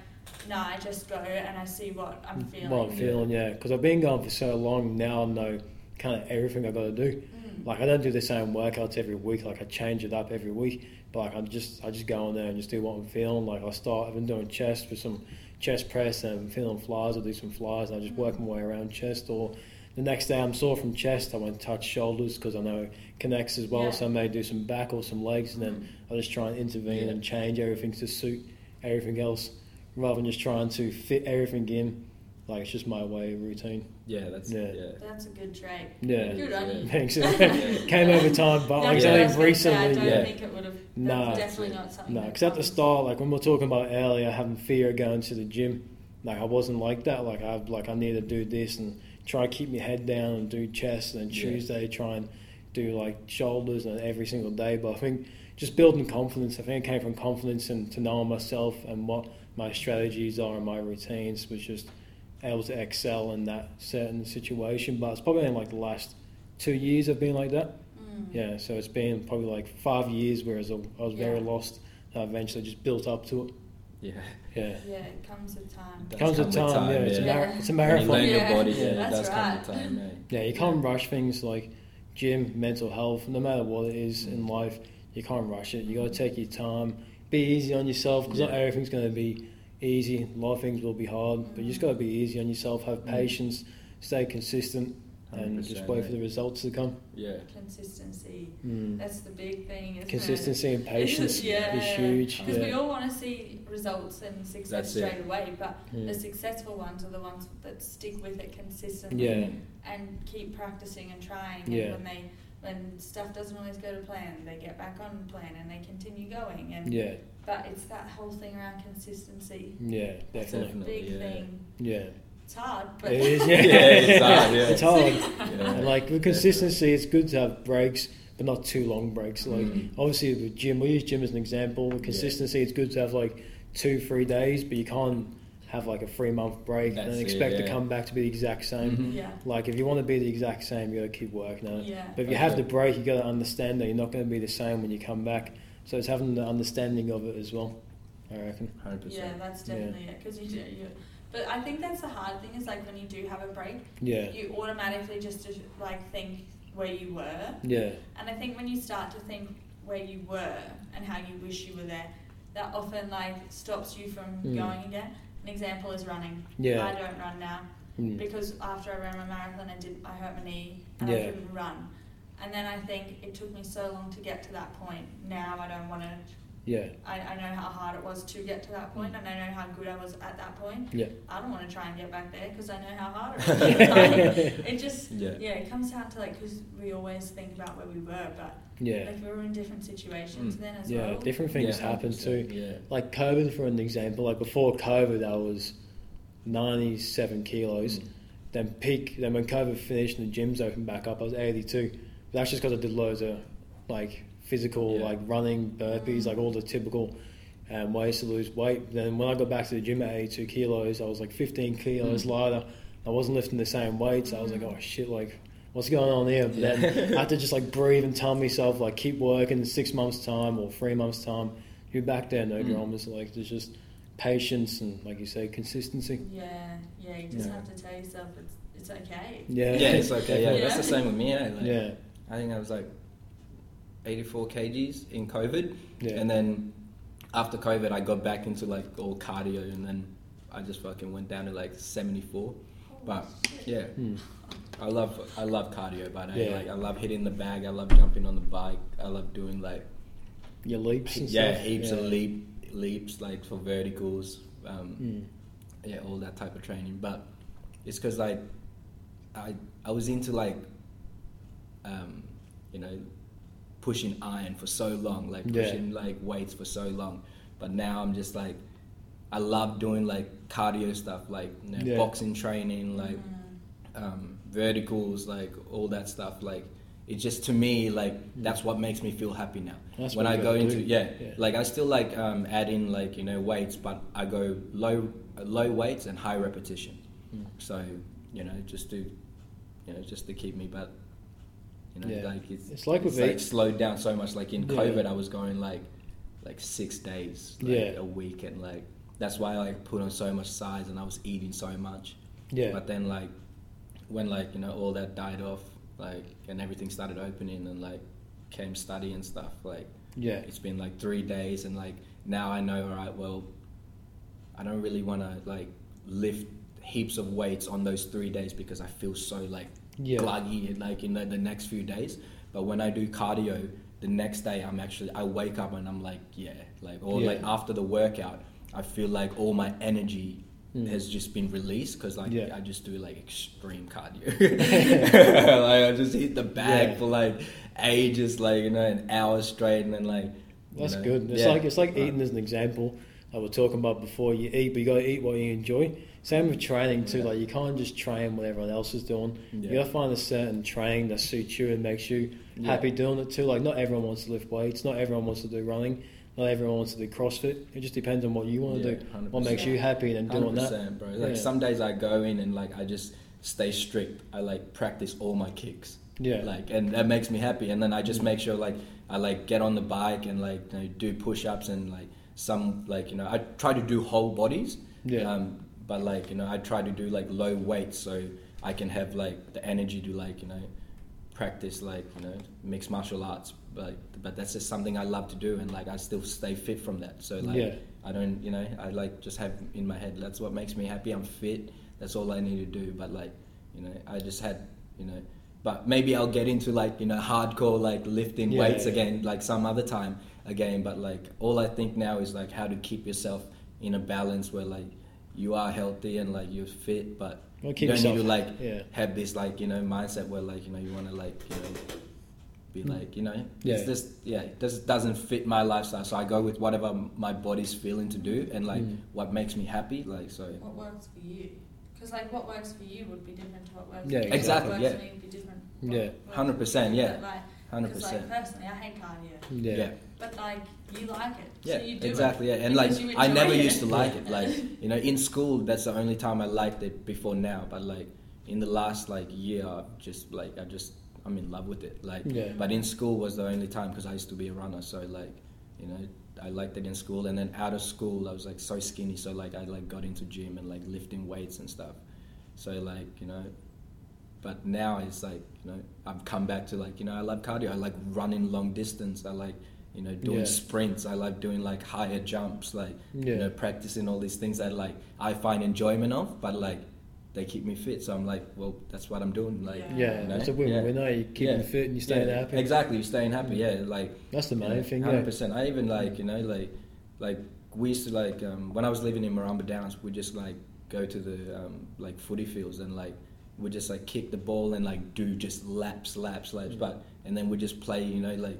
"No, I just go and I see what I'm feeling. What I'm feeling, yeah. Because I've been going for so long now, I know kind of everything I've got to do. Mm. Like I don't do the same workouts every week. Like I change it up every week. But like I just I just go in there and just do what I'm feeling. Like I start. I've been doing chest for some chest press and I'm feeling flies. I do some flies and I just work my way around chest. Or the next day I'm sore from chest. I won't touch shoulders because I know it connects as well. Yeah. So I may do some back or some legs and then Mm. I just try and intervene Yeah. and change everything to suit everything else, rather than just trying to fit everything in. Like it's just my way of routine. Yeah, that's Yeah. yeah. That's a good trait. Yeah. Good on you. Thanks. (laughs) (laughs) Came over time, but No, like I I was think gonna I recently, don't yeah. think it would have. Nah. That's definitely not something. no, that because at the start, like when we are talking about earlier, having fear of going to the gym, like I wasn't like that. Like I like I need to do this and try to keep my head down and do chest, and then Yeah. Tuesday try and do like shoulders and every single day. But I think just building confidence. I think it came from confidence and to knowing myself and what my strategies are and my routines was just able to excel in that certain situation. But it's probably in like the last two years I've been like that. Mm. Yeah, so it's been probably like five years, whereas I I was very Yeah. lost. I eventually just built up to it. Yeah. Yeah, Yeah, it comes with time. Does comes with come with time. time, yeah, it's, A yeah. it's a When you marathon. learn your Yeah, body, yeah, it that's does come with right. time? Yeah, you can't rush things like gym, mental health, no matter what it is in life. You can't rush it. You got to take your time. Be easy on yourself because not everything's going to be easy. A lot of things will be hard, but you just got to be easy on yourself. Have Mm. patience. Stay consistent. and just 100%, wait for the results to come. Yeah. Consistency. Mm. That's the big thing. Isn't Consistency and (laughs) patience yeah. is huge. Because we all want to see results and success That's it. straight away, but Mm. the successful ones are the ones that stick with it consistently Yeah. and keep practicing and trying. Yeah. When they when stuff doesn't always go to plan, they get back on plan and they continue going. And Yeah, but it's that whole thing around consistency. yeah, It's a definitely. big yeah. thing. Yeah, It's hard, but it is. (laughs) Yeah, Yeah, it's hard, (laughs) yeah. it's hard. Yeah. Like with consistency, it's good to have breaks, but not too long breaks. Like Mm. obviously with gym, we use gym as an example. With consistency, it's good to have like two, three days, but you can't have like a three month break and That's then it, expect to come back to be the exact same. Mhm. yeah, Like if you want to be the exact same, you got to keep working on it. yeah. But if you Okay. have the break, you got to understand that you're not going to be the same when you come back. So it's having the understanding of it as well. I reckon. Hundred Yeah, percent. that's Yeah. definitely it. Because you do, you, but I think that's the hard thing is like when you do have a break, Yeah, you automatically just like think where you were, yeah, and I think when you start to think where you were and how you wish you were there, that often like stops you from Mm. going again. An example is running. Yeah. I don't run now Mm. because after I ran my marathon, I did I hurt my knee and Yeah. I couldn't run. And then I think it took me so long to get to that point. Now I don't want to yeah, I, I know how hard it was to get to that point, and I know how good I was at that point. Yeah. I don't want to try and get back there because I know how hard it (laughs) was. Like, (laughs) it just, Yeah. yeah. it comes down to like, because we always think about where we were, but yeah, like we were in different situations Mm. then as yeah. well. Different things Yeah, happen too. Yeah. Like COVID, for an example. Like before COVID, I was ninety-seven kilos. Mm. Then peak. Then when COVID finished and the gyms opened back up, I was eighty-two. But that's just because I did loads of like physical, Yeah. like running, burpees, like all the typical um, ways to lose weight. Then when I got back to the gym at eighty-two kilos, I was like fifteen kilos Mm. lighter. I wasn't lifting the same weights. I was like, oh shit, like what's going on here? But then I had to (laughs) just like breathe and tell myself like keep working. Six months time or three months time, you're back there, no Mm. dramas. Like there's just patience and like you say, consistency. yeah, yeah, you just Yeah. have to tell yourself it's it's okay. Yeah, Yeah, it's okay. Yeah, (laughs) Yeah. that's the same with me. Yeah. Like, yeah, I think I was like 84 kgs in COVID, yeah, and then after COVID, I got back into like all cardio, and then I just fucking went down to like 74. But yeah, Hmm. I love I love cardio, but I, Yeah. like I love hitting the bag. I love jumping on the bike. I love doing like your leaps and yeah stuff. heaps yeah. of leap leaps like for verticals. Um, Hmm. yeah, all that type of training. But it's because like I I was into like um, you know pushing iron for so long, like Yeah. pushing like weights for so long. But now I'm just like I love doing like cardio stuff, like you know, Yeah. boxing training, like Mm. um, verticals, like all that stuff. Like it just to me like Mm. that's what makes me feel happy now. That's when I go into yeah, Yeah. like I still like um, add in like you know weights, but I go low low weights and high repetition. Mm. So you know just to you know just to keep me, but you know Yeah. like it's, It's like with like slowed down so much. Like in Yeah. COVID, I was going like like six days like, Yeah. a week, and like that's why I like put on so much size, and I was eating so much. Yeah, But then like when like you know all that died off, like and everything started opening and like came study and stuff, like yeah, it's been like three days and like now I know all right, well I don't really wanna like lift heaps of weights on those three days because I feel so like yeah, gluggy like in the, the next few days. But when I do cardio the next day I'm actually I wake up and I'm like, yeah, like or Yeah. like after the workout I feel like all my energy Mm. has just been released because like Yeah. I just do like extreme cardio. (laughs) (laughs) like I just hit the bag Yeah. for like ages, like you know, an hour straight, and then like That's know, good. It's like it's like eating as an example. I was talking about before. You eat, but you got to eat what you enjoy. Same with training too. Yeah. Like you can't just train what everyone else is doing. Yeah. You got to find a certain training that suits you and makes you Yeah. happy doing it too. Like not everyone wants to lift weights. Not everyone wants to do running. Not everyone wants to do CrossFit. It just depends on what you want to do. 100%. What makes you happy, and then doing that. 100%, bro. Like some days I go in and like I just stay strict. I like practice all my kicks. Yeah. Like and that makes me happy. And then I just make sure like I like get on the bike and like you know, do push ups and like some like you know I try to do whole bodies. Yeah. Um, but like you know I try to do like low weights so I can have like the energy to like you know practice like you know mixed martial arts. But but that's just something I love to do and like I still stay fit from that. So like Yeah. I don't, you know, I like just have in my head. That's what makes me happy. I'm fit. That's all I need to do. But like, you know, I just had you know. But maybe I'll get into like you know hardcore like lifting Yeah, weights yeah. again like some other time again. But like all I think now is like how to keep yourself in a balance where like you are healthy and like you're fit, but Well, you keep don't need to like yeah. have this like you know mindset where like you know you want to like you know be like you know Mm. Yeah. it's just yeah it just doesn't fit my lifestyle so i go with whatever my body's feeling to do and like Mm. what makes me happy like so What works for you? Because like what works for you would be different to what works. Yeah, for me. exactly, What yeah. works for me would be different. Yeah. What works 100%, yeah. 100% like personally, I hate cardio, Yeah. yeah but like you like it, yeah so you do exactly it. yeah. And like i never it. used to like it. Like (laughs) you know in school that's the only time i liked it before now. But like in the last like year I've just like i just i'm in love with it. Like Yeah. but in school was the only time because i used to be a runner. So like you know i liked it in school. And then out of school i was like so skinny. So like i like got into gym and like lifting weights and stuff. So like you know but now it's like you know i've come back to like you know i love cardio. I like running long distance. I like you know doing Yeah. sprints i like doing like higher jumps like Yeah. you know practicing all these things that like i find enjoyment of but like they keep me fit so i'm like well that's what i'm doing like Yeah. Yeah, you know? it's a win Yeah. win. You keeping Yeah. fit and you staying Yeah, happy. exactly you're staying happy yeah like That's the you main know, thing. Hundred Yeah. percent. I even like you know like like we used to like um, when I was living in Murrumba Downs, we just like go to the um, like footy fields and like we just like kick the ball and like do just laps, laps, laps. Mm. But and then we just play you know like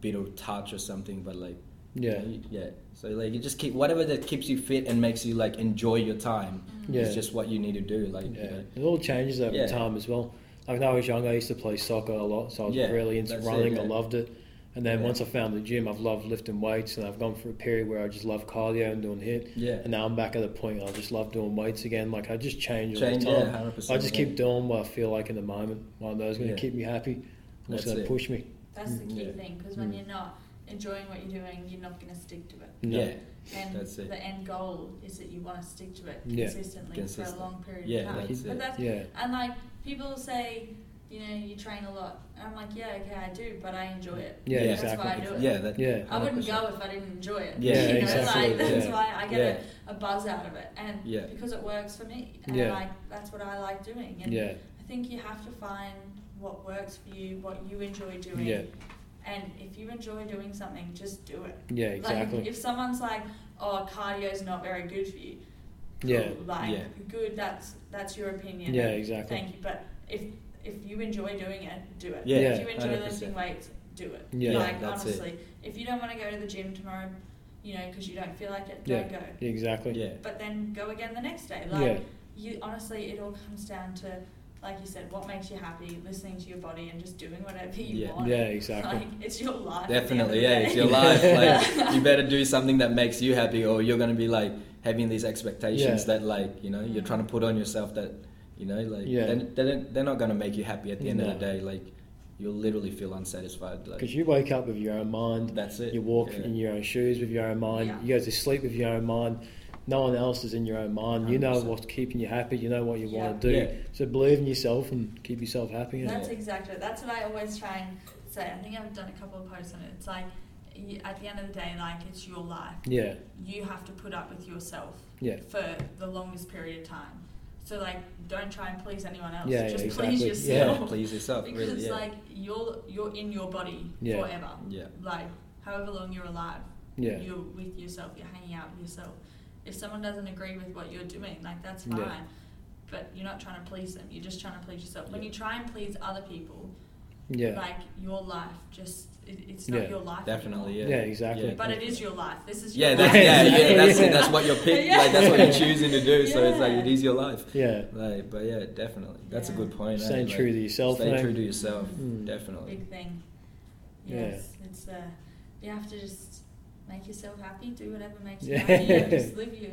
bit of touch or something. But like you Yeah. know, yeah. So like you just keep whatever that keeps you fit and makes you like enjoy your time. Mm. Yeah. It's just what you need to do. Like Yeah, you know. it all changes over Yeah. time as well. Like when I was young, I used to play soccer a lot, so I was Yeah, really into that's it, running. I loved it. And then Yeah. once I found the gym, I've loved lifting weights, and I've gone for a period where I just love cardio and doing hit. Yeah. And now I'm back at the point I just love doing weights again. Like I just change all Change, the yeah, time. hundred percent. I just keep doing what I feel like in the moment. What I know is going to keep me happy. And That's it's going to push me. That's the key Yeah. thing because when Mm. you're not enjoying what you're doing, you're not going to stick to it. No. Yeah. And That's it. the end goal is that you want to stick to it Yeah. consistently Consistent. for a long period Yeah, of time. that's but it. that's Yeah. and like people say, you know, you train a lot. And I'm like, yeah, okay, I do, but I enjoy it. Yeah, Yeah. That's exactly. why I do it. Yeah. That, Yeah. I wouldn't 100%. go if I didn't enjoy it. Yeah, (laughs) you know, exactly, like that's yeah. why I get Yeah. a, a buzz out of it, and Yeah. because it works for me, and Yeah. like that's what I like doing. And Yeah. I think you have to find what works for you, what you enjoy doing, Yeah. and if you enjoy doing something, just do it. Yeah. Exactly. Like if someone's like, "Oh, cardio's not very good for you," Yeah. like Yeah. good. That's that's your opinion. Yeah, exactly. Thank you, but if if you enjoy doing it, do it. Yeah, If you enjoy 100%. lifting weights, do it. Yeah. Like Yeah, that's it. honestly, if you don't want to go to the gym tomorrow, you know, because you don't feel like it, don't go. Exactly. Yeah. But then go again the next day. Like Yeah. you honestly, it all comes down to, like you said, what makes you happy, listening to your body, and just doing whatever you Yeah. want. Yeah. Exactly. Like it's your life. at the end of Definitely, yeah, it's your life. (laughs) Like you better do something that makes you happy, or you're gonna be like having these expectations Yeah. that like you know you're mm. trying to put on yourself that you know like Yeah. they're, they're, they're not gonna make you happy at the end of the day. Like you'll literally feel unsatisfied. Like Because you wake up with your own mind. that's it. You walk Yeah. in your own shoes with your own mind. Yeah. You go to sleep with your own mind. No one else is in your own mind. You know what's keeping you happy. You know what you want to do. Yeah. So believe in yourself and keep yourself happy. and- That's exactly it. That's what I always try and say. I think I've done a couple of posts on it. It's like you, at the end of the day, like it's your life. Yeah, You have to put up with yourself yeah, for the longest period of time. So like, don't try and please anyone else. Yeah, Just yeah, please exactly. yeah, yourself. (laughs) please yourself. Because really, yeah. like you're you're in your body Yeah. forever. yeah, Like however long you're alive, yeah, you're with yourself. You're hanging out with yourself. If someone doesn't agree with what you're doing, like that's fine. Yeah. But you're not trying to please them. You're just trying to please yourself. When Yeah. you try and please other people, yeah, like your life just it, it's not Yeah. your life definitely. anymore. Yeah, Yeah, exactly. Yeah. but it is your life this is Yeah, your that's life. yeah, yeah. (laughs) That's Yeah. it. That's what you're pick. Yeah. Like that's what you're choosing to do. So it's like it is your life. yeah. Like, but yeah, definitely. That's Yeah. a good point. eh? Staying Like, true to yourself. Stay true to yourself. Mm. Definitely. big thing Yeah. yes it's uh you have to just make yourself happy do whatever makes you Yeah. happy and just live your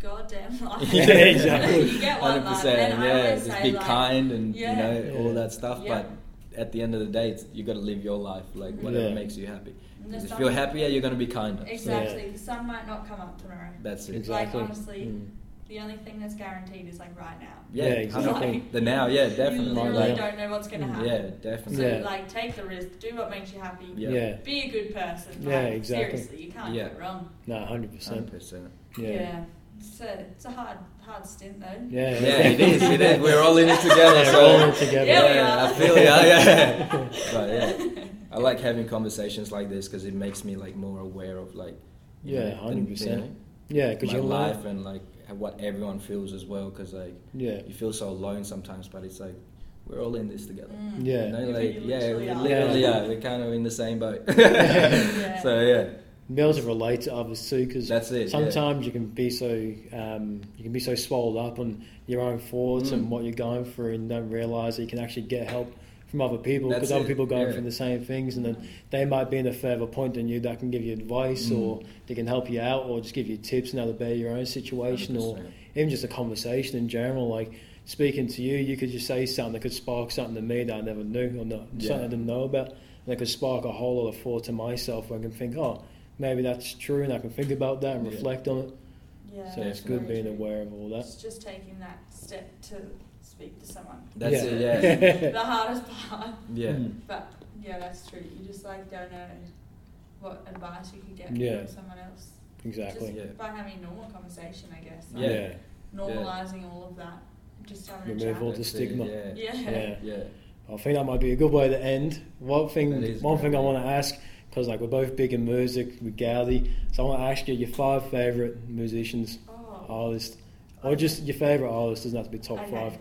goddamn (laughs) life Yeah, exactly. you get one Hundred life percent. and I Yeah, always just say be like, kind and Yeah. you know Yeah. all that stuff. Yeah. But at the end of the day, it's, you got to live your life like whatever Yeah. makes you happy. and the 'Cause if you're happier, you're gonna be kinder. exactly the sun might not come up tomorrow That's it. Exactly. like honestly Mm. The only thing that's guaranteed is like right now Yeah, Yeah, 100%. exactly. The now, yeah, definitely. you definitely. literally Right. don't know what's gonna Mm. happen Yeah, so definitely. Yeah. like take the risk do what makes you happy Yeah. Yeah. be a good person Yeah, exactly. seriously you can't Yeah. get it wrong No, hundred percent. Percent. Yeah. yeah It's a, it's a hard hard stint though. Yeah, Yeah, it is. It is. We're all in it (laughs) together. Yeah, so we're all in it together. Yeah, we are. I feel yeah, yeah. (laughs) but yeah, (laughs) I like having conversations like this because it makes me like more aware of like Yeah, 100%. you know, Yeah, because my you life life. and like what everyone feels as well. Because like Yeah, you feel so alone sometimes, but it's like we're all in this together. Mm. Yeah. You know, like really yeah, literally we are. literally Yeah. are. We're kind of in the same boat. (laughs) Yeah. So yeah, be able to relate to others too, because that's it. yeah. sometimes you can be so um, you can be so swallowed up on your own thoughts Mm. and what you're going through, and don't realize that you can actually get help from other people because other people are going yeah. through the same things, and then they might be in a further point than you that can give you advice Mm. or they can help you out or just give you tips on how to better your own situation or 100%. even just a conversation in general. Like speaking to you, you could just say something that could spark something to me that I never knew or not, Yeah. something I didn't know about. And it could spark a whole lot of thought to myself where I can think, oh, maybe that's true, and I can think about that and Yeah. reflect on it. Yeah, So it's good being true. aware of all that. It's just taking that step to speak to someone. That's Yeah. it. Yeah, (laughs) the hardest part. yeah. Mm. But yeah, that's true. You just like don't know what advice you could get Yeah. from someone else. Exactly. Just Yeah. by having a normal conversation, I guess. Yeah. Yeah. Normalizing all of that. Just having a Remove chat. all the That's it, stigma. Yeah. Yeah. Yeah. Yeah. I think that might be a good way to end. One thing, one great. thing I want to ask, because like we're both big in music with Gaudi, so I want to ask you your five favorite musicians, Oh. artists, or just your favorite artist. Doesn't have to be top Okay. five.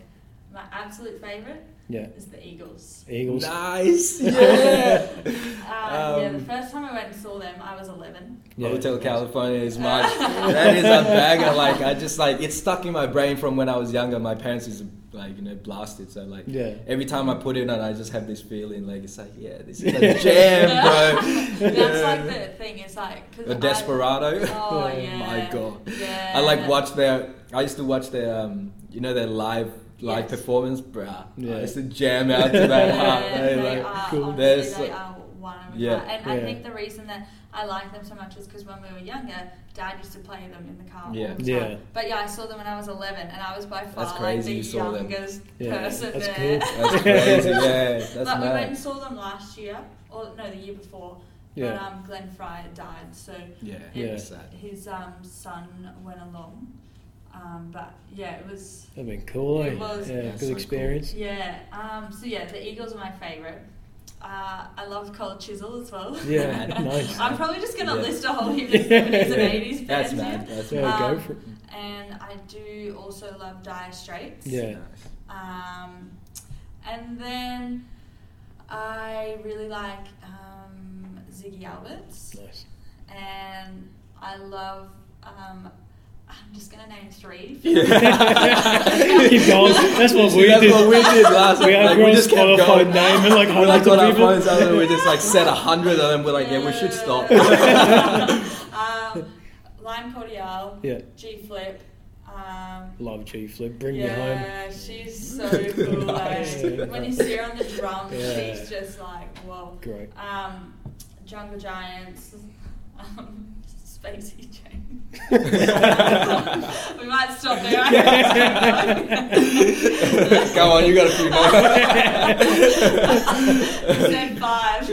My absolute favorite Yeah, is the Eagles. Eagles. Nice. (laughs) Yeah. Uh, yeah, the Um, first time I went and saw them, I was 11. Yeah. Hotel California is my (laughs) that is a banger. Like I just like it's stuck in my brain from when I was younger. My parents is like you know blasted. So like Yeah. every time I put it on, I just have this feeling like it's like yeah, this is (laughs) a jam, bro. That's like the thing. It's like 'cause A I- Desperado. Oh Yeah. yeah. My God. Yeah. I like watch their. I used to watch their um you know their live live Yes. performance, bruh. Yeah. I used to jam out to that (laughs) Yeah, heart. they man, like, are, (laughs) cool. honestly, There's they are one of a Yeah. kind. And I think the reason that I like them so much is because when we were younger, Dad used to play them in the car Yeah. all the time. Yeah. But yeah, I saw them when I was 11, and I was by far That's like crazy the you saw them. youngest Yeah, person that's there. cool. (laughs) That's crazy. Yeah, that's but we went and saw them last year, or no, the year before. Yeah. But um, Glenn Frey died, so Yeah, Yeah. his um, son went along. Um, but yeah, it was That'd been cool. It eh? was. Yeah, That's good so experience. Yeah. Um, so yeah, the Eagles are my favourite. Uh, I love Cold Chisel as well. Yeah, (laughs) nice. I'm probably just gonna Yeah. list a whole heap of 70s and 80s That's bands mad. here. That's Yeah, mad. go Um, for it. And I do also love Dire Straits. Yeah. Um, and then I really like um, Ziggy Alberts. Nice. And I love. Um, I'm just gonna name three. (laughs) Keep going. That's what See, we that's did. what we did last We had Like, we we on just kept Spotify going. naming like We hundreds like of our people. phones out and we just like said a hundred of them. We're like, yeah, we should stop. (laughs) um, Lime Cordiale, Yeah, G Flip. Um, love G Flip. Bring me home. yeah, she's (laughs) so cool. Nice. like, when you see her on the drums, Yeah. she's just like, whoa. Great. Um, Jungle Giants, um, Spacey Jane. (laughs) we might stop there. (laughs) Go on, you got a few more. (laughs) Step five.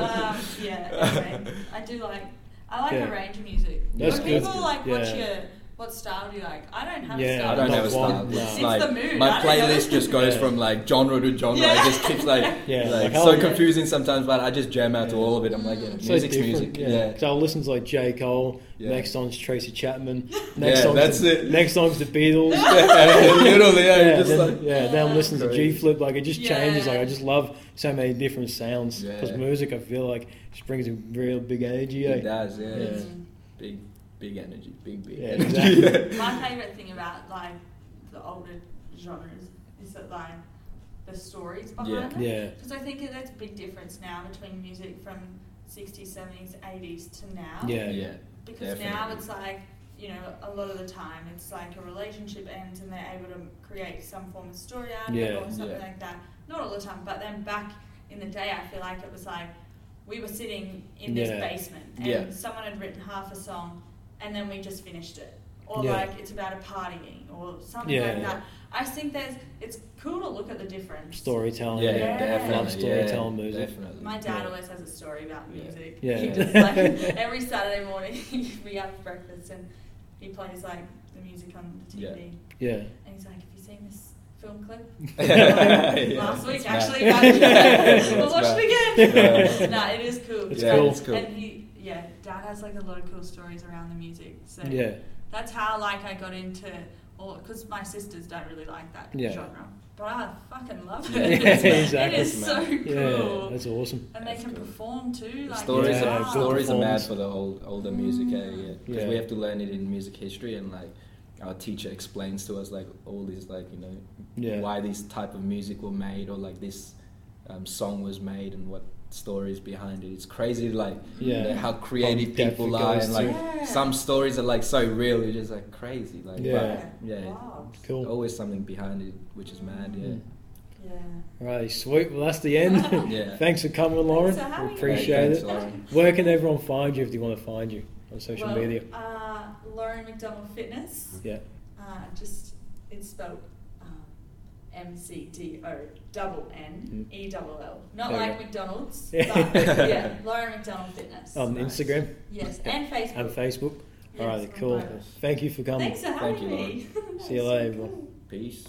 um, yeah, okay. I do like. I like Yeah. a range of music. That's when good. people like, what's Yeah. your what style do you like? I don't have Yeah, a style. I don't have a style. no. It's It's like the mood, my I don't know. playlist just goes Yeah. from like genre to genre. Yeah. It just keeps like (laughs) Yeah, like, like how- so confusing sometimes, but I just jam out to all of it. I'm like, yeah, So music's different, music. Yeah. So I'll listen to like J Cole. Yeah. Next song's Tracy Chapman. (laughs) Next Yeah, song's that's the, it. (laughs) Next song's the Beatles. Yeah, literally, yeah, yeah, just then, like yeah, then I'm listening to G Flip. Like it just changes. Like I just love so many different sounds. Because Yeah. music, I feel like just brings a real big energy. it eh? does. Yeah, Yeah. It's big, big energy, big, big. Yeah, energy. exactly. (laughs) My favourite thing about like the older genres is that like the stories behind Yeah. it. Yeah. Because I think that's a big difference now between music from 60s, 70s, 80s to now. Yeah. yeah, Because now it's like, you know, a lot of the time it's like a relationship ends and they're able to create some form of story out of it Yeah. or something Yeah. like that. Not all the time, but then back in the day, I feel like it was like we were sitting in this Yeah. basement and Yeah. someone had written half a song and then we just finished it. Or Yeah. like it's about a partying or something Yeah. like that. I think there's it's cool to look at the difference. Storytelling. yeah, Yeah. definitely. Love storytelling yeah, music. Definitely. My dad Yeah. always has a story about music. Yeah. He just (laughs) like every Saturday morning (laughs) we have breakfast and he plays like the music on the TV, Yeah. and he's like, "Have you seen this film clip?" (laughs) Yeah, Last week, it's actually. mad. we'll watch mad. it again. Yeah. nah, it is cool. It's yeah, cool. It's cool. And he, yeah, Dad has like a lot of cool stories around the music. So Yeah. that's how like I got into all because my sisters don't really like that Yeah. genre, but I fucking love (laughs) Yeah, it. exactly. It is so Yeah. cool. That's awesome. and they That's can cool. perform too. Like stories, Yeah, are, good stories are mad for the old older music, yeah, yeah. Because Yeah. we have to learn it in music history, and like our teacher explains to us like all these like you know Yeah. why this type of music were made or like this um, song was made and what stories behind it. It's crazy like Yeah. you know, how creative depth people are and like. Yeah. some stories are like so real. It's just like crazy, like Yeah. but, yeah. Wow. Cool. Always something behind it, which is mad. Yeah. Mm. Yeah. Right, sweet. Well, that's the end. (laughs) Yeah. Thanks for coming, Lauren. Thanks for We appreciate Thanks, it. Lauren. Where can everyone find you if they want to find you on social well, media? Uh, Lauren McDonnell Fitness. Yeah. Uh, just it's spelled M C D O double N E double L. Not There we like go. McDonald's, Yeah. (laughs) but yeah, Lauren McDonnell Fitness. On Instagram Yes, (laughs) and Facebook. and Facebook. Yes, All right, on cool. both. Thank you for coming. Thanks for Thank having you, me. (laughs) See you So later, cool. Peace.